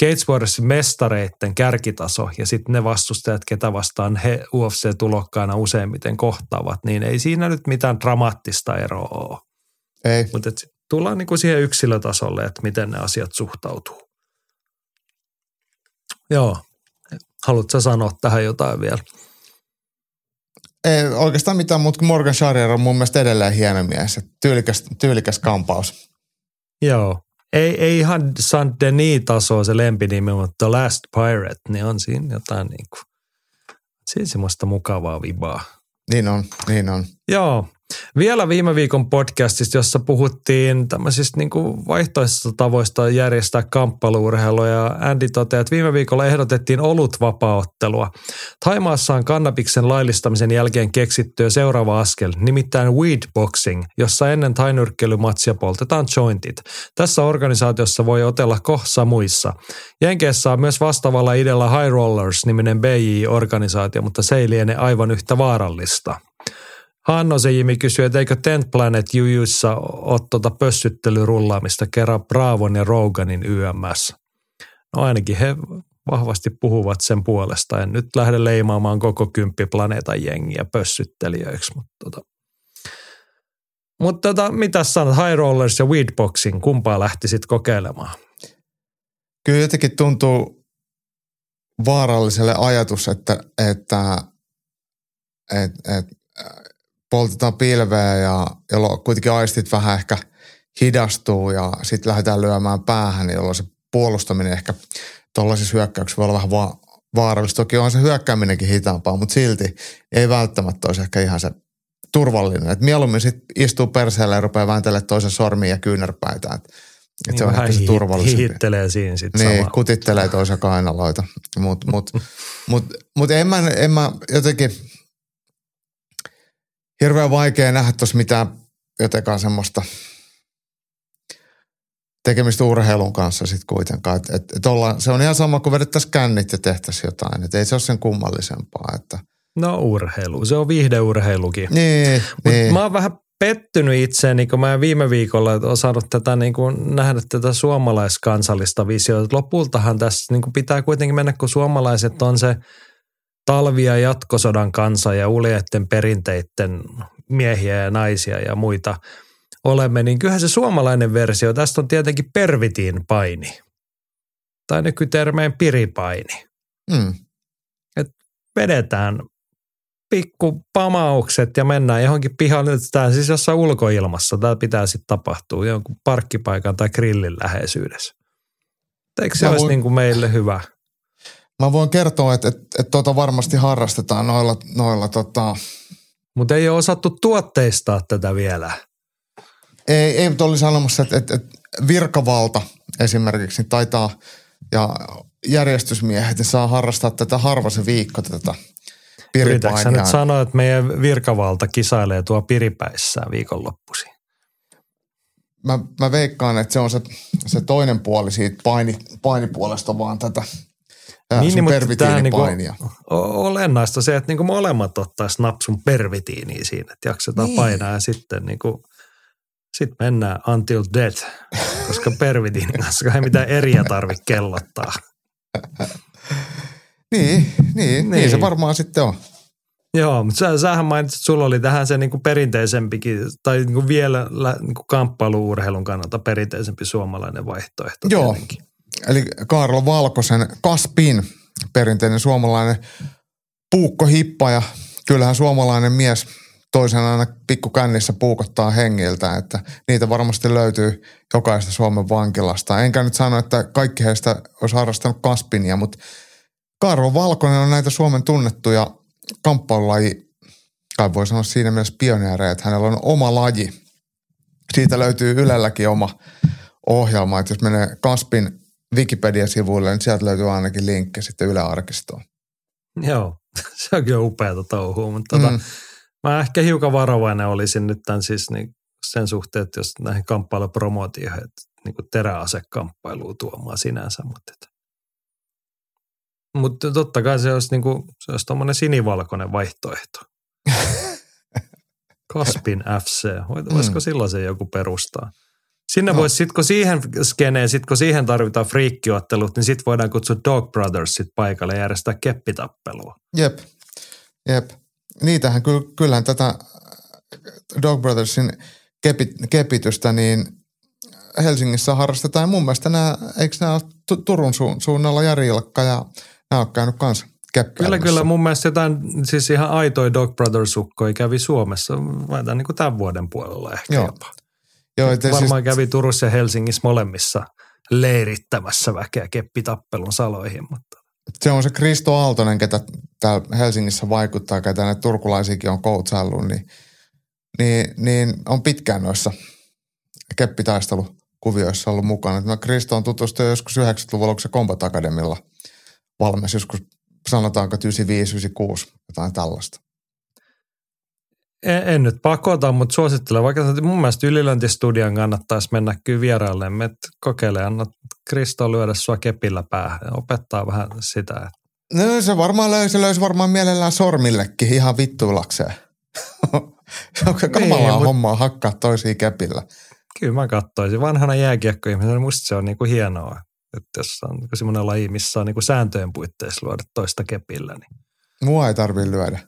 Cage mestareitten kärkitaso ja sitten ne vastustajat, ketä vastaan he UFC-tulokkaana useimmiten kohtaavat, niin ei siinä nyt mitään dramaattista eroa ole. Ei. Mutta tullaan niinku siihen yksilötasolle, että miten ne asiat suhtautuu. Joo. Haluatko sanoa tähän jotain vielä? Ei oikeastaan mitään kuin Morgan Charrier on mun mielestä edelleen hieno mies. Tyylikäs, tyylikäs kampaus. Joo. Ei, ei ihan Saint Denis-tasoa se lempinimi, mutta The Last Pirate, niin on siinä jotain niin kuin, siinä semmoista mukavaa vibaa. Niin on, niin on. Joo. Vielä viime viikon podcastista, jossa puhuttiin tämmöisistä niin kuin vaihtoehtoisista tavoista järjestää kamppailuurheilua ja Andy toteaa, että viime viikolla ehdotettiin olutvapaaottelua. Taimaassa on kannabiksen laillistamisen jälkeen keksitty jo seuraava askel, nimittäin weed boxing, jossa ennen tainyrkkeilymatsia poltetaan jointit. Tässä organisaatiossa voi otella kohsa muissa. Jenkeissä on myös vastaavalla idealla High Rollers-niminen BJ-organisaatio, mutta se ei liene aivan yhtä vaarallista. Hanno se Jimi kysyy, että eikö Tent Planet Jujuissa ole tuota pössyttelyrullaamista kerran Bravon ja Roganin YMS. No ainakin he vahvasti puhuvat sen puolesta. En nyt lähde leimaamaan koko kymppiplaneetan jengiä pössyttelijöiksi, mutta tota. Mutta tota, mitä sanot, High Rollers ja Weedboxing, kumpaa lähtisit kokeilemaan? Kyllä jotenkin tuntuu vaaralliselle ajatus, että, että et, et, poltetaan pilveä ja jolloin kuitenkin aistit vähän ehkä hidastuu ja sitten lähdetään lyömään päähän, jolloin se puolustaminen ehkä tuollaisissa hyökkäyksissä voi olla vähän va- vaarallista. Toki on se hyökkääminenkin hitaampaa, mutta silti ei välttämättä olisi ehkä ihan se turvallinen. Et mieluummin sitten istuu perseelle ja rupeaa vääntelemään toisen sormia ja kyynärpäitä. Et, et se on vähän ehkä se turvallisempi. Hiittelee siinä sitten Niin, samalla. kutittelee toisen kainaloita. Mutta mut, mut, mut en, mä, en mä jotenkin, hirveän vaikea nähdä tuossa mitään jotenkaan semmoista tekemistä urheilun kanssa sitten kuitenkaan. Et, et, et olla, se on ihan sama kuin vedettäisiin kännit ja tehtäisiin jotain. Et ei se ole sen kummallisempaa. Että. No urheilu, se on viihdeurheilukin. Niin, Mut niin. Mä oon vähän pettynyt itseäni, kun mä viime viikolla osannut tätä niin kuin, nähdä tätä suomalaiskansallista visiota. Lopultahan tässä niin kuin pitää kuitenkin mennä, kun suomalaiset on se talvi- ja jatkosodan kansa ja uljeiden perinteiden miehiä ja naisia ja muita olemme, niin kyllähän se suomalainen versio, tästä on tietenkin pervitiin paini. Tai nykytermeen piripaini Mm. vedetään pikku pamaukset ja mennään johonkin pihalle. Tämä siis jossain ulkoilmassa. Tämä pitää sitten tapahtua jonkun parkkipaikan tai grillin läheisyydessä. Eikö se Mä olisi voin- niin kuin meille hyvä? Mä voin kertoa, että, että, että tota varmasti harrastetaan noilla, noilla tota, Mutta ei ole osattu tuotteistaa tätä vielä. Ei, ei mutta olin sanomassa, että, että, että virkavalta esimerkiksi niin taitaa ja järjestysmiehet niin saa harrastaa tätä harva se viikko tätä Yritätkö sä piripainia. nyt sanoa, että meidän virkavalta kisailee tuo piripäissään viikonloppuisin? Mä, mä veikkaan, että se on se, se toinen puoli siitä paini, painipuolesta vaan tätä niin, Niin, sun mutta tämähän O- olennaista se, että niinku molemmat ottaisi napsun pervitiiniä siinä, että jaksetaan Niin. niin. painaa ja sitten niinku, sit mennään until death, koska pervitiinin kanssa ei mitään eriä tarvitse kellottaa. Niin, niin, niin. niin se Niin. varmaan sitten on. Joo, mutta sä, sähän mainitsit, että sulla oli tähän se niinku perinteisempikin, tai niinku vielä lä- niinku kamppailuurheilun kannalta perinteisempi suomalainen vaihtoehto. Joo. tietenkin. Eli Kaarlo Valkosen Kaspin, perinteinen suomalainen puukkohippa ja kyllähän suomalainen mies toisen aina pikkukännissä puukottaa hengiltä, että niitä varmasti löytyy jokaista Suomen vankilasta. Enkä nyt sano, että kaikki heistä olisi harrastanut Kaspinia, mutta Kaarlo Valkonen on näitä Suomen tunnettuja kamppailulaji, kai voi sanoa siinä mielessä pioneereja, että hänellä on oma laji. Siitä löytyy Ylelläkin oma ohjelma, että jos menee Kaspin Wikipedia-sivuille, niin sieltä löytyy ainakin linkki sitten Yle Arkistoon. Joo, se on kyllä upeata touhua, mutta tota, Mm. mä ehkä hiukan varovainen olisin nyt tämän siis niin sen suhteen, että jos näihin kamppailupromootioihin, että niin kuin teräasekamppailuun tuomaan sinänsä, mutta että. Mutta totta kai se olisi, niin kuin, se olisi tuommoinen sinivalkoinen vaihtoehto. Kaspin FC, voisiko Mm. silloin se joku perustaa? Sinne No. voisi, sit kun siihen skeneen, sit kun siihen tarvitaan friikkiottelut, niin sit voidaan kutsua Dog Brothersit paikalle ja järjestää keppitappelua. Jep, jep. Niitähän kyllä, kyllähän tätä Dog Brothersin kepi, kepitystä, niin Helsingissä harrastetaan. Ja mun mielestä nämä, eikö nämä Turun su, suunnalla Jari Ilkka ja nämä on käynyt kanssa Kyllä, kyllä. Mun mielestä jotain, siis ihan aitoi Dog Brothers-ukkoi kävi Suomessa, väitän niin kuin tämän vuoden puolella ehkä Joo. jopa. Joo, et Varmaan siis, kävi Turussa ja Helsingissä molemmissa leirittämässä väkeä keppitappelun saloihin, mutta se on se Kristo Aaltonen, ketä täällä Helsingissä vaikuttaa, ketä ne turkulaisikin on coachaillut, niin, niin, niin on pitkään noissa keppitaistelukuvioissa ollut mukana. Mä Kristo on tutustunut joskus 90-luvulla, kun se Combat Academilla valmis, joskus sanotaanko 95-96, jotain tällaista. En, en nyt pakota, mutta suosittelen vaikka, mun mielestä ylilöntistudion kannattaisi mennä kyllä vieraille, että kokeile, anna Kristo lyödä sua kepillä päähän ja opettaa vähän sitä, No se varmaan löysi, löysi varmaan mielellään sormillekin ihan vittuilakseen. se on kamalaa Niin, niin, mut- hommaa hakkaa toisia kepillä. kyllä mä katsoisin. Vanhana jääkiekkoihmisenä musta se on niinku hienoa, että jos on niinku semmoinen laji, missä on niinku sääntöjen puitteissa luoda toista kepillä, niin Mua ei tarvii lyödä.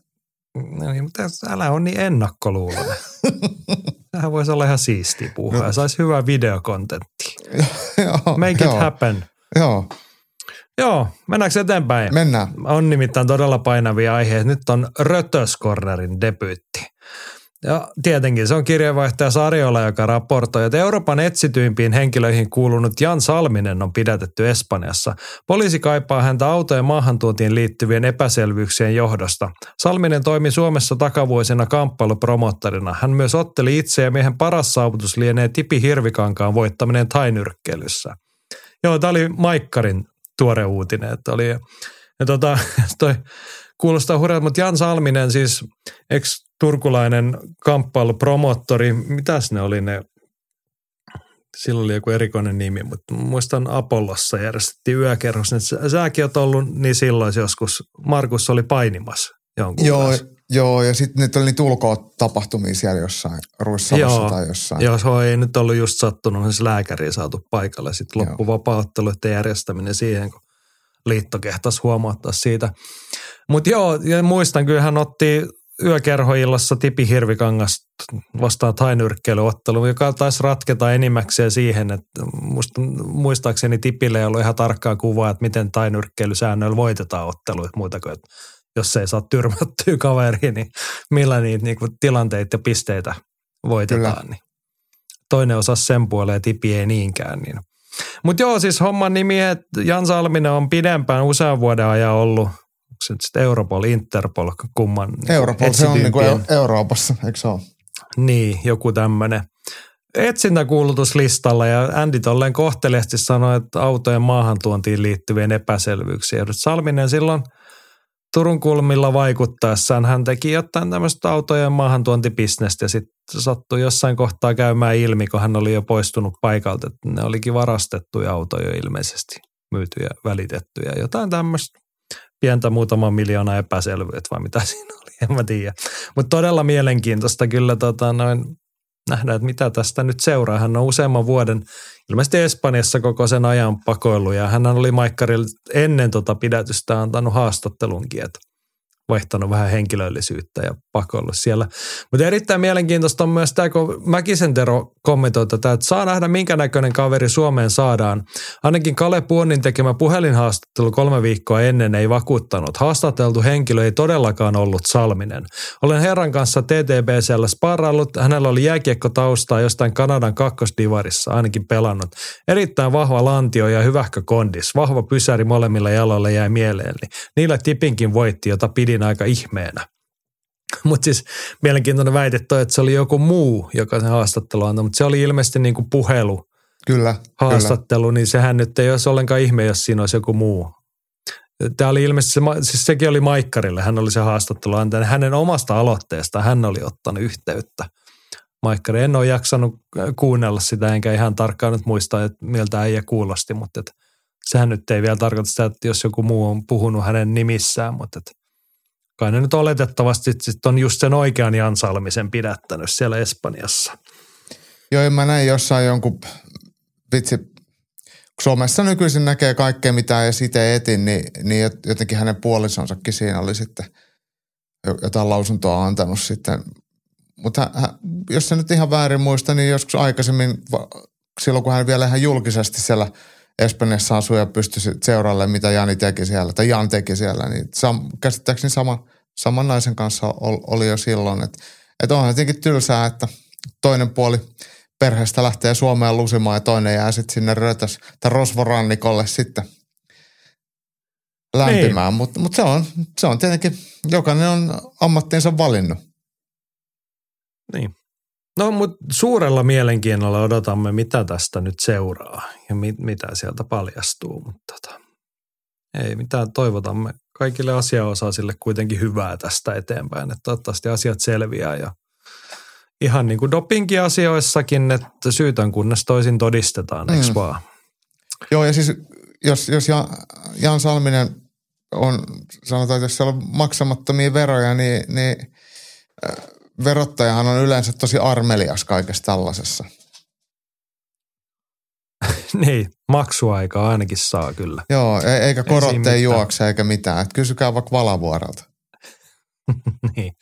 No niin, mutta älä on niin ennakkoluuloinen. Tähän voisi olla ihan siistiä puhua No. ja saisi hyvää videokontenttia. joo, Make it happen. Joo, Joo, mennäänkö eteenpäin? mennään. On nimittäin todella painavia aiheita. Nyt on Rötöskornerin debyytti. Ja tietenkin se on kirjeenvaihtaja Sarjola, joka raportoi, että Euroopan etsityimpiin henkilöihin kuulunut Jan Salminen on pidätetty Espanjassa. Poliisi kaipaa häntä autojen maahantuontiin liittyvien epäselvyyksien johdosta. Salminen toimi Suomessa takavuosina kamppailupromottorina. Hän myös otteli itse ja miehen paras saavutus lienee Tipi Hirvikankaan voittaminen tainyrkkeilyssä. Joo, tämä oli Maikkarin tuore uutinen, että oli, ja tota, toi kuulostaa hurjalta, mutta Jan Salminen siis, ex turkulainen kamppailupromottori, mitäs ne oli ne, sillä oli joku erikoinen nimi, mutta muistan Apollossa järjestettiin yökerros, että sä- säkin oot ollut niin silloin joskus, Markus oli painimassa jonkun Joo, kanssa. joo, ja sitten nyt oli niitä ulkoa-tapahtumia siellä jossain, Ruissalossa Joo, tai jossain. Joo, se ei nyt ollut just sattunut, siis lääkäri saatu paikalle. Sitten loppu vapaaotteluiden järjestäminen siihen, kun liitto huomauttaa siitä. Mutta joo, ja muistan kyllä hän otti yökerhoillassa Tipi Hirvikangas vastaan tainyrkkeilyottelu, joka taisi ratketa enimmäkseen siihen, että musta, muistaakseni Tipille ei ollut ihan tarkkaa kuvaa, että miten tainyrkkeilysäännöillä voitetaan otteluita muuta kuin, että jos ei saa tyrmättyä kaveriin, niin millä niitä niinku tilanteita ja pisteitä voitetaan. Kyllä. Niin toinen osa sen puoleen ja Tipi ei niinkään. Niin. Mutta joo, siis homman nimi, että Jan Salminen on pidempään usean vuoden ajan ollut nyt sitten Europol, Interpol, kumman Europol, se on niin kuin Euroopassa, eikö se ole? niin, joku tämmöinen. Etsintäkuulutuslistalla ja Andy tolleen kohteliasti sanoi, että autojen maahantuontiin liittyvien epäselvyyksiä. Nyt Salminen silloin Turun kulmilla vaikuttaessaan hän teki jotain tämmöistä autojen maahantuontibisnestä ja sitten sattui jossain kohtaa käymään ilmi, kun hän oli jo poistunut paikalta, että ne olikin varastettuja autoja ilmeisesti, myytyjä, välitettyjä, jotain tämmöistä pientä muutama miljoona epäselvyyttä vai mitä siinä oli, en mä tiedä. Mutta todella mielenkiintoista kyllä tota, noin, nähdä, että mitä tästä nyt seuraa. Hän on useamman vuoden ilmeisesti Espanjassa koko sen ajan pakoillut ja hän oli Maikkarille ennen tota pidätystä antanut haastattelunkin, että vaihtanut vähän henkilöllisyyttä ja pakoillut siellä. Mutta erittäin mielenkiintoista on myös tämä, kun Mäkisen Tero kommentoi tätä, että saa nähdä minkä näköinen kaveri Suomeen saadaan. Ainakin Kale Puonin tekemä puhelinhaastattelu kolme viikkoa ennen ei vakuuttanut. Haastateltu henkilö ei todellakaan ollut Salminen. Olen herran kanssa TTBCllä sparraillut. Hänellä oli jääkiekko taustaa jostain Kanadan kakkosdivarissa ainakin pelannut. Erittäin vahva lantio ja hyvähkö kondis. Vahva pysäri molemmilla jaloilla jäi mieleeni. Niillä tipinkin voitti, jota pidin siinä aika ihmeenä. Mutta siis mielenkiintoinen väite toi, että se oli joku muu, joka sen haastattelu antoi, mutta se oli ilmeisesti niin kuin puhelu Kyllä, haastattelu, kyllä. niin sehän nyt ei olisi ollenkaan ihme, jos siinä olisi joku muu. Tämä oli ilmeisesti, se, siis sekin oli Maikkarille, hän oli se haastattelu antaja. Hänen omasta aloitteesta hän oli ottanut yhteyttä. Maikkari, en ole jaksanut kuunnella sitä, enkä ihan tarkkaan nyt muista, että miltä äijä kuulosti, mutta että sehän nyt ei vielä tarkoita sitä, että jos joku muu on puhunut hänen nimissään, mutta että kai ne nyt oletettavasti sit on just sen oikean Jan Salmisen pidättänyt siellä Espanjassa. Joo, mä näin jossain jonkun, vitsi, somessa nykyisin näkee kaikkea, mitä ei itse etin, niin, niin jotenkin hänen puolisonsakin siinä oli sitten jotain lausuntoa antanut sitten. Mutta jos se nyt ihan väärin muista, niin joskus aikaisemmin, silloin kun hän vielä ihan julkisesti siellä Espanjassa asui ja pystyi seuraalle, mitä Jani teki siellä, tai Jan teki siellä, niin sam, käsittääkseni sama, saman naisen kanssa oli jo silloin. Että et onhan jotenkin tylsää, että toinen puoli perheestä lähtee Suomeen lusimaan ja toinen jää sitten sinne rötös tai rosvorannikolle sitten lämpimään. Niin. Mutta mut se, on, se on tietenkin, jokainen on ammattiinsa valinnut. Niin. No, mutta suurella mielenkiinnolla odotamme, mitä tästä nyt seuraa ja mit, mitä sieltä paljastuu. Mutta tota, ei mitään, toivotamme kaikille asiaosaisille kuitenkin hyvää tästä eteenpäin, että toivottavasti asiat selviää ja ihan niin kuin dopingiasioissakin, että syytön kunnes toisin todistetaan, eikö mm. vaan? Joo, ja siis jos, jos Jan Salminen on, sanotaan, että jos siellä on maksamattomia veroja, niin, niin verottajahan on yleensä tosi armelias kaikessa tällaisessa. niin, maksuaikaa ainakin saa kyllä. Joo, e- eikä korotteen ei juokse eikä mitään. Et kysykää vaikka Valavuorelta. niin.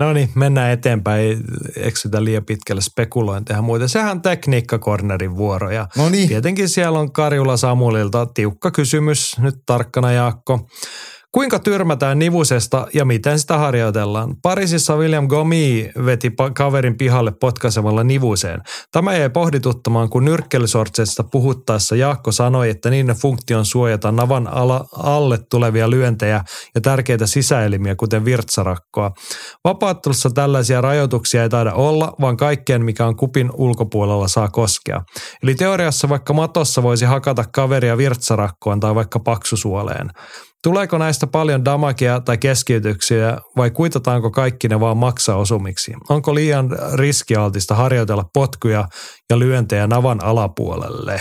No niin, mennään eteenpäin. Eksytä liian pitkälle spekulointeja muuten. Sehän on tekniikkakornerin vuoro. Ja no niin. Tietenkin siellä on Karjula Samulilta tiukka kysymys. Nyt tarkkana Jaakko. Kuinka tyrmätään nivusesta ja miten sitä harjoitellaan? Pariisissa William Gomi veti kaverin pihalle potkaisemalla nivuseen. Tämä jäi pohdituttamaan, kun nyrkkelysortseista puhuttaessa Jaakko sanoi, että niiden funktion suojata navan ala, alle tulevia lyöntejä ja tärkeitä sisäelimiä, kuten virtsarakkoa. Vapaattelussa tällaisia rajoituksia ei taida olla, vaan kaikkeen, mikä on kupin ulkopuolella, saa koskea. Eli teoriassa vaikka matossa voisi hakata kaveria virtsarakkoon tai vaikka paksusuoleen. Tuleeko näistä paljon damakia tai keskeytyksiä vai kuitataanko kaikki ne vaan maksaosumiksi? Onko liian riskialtista harjoitella potkuja ja lyöntejä navan alapuolelle?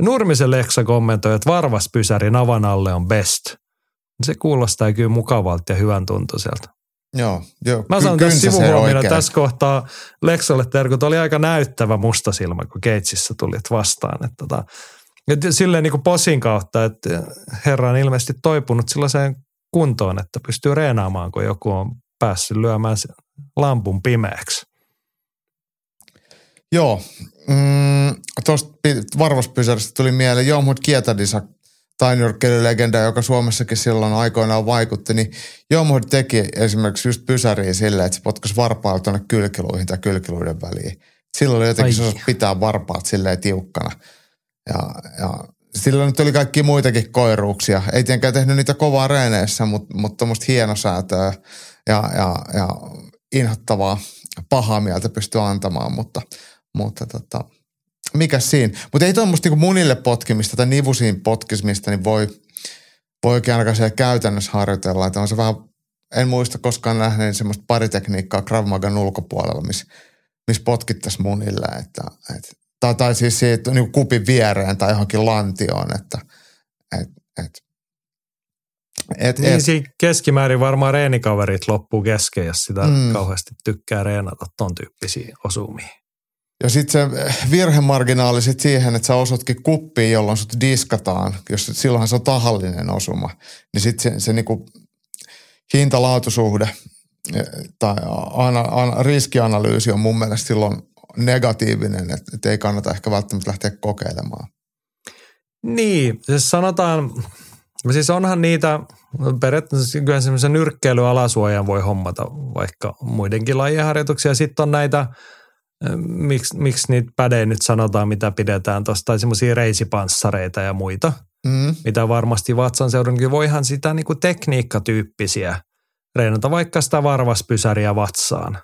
Nurmisen Leksa kommentoi, että varvaspysäri navan alle on best. Se kuulostaa kyllä mukavalta ja hyvän tuntuiselta. Joo, joo. Mä sanon tässä sivuhuomiona tässä kohtaa Leksalle terkut oli aika näyttävä mustasilmä, kun Keitsissä tulit vastaan. Että tota, ja silleen niin kuin posin kautta, että herra on ilmeisesti toipunut sellaiseen kuntoon, että pystyy reenaamaan, kun joku on päässyt lyömään lampun pimeäksi. Joo. Mm, Tuosta varvaspysäristä tuli mieleen Jomhut Kietadisa, tainyrkkeilylegenda, joka Suomessakin silloin aikoinaan vaikutti, niin Jomhut teki esimerkiksi just pysäriä silleen, että se potkasi varpailla tuonne kylkiluihin tai kylkiluiden väliin. Silloin oli jotenkin se pitää varpaat silleen tiukkana – ja, ja sillä nyt oli kaikki muitakin koiruuksia. Ei tietenkään tehnyt niitä kovaa reeneissä, mutta, mutta tuommoista hienosäätöä ja, ja, ja inhottavaa pahaa mieltä pystyy antamaan, mutta, mutta tota, mikä siinä. Mutta ei tuommoista niin munille potkimista tai nivusiin potkimista, niin voi, voi oikein ainakaan siellä käytännössä harjoitella. Että on se vähän, en muista koskaan nähneen semmoista paritekniikkaa Krav Magan ulkopuolella, missä miss potkittaisiin munille. Että, että tai, tai siis siitä niin kupin viereen tai johonkin lantioon, että et, et, et, niin et, siinä keskimäärin varmaan reenikaverit loppuu kesken, jos sitä mm. kauheasti tykkää reenata ton tyyppisiä osumia. Ja sitten se virhemarginaali sit siihen, että sä osutkin kuppiin, jolloin sut diskataan, jos silloinhan se on tahallinen osuma, niin sitten se, se niinku hinta-laatusuhde tai ana, ana, riskianalyysi on mun mielestä silloin negatiivinen, että, että ei kannata ehkä välttämättä lähteä kokeilemaan. Niin, siis sanotaan, siis onhan niitä, periaatteessa kyllä semmoisen nyrkkeilyalasuojan voi hommata vaikka muidenkin lajien harjoituksia. Sitten on näitä, miksi, miksi niitä pädejä nyt sanotaan, mitä pidetään tuossa, tai semmoisia reisipanssareita ja muita. Mm. mitä varmasti Vatsan seudunkin. Voihan sitä niin kuin tekniikkatyyppisiä reenata, vaikka sitä varvaspysäriä vatsaan.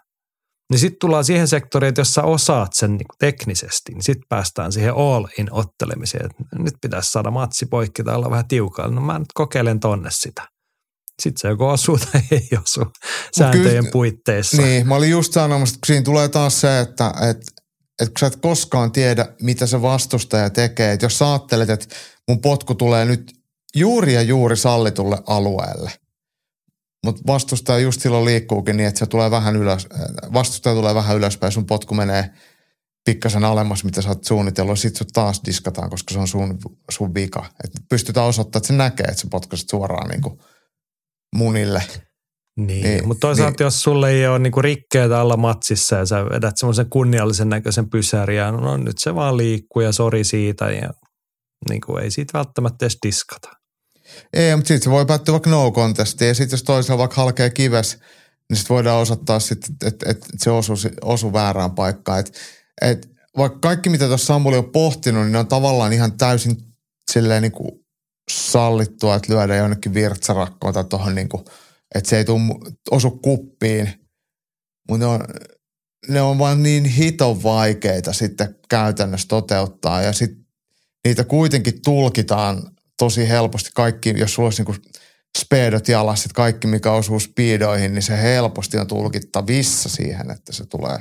Niin sitten tullaan siihen sektoriin, että jos sä osaat sen niin teknisesti, niin sitten päästään siihen all-in ottelemiseen. Et nyt pitäisi saada matsi poikki tai olla vähän tiukalla. No mä nyt kokeilen tonne sitä. Sitten se joko osuu tai ei osu sääntöjen kyllä- puitteissa. Niin, mä olin just sanomassa, että siinä tulee taas se, että, että, että kun sä et koskaan tiedä, mitä se vastustaja tekee. Että jos sä ajattelet, että mun potku tulee nyt juuri ja juuri sallitulle alueelle, mutta vastustaja just silloin liikkuukin niin, että se tulee vähän ylös, äh, vastustaja tulee vähän ylöspäin, sun potku menee pikkasen alemmas, mitä sä oot suunnitellut, sit sut taas diskataan, koska se on sun, sun vika. Et pystytään osoittamaan, että se näkee, että sä potkasit suoraan niin kuin munille. Niin, Niin, niin mutta toisaalta niin. jos sulle ei ole niinku rikkeitä alla matsissa ja sä vedät semmoisen kunniallisen näköisen pysäriä, no nyt se vaan liikkuu ja sori siitä ja niinku ei siitä välttämättä edes diskata. Ei, mutta sitten se voi päättyä vaikka no contestiin ja sitten jos toisella vaikka halkee kives, niin sitten voidaan osoittaa sitten, että et, et se osuu, osu väärään paikkaan. Et, et, vaikka kaikki, mitä tuossa Samuli on pohtinut, niin ne on tavallaan ihan täysin silleen niin kuin sallittua, että lyödään jonnekin virtsarakkoon tai tuohon niin kuin, että se ei tuu, osu kuppiin. Mutta ne on, ne on vaan niin hiton vaikeita sitten käytännössä toteuttaa ja sitten niitä kuitenkin tulkitaan tosi helposti kaikki, jos sulla olisi niinku speedot jalassa, että kaikki mikä osuu speedoihin, niin se helposti on tulkittavissa siihen, että se tulee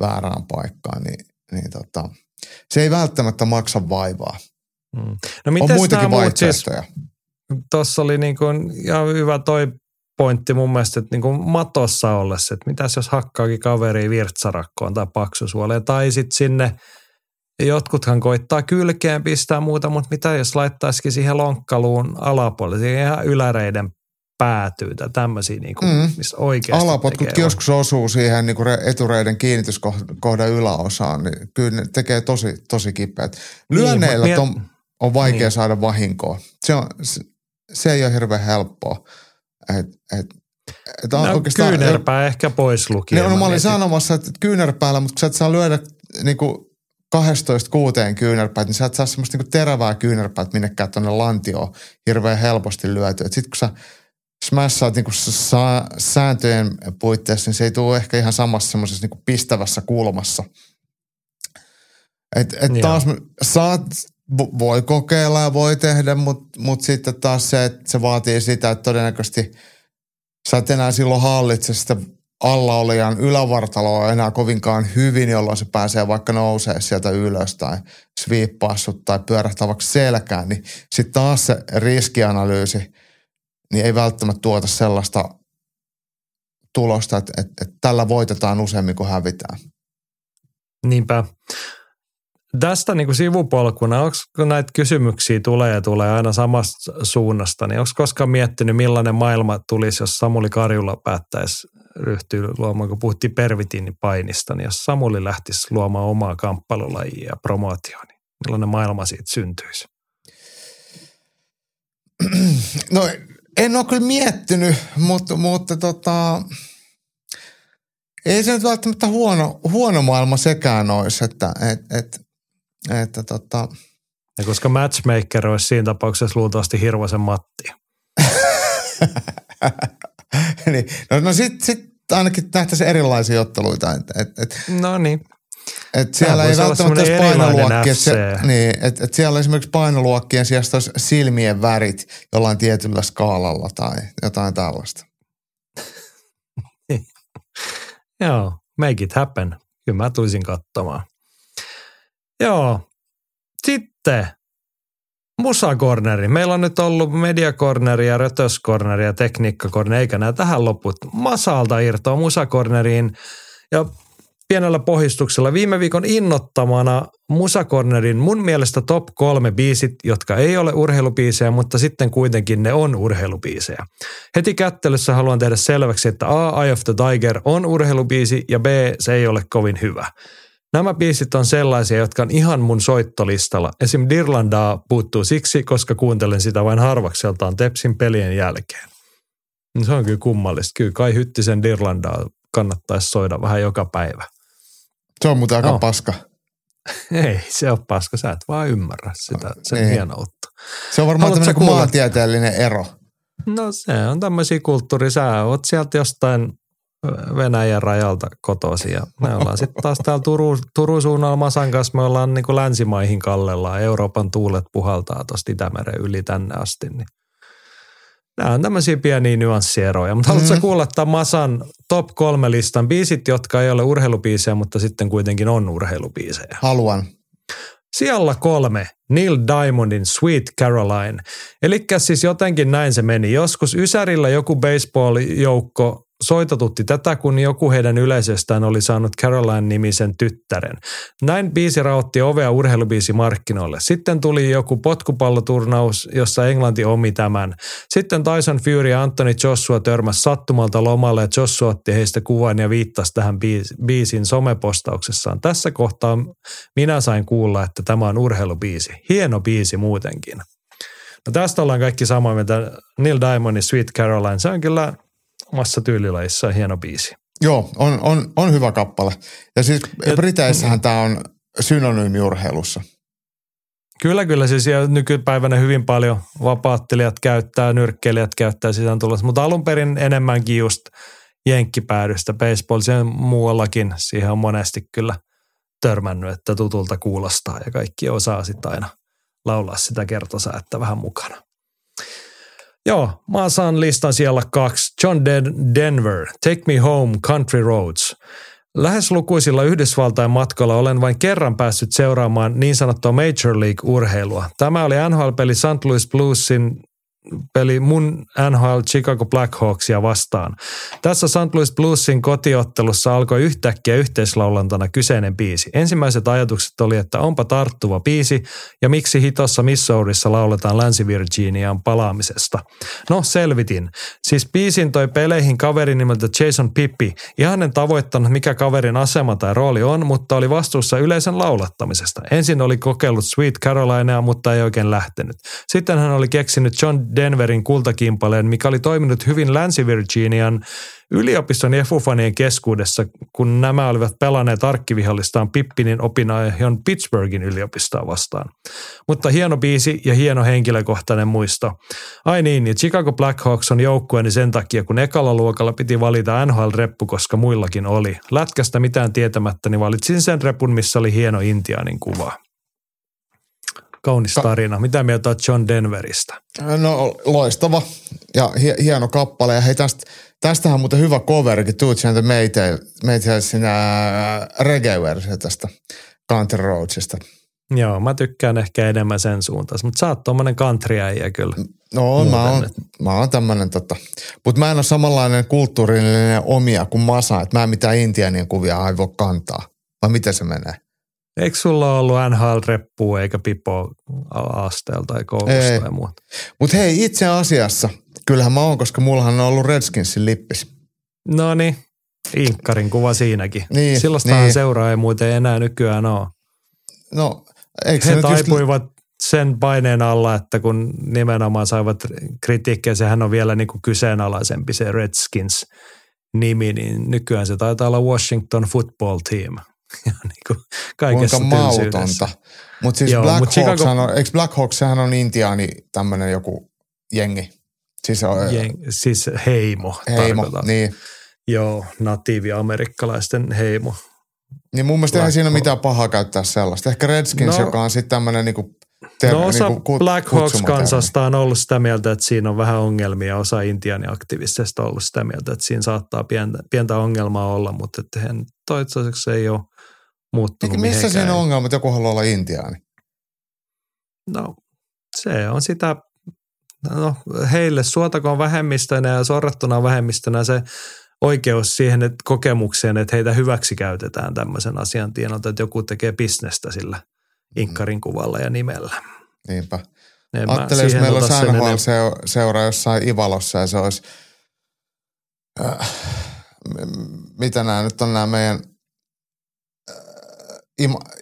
väärään paikkaan, niin, niin tota, se ei välttämättä maksa vaivaa. Mm. No On muitakin siis, vaihtoehtoja. tuossa oli niin kuin ihan hyvä toi pointti mun mielestä, että niin kuin matossa ollessa, että mitäs jos hakkaakin kaveri virtsarakkoon tai paksusuoleen tai sitten sinne Jotkuthan koittaa kylkeen pistää muuta, mutta mitä jos laittaisikin siihen lonkkaluun alapuolelle, siihen ihan yläreiden päätyy tai tämmöisiä, niin kuin, Mm. missä oikeasti Alapotkutkin joskus osuu siihen niin kuin etureiden kiinnityskohdan yläosaan, niin kyllä ne tekee tosi, tosi kipeät. Lyönneillä Niin, on, on vaikea niin. saada vahinkoa. Se, on, se, se ei ole hirveän helppoa. Et, et, et on No, kyynärpää ehkä pois lukien. Niin, no, mä olin sanomassa, että kyynärpäällä, mutta kun sä et saa lyödä niin kuin 12 kuuteen kyynärpäät, niin sä et saa semmoista niin kuin terävää kyynärpäät minnekään tuonne lantioon hirveän helposti lyötyä. Sitten kun sä smassaat niin kuin sa- sääntöjen puitteissa, niin se ei tule ehkä ihan samassa semmoisessa niin kuin pistävässä kulmassa. Et, et Joo. taas saat, vo- voi kokeilla ja voi tehdä, mutta mut sitten taas se, että se vaatii sitä, että todennäköisesti sä et enää silloin hallitse sitä alla olijan ylävartaloa enää kovinkaan hyvin, jolloin se pääsee vaikka nousee sieltä ylös tai sviippaa tai pyörähtää vaikka selkään, niin sitten taas se riskianalyysi niin ei välttämättä tuota sellaista tulosta, että, että, että tällä voitetaan useammin kuin hävitään. Niinpä. Tästä niin kuin sivupolkuna, onko kun näitä kysymyksiä tulee ja tulee aina samasta suunnasta, niin onko koskaan miettinyt, millainen maailma tulisi, jos Samuli Karjula päättäisi ryhtyä luomaan, kun puhuttiin pervitiinipainista, niin jos Samuli lähtisi luomaan omaa kamppailulajia ja promootioon, niin millainen maailma siitä syntyisi? No en ole kyllä miettinyt, mutta, mutta tota, ei se nyt välttämättä huono, huono maailma sekään olisi, että et, et, että tota, Ja koska matchmaker olisi siinä tapauksessa luultavasti Hirvosen Matti. niin, no, no sitten sit ainakin nähtäisiin erilaisia otteluita, että et, et, No niin. et siellä ei välttämättä olisi painoluokkia, se, niin, että et siellä esimerkiksi painoluokkien sijasta olisi silmien värit jollain tietyllä skaalalla tai jotain tällaista. Joo, make it happen. Kyllä mä tulisin katsomaan. Joo, sitten musakorneri. Meillä on nyt ollut mediakorneri ja rötöskorneri ja tekniikkakorneri, eikä nämä tähän loput. Masalta irtoa musakorneriin ja pienellä pohjustuksella. Viime viikon innottamana musakornerin mun mielestä top kolme biisit, jotka ei ole urheilubiisejä, mutta sitten kuitenkin ne on urheilubiisejä. Heti kättelyssä haluan tehdä selväksi, että A, Eye of the Tiger on urheilubiisi ja B, se ei ole kovin hyvä. Nämä biisit on sellaisia, jotka on ihan mun soittolistalla. Esim. Dirlandaa puuttuu siksi, koska kuuntelen sitä vain harvakseltaan Tepsin pelien jälkeen. Niin Se on kyllä kummallista. Kyllä Kai Hyttisen Dirlandaa kannattaisi soida vähän joka päivä. Se on muuten aika Joo. paska. Ei, se on paska. Sä et vaan ymmärrä sitä, sen Niin. hienoutta. Se on varmaan Haluatko tämmöinen maantieteellinen ero. No se on tämmöisiä kulttuuri. Sä oot sieltä jostain Venäjän rajalta kotoisin ja me ollaan sitten taas täällä Turun, Turun suunnalla Masan kanssa, me ollaan niin kuin länsimaihin kallellaan. Euroopan tuulet puhaltaa tuosta Itämeren yli tänne asti. Niin. Nämä on tämmöisiä pieniä nyanssieroja, mutta haluatko mm. kuulla tämän Masan top kolme listan biisit, jotka ei ole urheilubiisejä, mutta sitten kuitenkin on urheilubiisejä? Haluan. Sijalla kolme, Neil Diamondin Sweet Caroline. Eli siis jotenkin näin se meni. Joskus Ysärillä joku baseball-joukko soitatutti tätä, kun joku heidän yleisöstään oli saanut Caroline-nimisen tyttären. Näin biisi rautti ovea urheilubiisi markkinoille. Sitten tuli joku potkupalloturnaus, jossa Englanti omi tämän. Sitten Tyson Fury ja Anthony Joshua törmäs sattumalta lomalle ja Joshua otti heistä kuvan ja viittasi tähän biis- biisin somepostauksessaan. Tässä kohtaa minä sain kuulla, että tämä on urheilubiisi. Hieno biisi muutenkin. No tästä ollaan kaikki samaa mieltä. Neil Diamondin Sweet Caroline, se on kyllä omassa tyylilajissa hieno biisi. Joo, on, on, on hyvä kappale. Ja siis Briteissähän tämä on synonyymi urheilussa. Kyllä, kyllä. Siis ja nykypäivänä hyvin paljon vapaattelijat käyttää, nyrkkeilijät käyttää sisään tulossa, mutta alun perin enemmänkin just jenkkipäädystä. Baseball sen muuallakin siihen on monesti kyllä törmännyt, että tutulta kuulostaa ja kaikki osaa sitten aina laulaa sitä kertosäättä vähän mukana. Joo, mä saan listan siellä kaksi. John Den- Denver, Take Me Home, Country Roads. Lähes lukuisilla Yhdysvaltain matkoilla olen vain kerran päässyt seuraamaan niin sanottua Major League-urheilua. Tämä oli NHL-peli St. Louis Bluesin peli mun NHL Chicago Blackhawksia vastaan. Tässä St. Louis Bluesin kotiottelussa alkoi yhtäkkiä yhteislaulantana kyseinen biisi. Ensimmäiset ajatukset oli, että onpa tarttuva biisi ja miksi hitossa Missourissa lauletaan Länsi-Virginian palaamisesta. No selvitin. Siis biisin toi peleihin kaveri nimeltä Jason Pippi. Ihan en tavoittanut mikä kaverin asema tai rooli on, mutta oli vastuussa yleisen laulattamisesta. Ensin oli kokeillut Sweet Carolinea, mutta ei oikein lähtenyt. Sitten hän oli keksinyt John Denverin kultakimpaleen, mikä oli toiminut hyvin Länsi-Virginian yliopiston Jefufanien keskuudessa, kun nämä olivat pelanneet arkkivihollistaan Pippinin opinahjon Pittsburghin yliopistoa vastaan. Mutta hieno biisi ja hieno henkilökohtainen muisto. Ai niin, ja Chicago Blackhawks on joukkueeni sen takia, kun ekalla luokalla piti valita NHL-reppu, koska muillakin oli. Lätkästä mitään tietämättä, niin valitsin sen repun, missä oli hieno Intianin kuva. Kaunis tarina. Mitä mieltä olet John Denveristä? No loistava ja hi- hieno kappale. Ja hei tästä, tästähän on muuten hyvä coverikin, Toots and the Maytalesin reggae-versio tästä Country Roadsista. Joo, mä tykkään ehkä enemmän sen suuntaan, mutta sä oot tommonen country kyllä. No mä oon, mä oon tämmönen tota, mutta mä en ole samanlainen kulttuurillinen omia kuin Masa, että mä en mitään intianien kuvia ei voi kantaa. Vai miten se menee? Eikö sulla ollut NHL-reppua eikä pipo asteella tai koulusta Ei. tai muuta? Mutta hei, itse asiassa, kyllähän mä oon, koska mullahan on ollut Redskinsin lippis. No niin, Inkkarin kuva siinäkin. Niin, Silloinhan niin. seuraa ei muuten enää nykyään ole. No, eikö se He just... taipuivat sen paineen alla, että kun nimenomaan saivat kritiikkiä, sehän on vielä niin kuin kyseenalaisempi se Redskins nimi, niin nykyään se taitaa olla Washington Football Team. Ja niin kuin kaikessa Kuinka mautonta. Mutta siis Joo, Black mut Hawks, Chicago- on, eikö Black Hawks, sehän on intiaani tämmöinen joku jengi. Siis on, Jeng, siis heimo. heimo, tarkoitan. niin. Joo, natiivi-amerikkalaisten heimo. Niin mun mielestä eihän Black siinä ole Hawk. mitään pahaa käyttää sellaista. Ehkä Redskins, No- joka on sitten tämmöinen niinku, ter- No osa niinku ku- Black kutsumatermi. Hawks-kansasta on ollut sitä mieltä, että siinä on vähän ongelmia. Osa intiaani-aktivisteista on ollut sitä mieltä, että siinä saattaa pientä, pientä ongelmaa olla, mutta että toistaiseksi ei ole muuttunut Eikä missä siinä on ongelma, että joku haluaa olla intiaani? No se on sitä, no heille suotakoon vähemmistönä ja sorrettuna vähemmistönä se oikeus siihen että kokemukseen, että heitä hyväksi käytetään tämmöisen asian tienoilta, että joku tekee bisnestä sillä inkkarin kuvalla ja nimellä. Niinpä. En Ajattele, jos meillä olisi sen NHL enempää. seur- seura jossain Ivalossa ja se olisi, äh, mitä nämä nyt on nämä meidän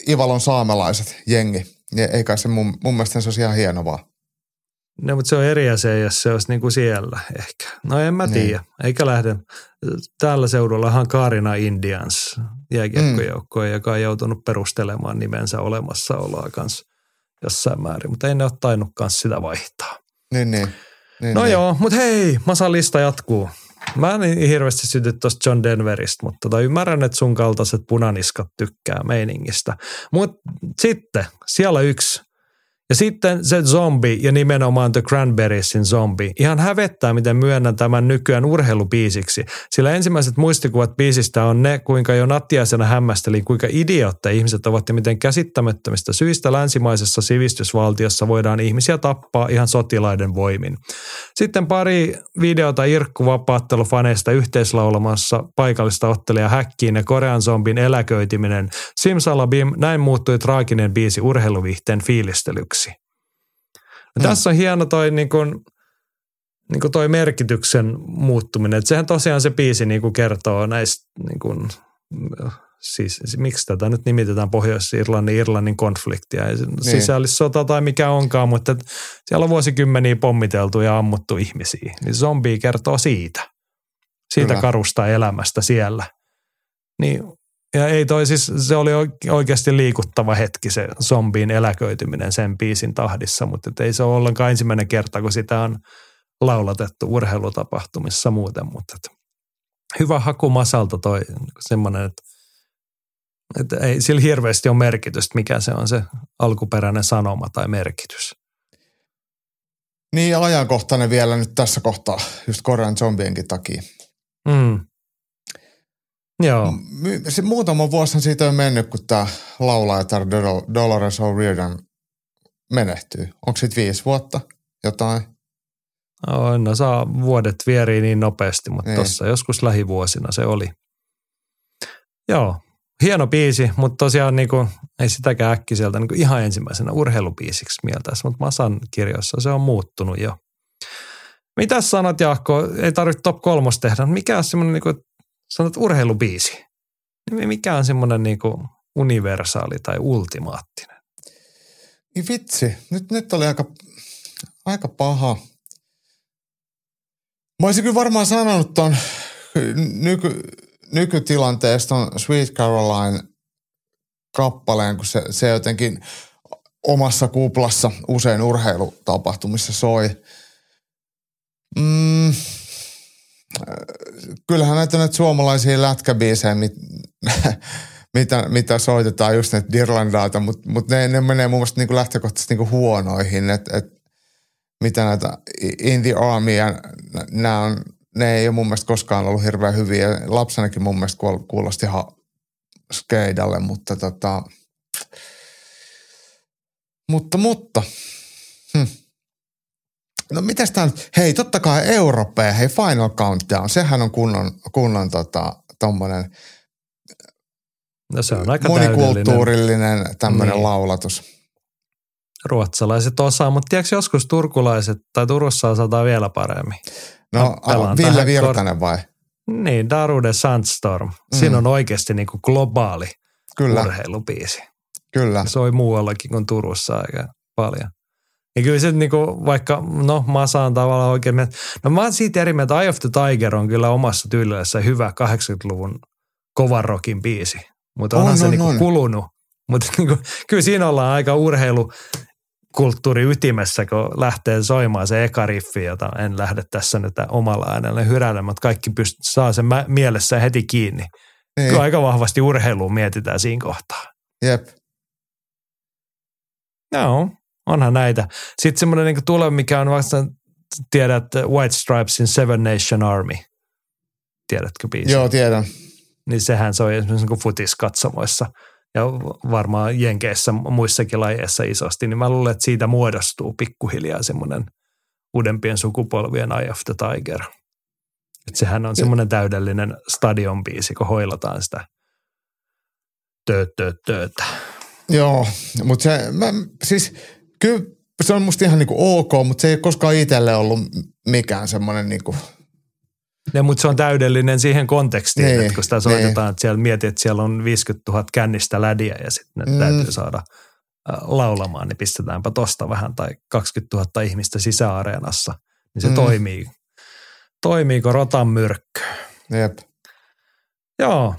Ivalon saamelaiset jengi. Ja ei kai se mun, mun mielestä se olisi ihan hieno vaan. No, mutta se on eri asia, jos se olisi niin kuin siellä ehkä. No en mä Niin. tiedä. Eikä lähde. Tällä seudullahan Kaarina Indians jääkiekkojoukkoja, mm. joka on joutunut perustelemaan nimensä olemassaoloa kanssa jossain määrin, mutta ei ne ole tainnutkaan sitä vaihtaa. Niin, niin. niin No niin. joo, mutta hei, Masan lista jatkuu. Mä en niin hirveästi syty tuosta John Denveristä, mutta tota, ymmärrän, että sun kaltaiset punaniskat tykkää meiningistä. Mutta sitten, siellä yksi. Ja sitten se zombi ja nimenomaan The Cranberriesin zombi. Ihan hävettää, miten myönnän tämän nykyään urheilubiisiksi. Sillä ensimmäiset muistikuvat biisistä on ne, kuinka jo nattiaisena hämmästelin, kuinka idiootteja ihmiset ovat ja miten käsittämättömistä syistä länsimaisessa sivistysvaltiossa voidaan ihmisiä tappaa ihan sotilaiden voimin. Sitten pari videota Irkku vapaattelufaneista yhteislaulamassa paikallista ottelija häkkiin ja Korean zombin eläköityminen. Simsalabim, näin muuttui traaginen biisi urheiluvihteen fiilistelyksi. No Mm. Tässä on hieno toi niin kuin, niin kuin toi merkityksen muuttuminen. Että sehän tosiaan se biisi niin kuin kertoo näistä, niin kuin, siis miksi tätä nyt nimitetään Pohjois-Irlannin Irlannin konfliktia. Ei Niin. Sisällissota tai mikä onkaan, mutta et siellä on vuosikymmeniä pommiteltu ja ammuttu ihmisiä. Niin zombi kertoo siitä. Siitä Kyllä. karusta elämästä siellä. Niin, ja ei toi siis, se oli oike- oikeasti liikuttava hetki se zombiin eläköityminen sen biisin tahdissa, mutta et ei se ole ollenkaan ensimmäinen kerta, kun sitä on laulatettu urheilutapahtumissa muuten, mutta et hyvä haku Masalta toi semmoinen, että, että ei sillä hirveästi ole merkitystä, mikä se on se alkuperäinen sanoma tai merkitys. Niin ja ajankohtainen vielä nyt tässä kohtaa, just Korean zombienkin takia. Mm. Joo, Se muutama vuosi siitä on mennyt, kun tämä laulajatar Dol- Dolores O'Riordan menehtyy. Onko sitten viisi vuotta jotain? no, saa vuodet vierii niin nopeasti, mutta Niin. tuossa joskus lähivuosina se oli. Joo, hieno biisi, mutta tosiaan niin kuin, ei sitäkään äkkiseltä niin kuin ihan ensimmäisenä urheilubiisiksi mieltäisi, mutta Masan kirjoissa se on muuttunut jo. Mitäs sanot Jaakko, ei tarvitse top kolmos tehdä, mikä on semmoinen, niin kuin, sanot urheilubiisi, niin mikä on semmoinen niin universaali tai ultimaattinen? Niin vitsi, nyt, nyt oli aika, aika paha. Mä olisin kyllä varmaan sanonut ton nyky, nykytilanteesta on Sweet Caroline kappaleen, kun se, se jotenkin omassa kuplassa usein urheilutapahtumissa soi. Mm, kyllähän näitä näitä suomalaisia lätkäbiisejä, mit, mitä, mitä soitetaan, just näitä Dirlandaita, mutta mut ne, ne menee mun mielestä niinku lähtökohtaisesti niinku huonoihin, että et, mitä näitä In the Army nämä on, ne ei ole mun mielestä koskaan ollut hirveän hyviä. Lapsenakin mun mielestä kuul- kuulosti ihan skeidalle, mutta tota, mutta, mutta. No mitäs tää nyt? Hei, totta kai Europea, hei Final Countdown, sehän on kunnon, kunnon tota, tommonen No se on aika monikulttuurillinen tämmöinen Niin. laulatus. Ruotsalaiset osaa, mutta tiedätkö joskus turkulaiset tai Turussa osataan vielä paremmin. No, a, Ville Virtanen vai? Niin, Darude Sandstorm. Siinä Mm. on oikeasti niin kuin globaali Kyllä, urheilubiisi. kyllä. Se soi muuallakin kuin Turussa aika paljon. Ja kyllä se niin kuin, vaikka, no Masa on tavallaan oikein, no mä oon siitä eri mieltä, Eye of the Tiger on kyllä omassa tyylillässä hyvä 80-luvun kovan rockin biisi. Mutta onhan On, se on, niin kuin on. kulunut. Mutta niin kuin, kyllä siinä ollaan aika urheilu kulttuuri ytimessä, kun lähtee soimaan se eka riffi, jota en lähde tässä nyt omalla äänellä hyräilemään, mutta kaikki pyst- saa sen mä- mielessä heti kiinni. Niin, Kyllä aika vahvasti urheiluun mietitään siinä kohtaa. jep. Joo, onhan näitä. Sitten semmoinen niin tuleva, mikä on vasta, tiedät White Stripesin Seven Nation Army. Tiedätkö biisi? Joo, tiedän. Niin sehän soi esimerkiksi niin futiskatsomoissa ja varmaan Jenkeissä muissakin lajeissa isosti. Niin mä luulen, että siitä muodostuu pikkuhiljaa semmoinen uudempien sukupolvien Eye of the Tiger. Että sehän on semmoinen täydellinen stadionbiisi, kun hoilataan sitä tööt, tööt, töötä. Joo, mutta se, mä, siis kyllä se on musta ihan niinku ok, mutta se ei ole koskaan itselle ollut mikään semmoinen niinku, Ja, mutta se on täydellinen siihen kontekstiin, Niin, niin, että kun sitä soitetaan, että siellä mietit, että siellä on 50 000 kännistä lädiä ja sitten ne Mm. täytyy saada laulamaan, niin pistetäänpä tosta vähän tai 20 000 ihmistä sisäareenassa, niin se Mm. toimii. Toimiiko rotan myrkky? jep. Joo.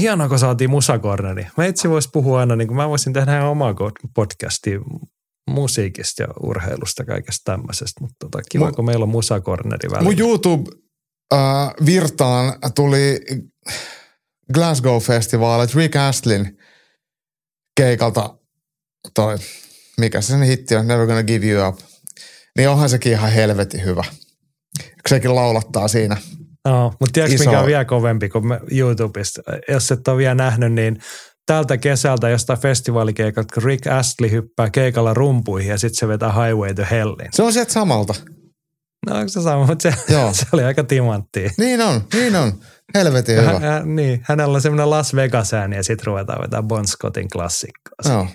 hienoa, kun saatiin musakorneri. Mä itse vois puhua aina, niin kuin mä voisin tehdä ihan omaa podcastia musiikista ja urheilusta, kaikesta tämmöisestä. Mutta tota, kiva, mun, kun meillä on musakorneri välillä. Mun YouTube-virtaan äh, tuli Glasgow-festivaalit Rick Astlin keikalta toi, mikä se sen hitti on, Never Gonna Give You Up. Niin onhan sekin ihan helvetin hyvä. Sekin laulattaa siinä – No, mutta tiedätkö Iso... mikä on vielä kovempi kuin YouTubesta? Jos et ole vielä nähnyt, niin tältä kesältä jostain festivaalikeikalta, kun Rick Astley hyppää keikalla rumpuihin ja sitten se vetää Highway to Hellin. Se on sieltä samalta. No onko se sama, mutta se, Joo. se oli aika timanttia. Niin on, niin on. Helvetin hyvä. Hän, niin, hänellä on semmoinen Las Vegas ääni ja sitten ruvetaan vetää Bon Scottin klassikkoa. Joo.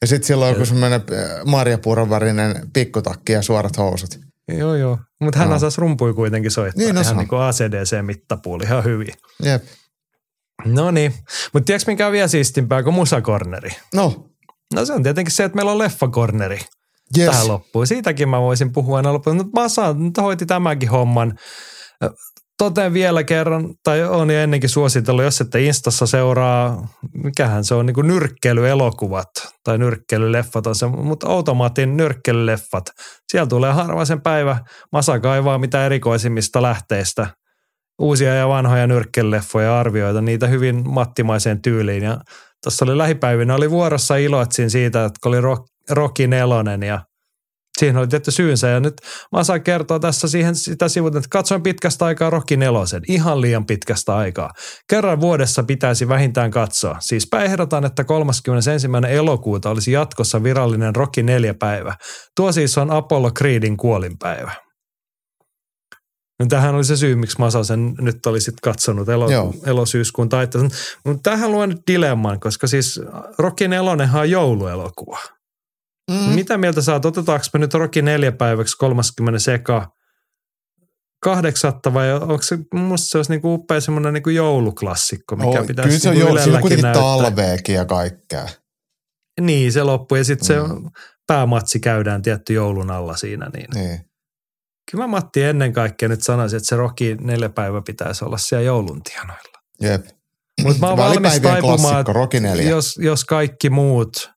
Ja sitten silloin joku semmoinen äh, marjapuuron värinen pikkutakki ja suorat housut. Joo, joo. Mutta hän no. osasi rumpui kuitenkin soittaa. Niin, ihan niin kuin ACDC-mittapuuli ihan hyvin. Jep. No niin. Mutta tiedätkö mikä on vielä siistimpää kuin musakorneri? No. No se on tietenkin se, että meillä on leffakorneri yes. tähän loppuun. Siitäkin mä voisin puhua aina loppuun. Mutta mä saan, nyt hoiti tämänkin homman toteen vielä kerran, tai on jo ennenkin suositellut, jos ette Instassa seuraa, mikähän se on, niin kuin nyrkkelyelokuvat tai nyrkkelyleffat on se, mutta automaatin nyrkkelyleffat. Siellä tulee harvaisen päivä Masa kaivaa mitä erikoisimmista lähteistä uusia ja vanhoja nyrkkelyleffoja arvioita, niitä hyvin mattimaiseen tyyliin. Ja tuossa oli lähipäivinä, oli vuorossa iloitsin siitä, että oli Rocky nelonen ja Siihen oli tietty syynsä ja nyt mä saan kertoa tässä siihen sitä sivut, että katsoin pitkästä aikaa Rocky nelosen, ihan liian pitkästä aikaa. Kerran vuodessa pitäisi vähintään katsoa. Siis ehdotan, että 31. elokuuta olisi jatkossa virallinen Rocky neljä päivä. Tuo siis on Apollo Creedin kuolinpäivä. No tähän oli se syy, miksi Masa sen nyt oli sitten katsonut elo, elosyyskuun taitteessa. Mutta tähän luen nyt dilemman, koska siis Rocky nelonenhan on jouluelokuva. Mm. Mitä mieltä sä oot? Otetaanko me nyt Rocky neljä päiväksi 30 seka kahdeksatta vai onko se, musta se olisi niinku upea semmoinen niinku jouluklassikko, mikä oh, pitäisi Kyllä se on niinku joulu, siinä on kuitenkin talveekin ja kaikkea. Niin, se loppui ja sitten mm. se päämatsi käydään tietty joulun alla siinä. Niin. niin. Kyllä mä Matti ennen kaikkea nyt sanoisin, että se Rocky neljä päivä pitäisi olla siellä joulun tienoilla. Jep. Mutta mä oon valmis taipumaan, jos, jos kaikki muut –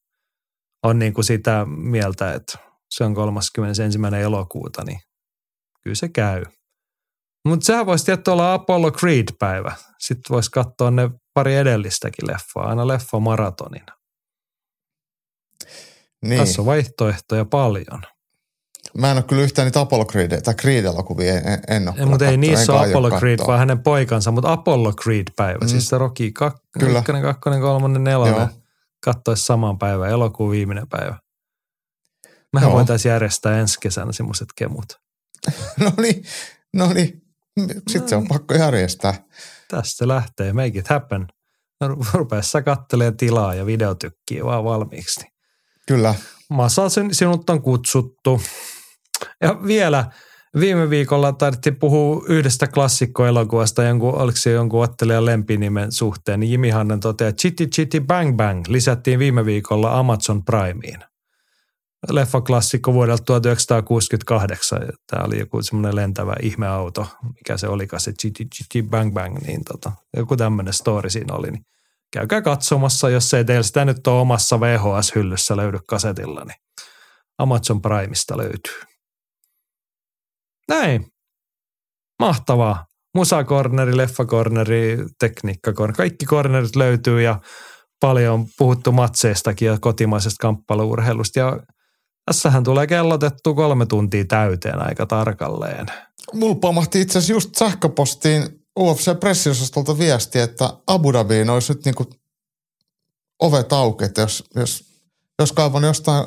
on niin kuin sitä mieltä, että se on 31. elokuuta, niin kyllä se käy. Mutta sehän voisi tietty olla Apollo Creed-päivä. Sitten voisi katsoa ne pari edellistäkin leffaa, aina leffa maratonina. Niin. Tässä on vaihtoehtoja paljon. Mä en ole kyllä yhtään niitä Apollo Creed, tai Creed-elokuvia en, en ole Mutta ei niissä ole Apollo Creed, vaan hänen poikansa, mutta Apollo Creed-päivä, mm. siis se Rocky 2, 1, 2, 3, 4 katsoisi saman päivän, elokuun viimeinen päivä. Mehän Joo. voitaisiin järjestää ensi kesänä semmoiset kemut. no niin, no niin. Sitten no. se on pakko järjestää. Tästä lähtee, make it happen. No, Rupea sä kattelee tilaa ja videotykkiä vaan valmiiksi. Kyllä. Masa, sinut on kutsuttu. Ja vielä, Viime viikolla tarvittiin puhua yhdestä klassikkoelokuvasta, jonkun, oliko se jonkun ottelijan lempinimen suhteen, niin Jimi Hannen toteaa, että Chitty Chitty Bang Bang lisättiin viime viikolla Amazon Primeen. Leffa-klassikko vuodelta 1968. Tämä oli joku semmoinen lentävä ihmeauto, mikä se olikaan se Chitty Chitty Bang Bang, niin tota, joku tämmöinen story siinä oli. Niin käykää katsomassa, jos ei teillä sitä nyt ole omassa VHS-hyllyssä löydy kasetilla, niin Amazon Primeista löytyy. Näin. Mahtavaa. Musakorneri, leffakorneri, tekniikkakorneri. Kaikki kornerit löytyy ja paljon on puhuttu matseistakin ja kotimaisesta kamppailuurheilusta. Ja tässähän tulee kellotettu kolme tuntia täyteen aika tarkalleen. Mulla pamahti itse asiassa just sähköpostiin UFC-pressiosastolta viesti, että Abu Dhabiin olisi nyt niinku ovet auki, että jos, jos, jos kaivan jostain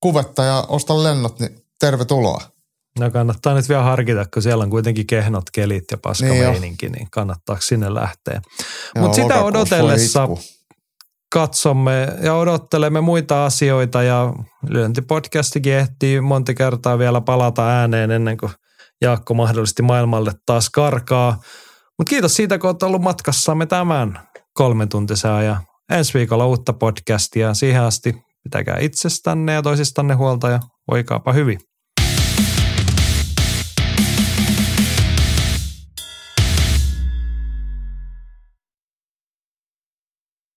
kuvetta ja ostan lennot, niin tervetuloa. No kannattaa nyt vielä harkita, kun siellä on kuitenkin kehnot kelit ja paska niin, meininki, niin kannattaako sinne lähteä. Mutta sitä odotellessa katsomme ja odottelemme muita asioita ja lyöntipodcastikin ehtii monta kertaa vielä palata ääneen ennen kuin Jaakko mahdollisesti maailmalle taas karkaa. Mutta kiitos siitä, kun olet ollut matkassamme tämän kolmen tuntisää ja ensi viikolla uutta podcastia. Siihen asti pitäkää itsestänne ja toisistanne huolta ja voikaapa hyvin.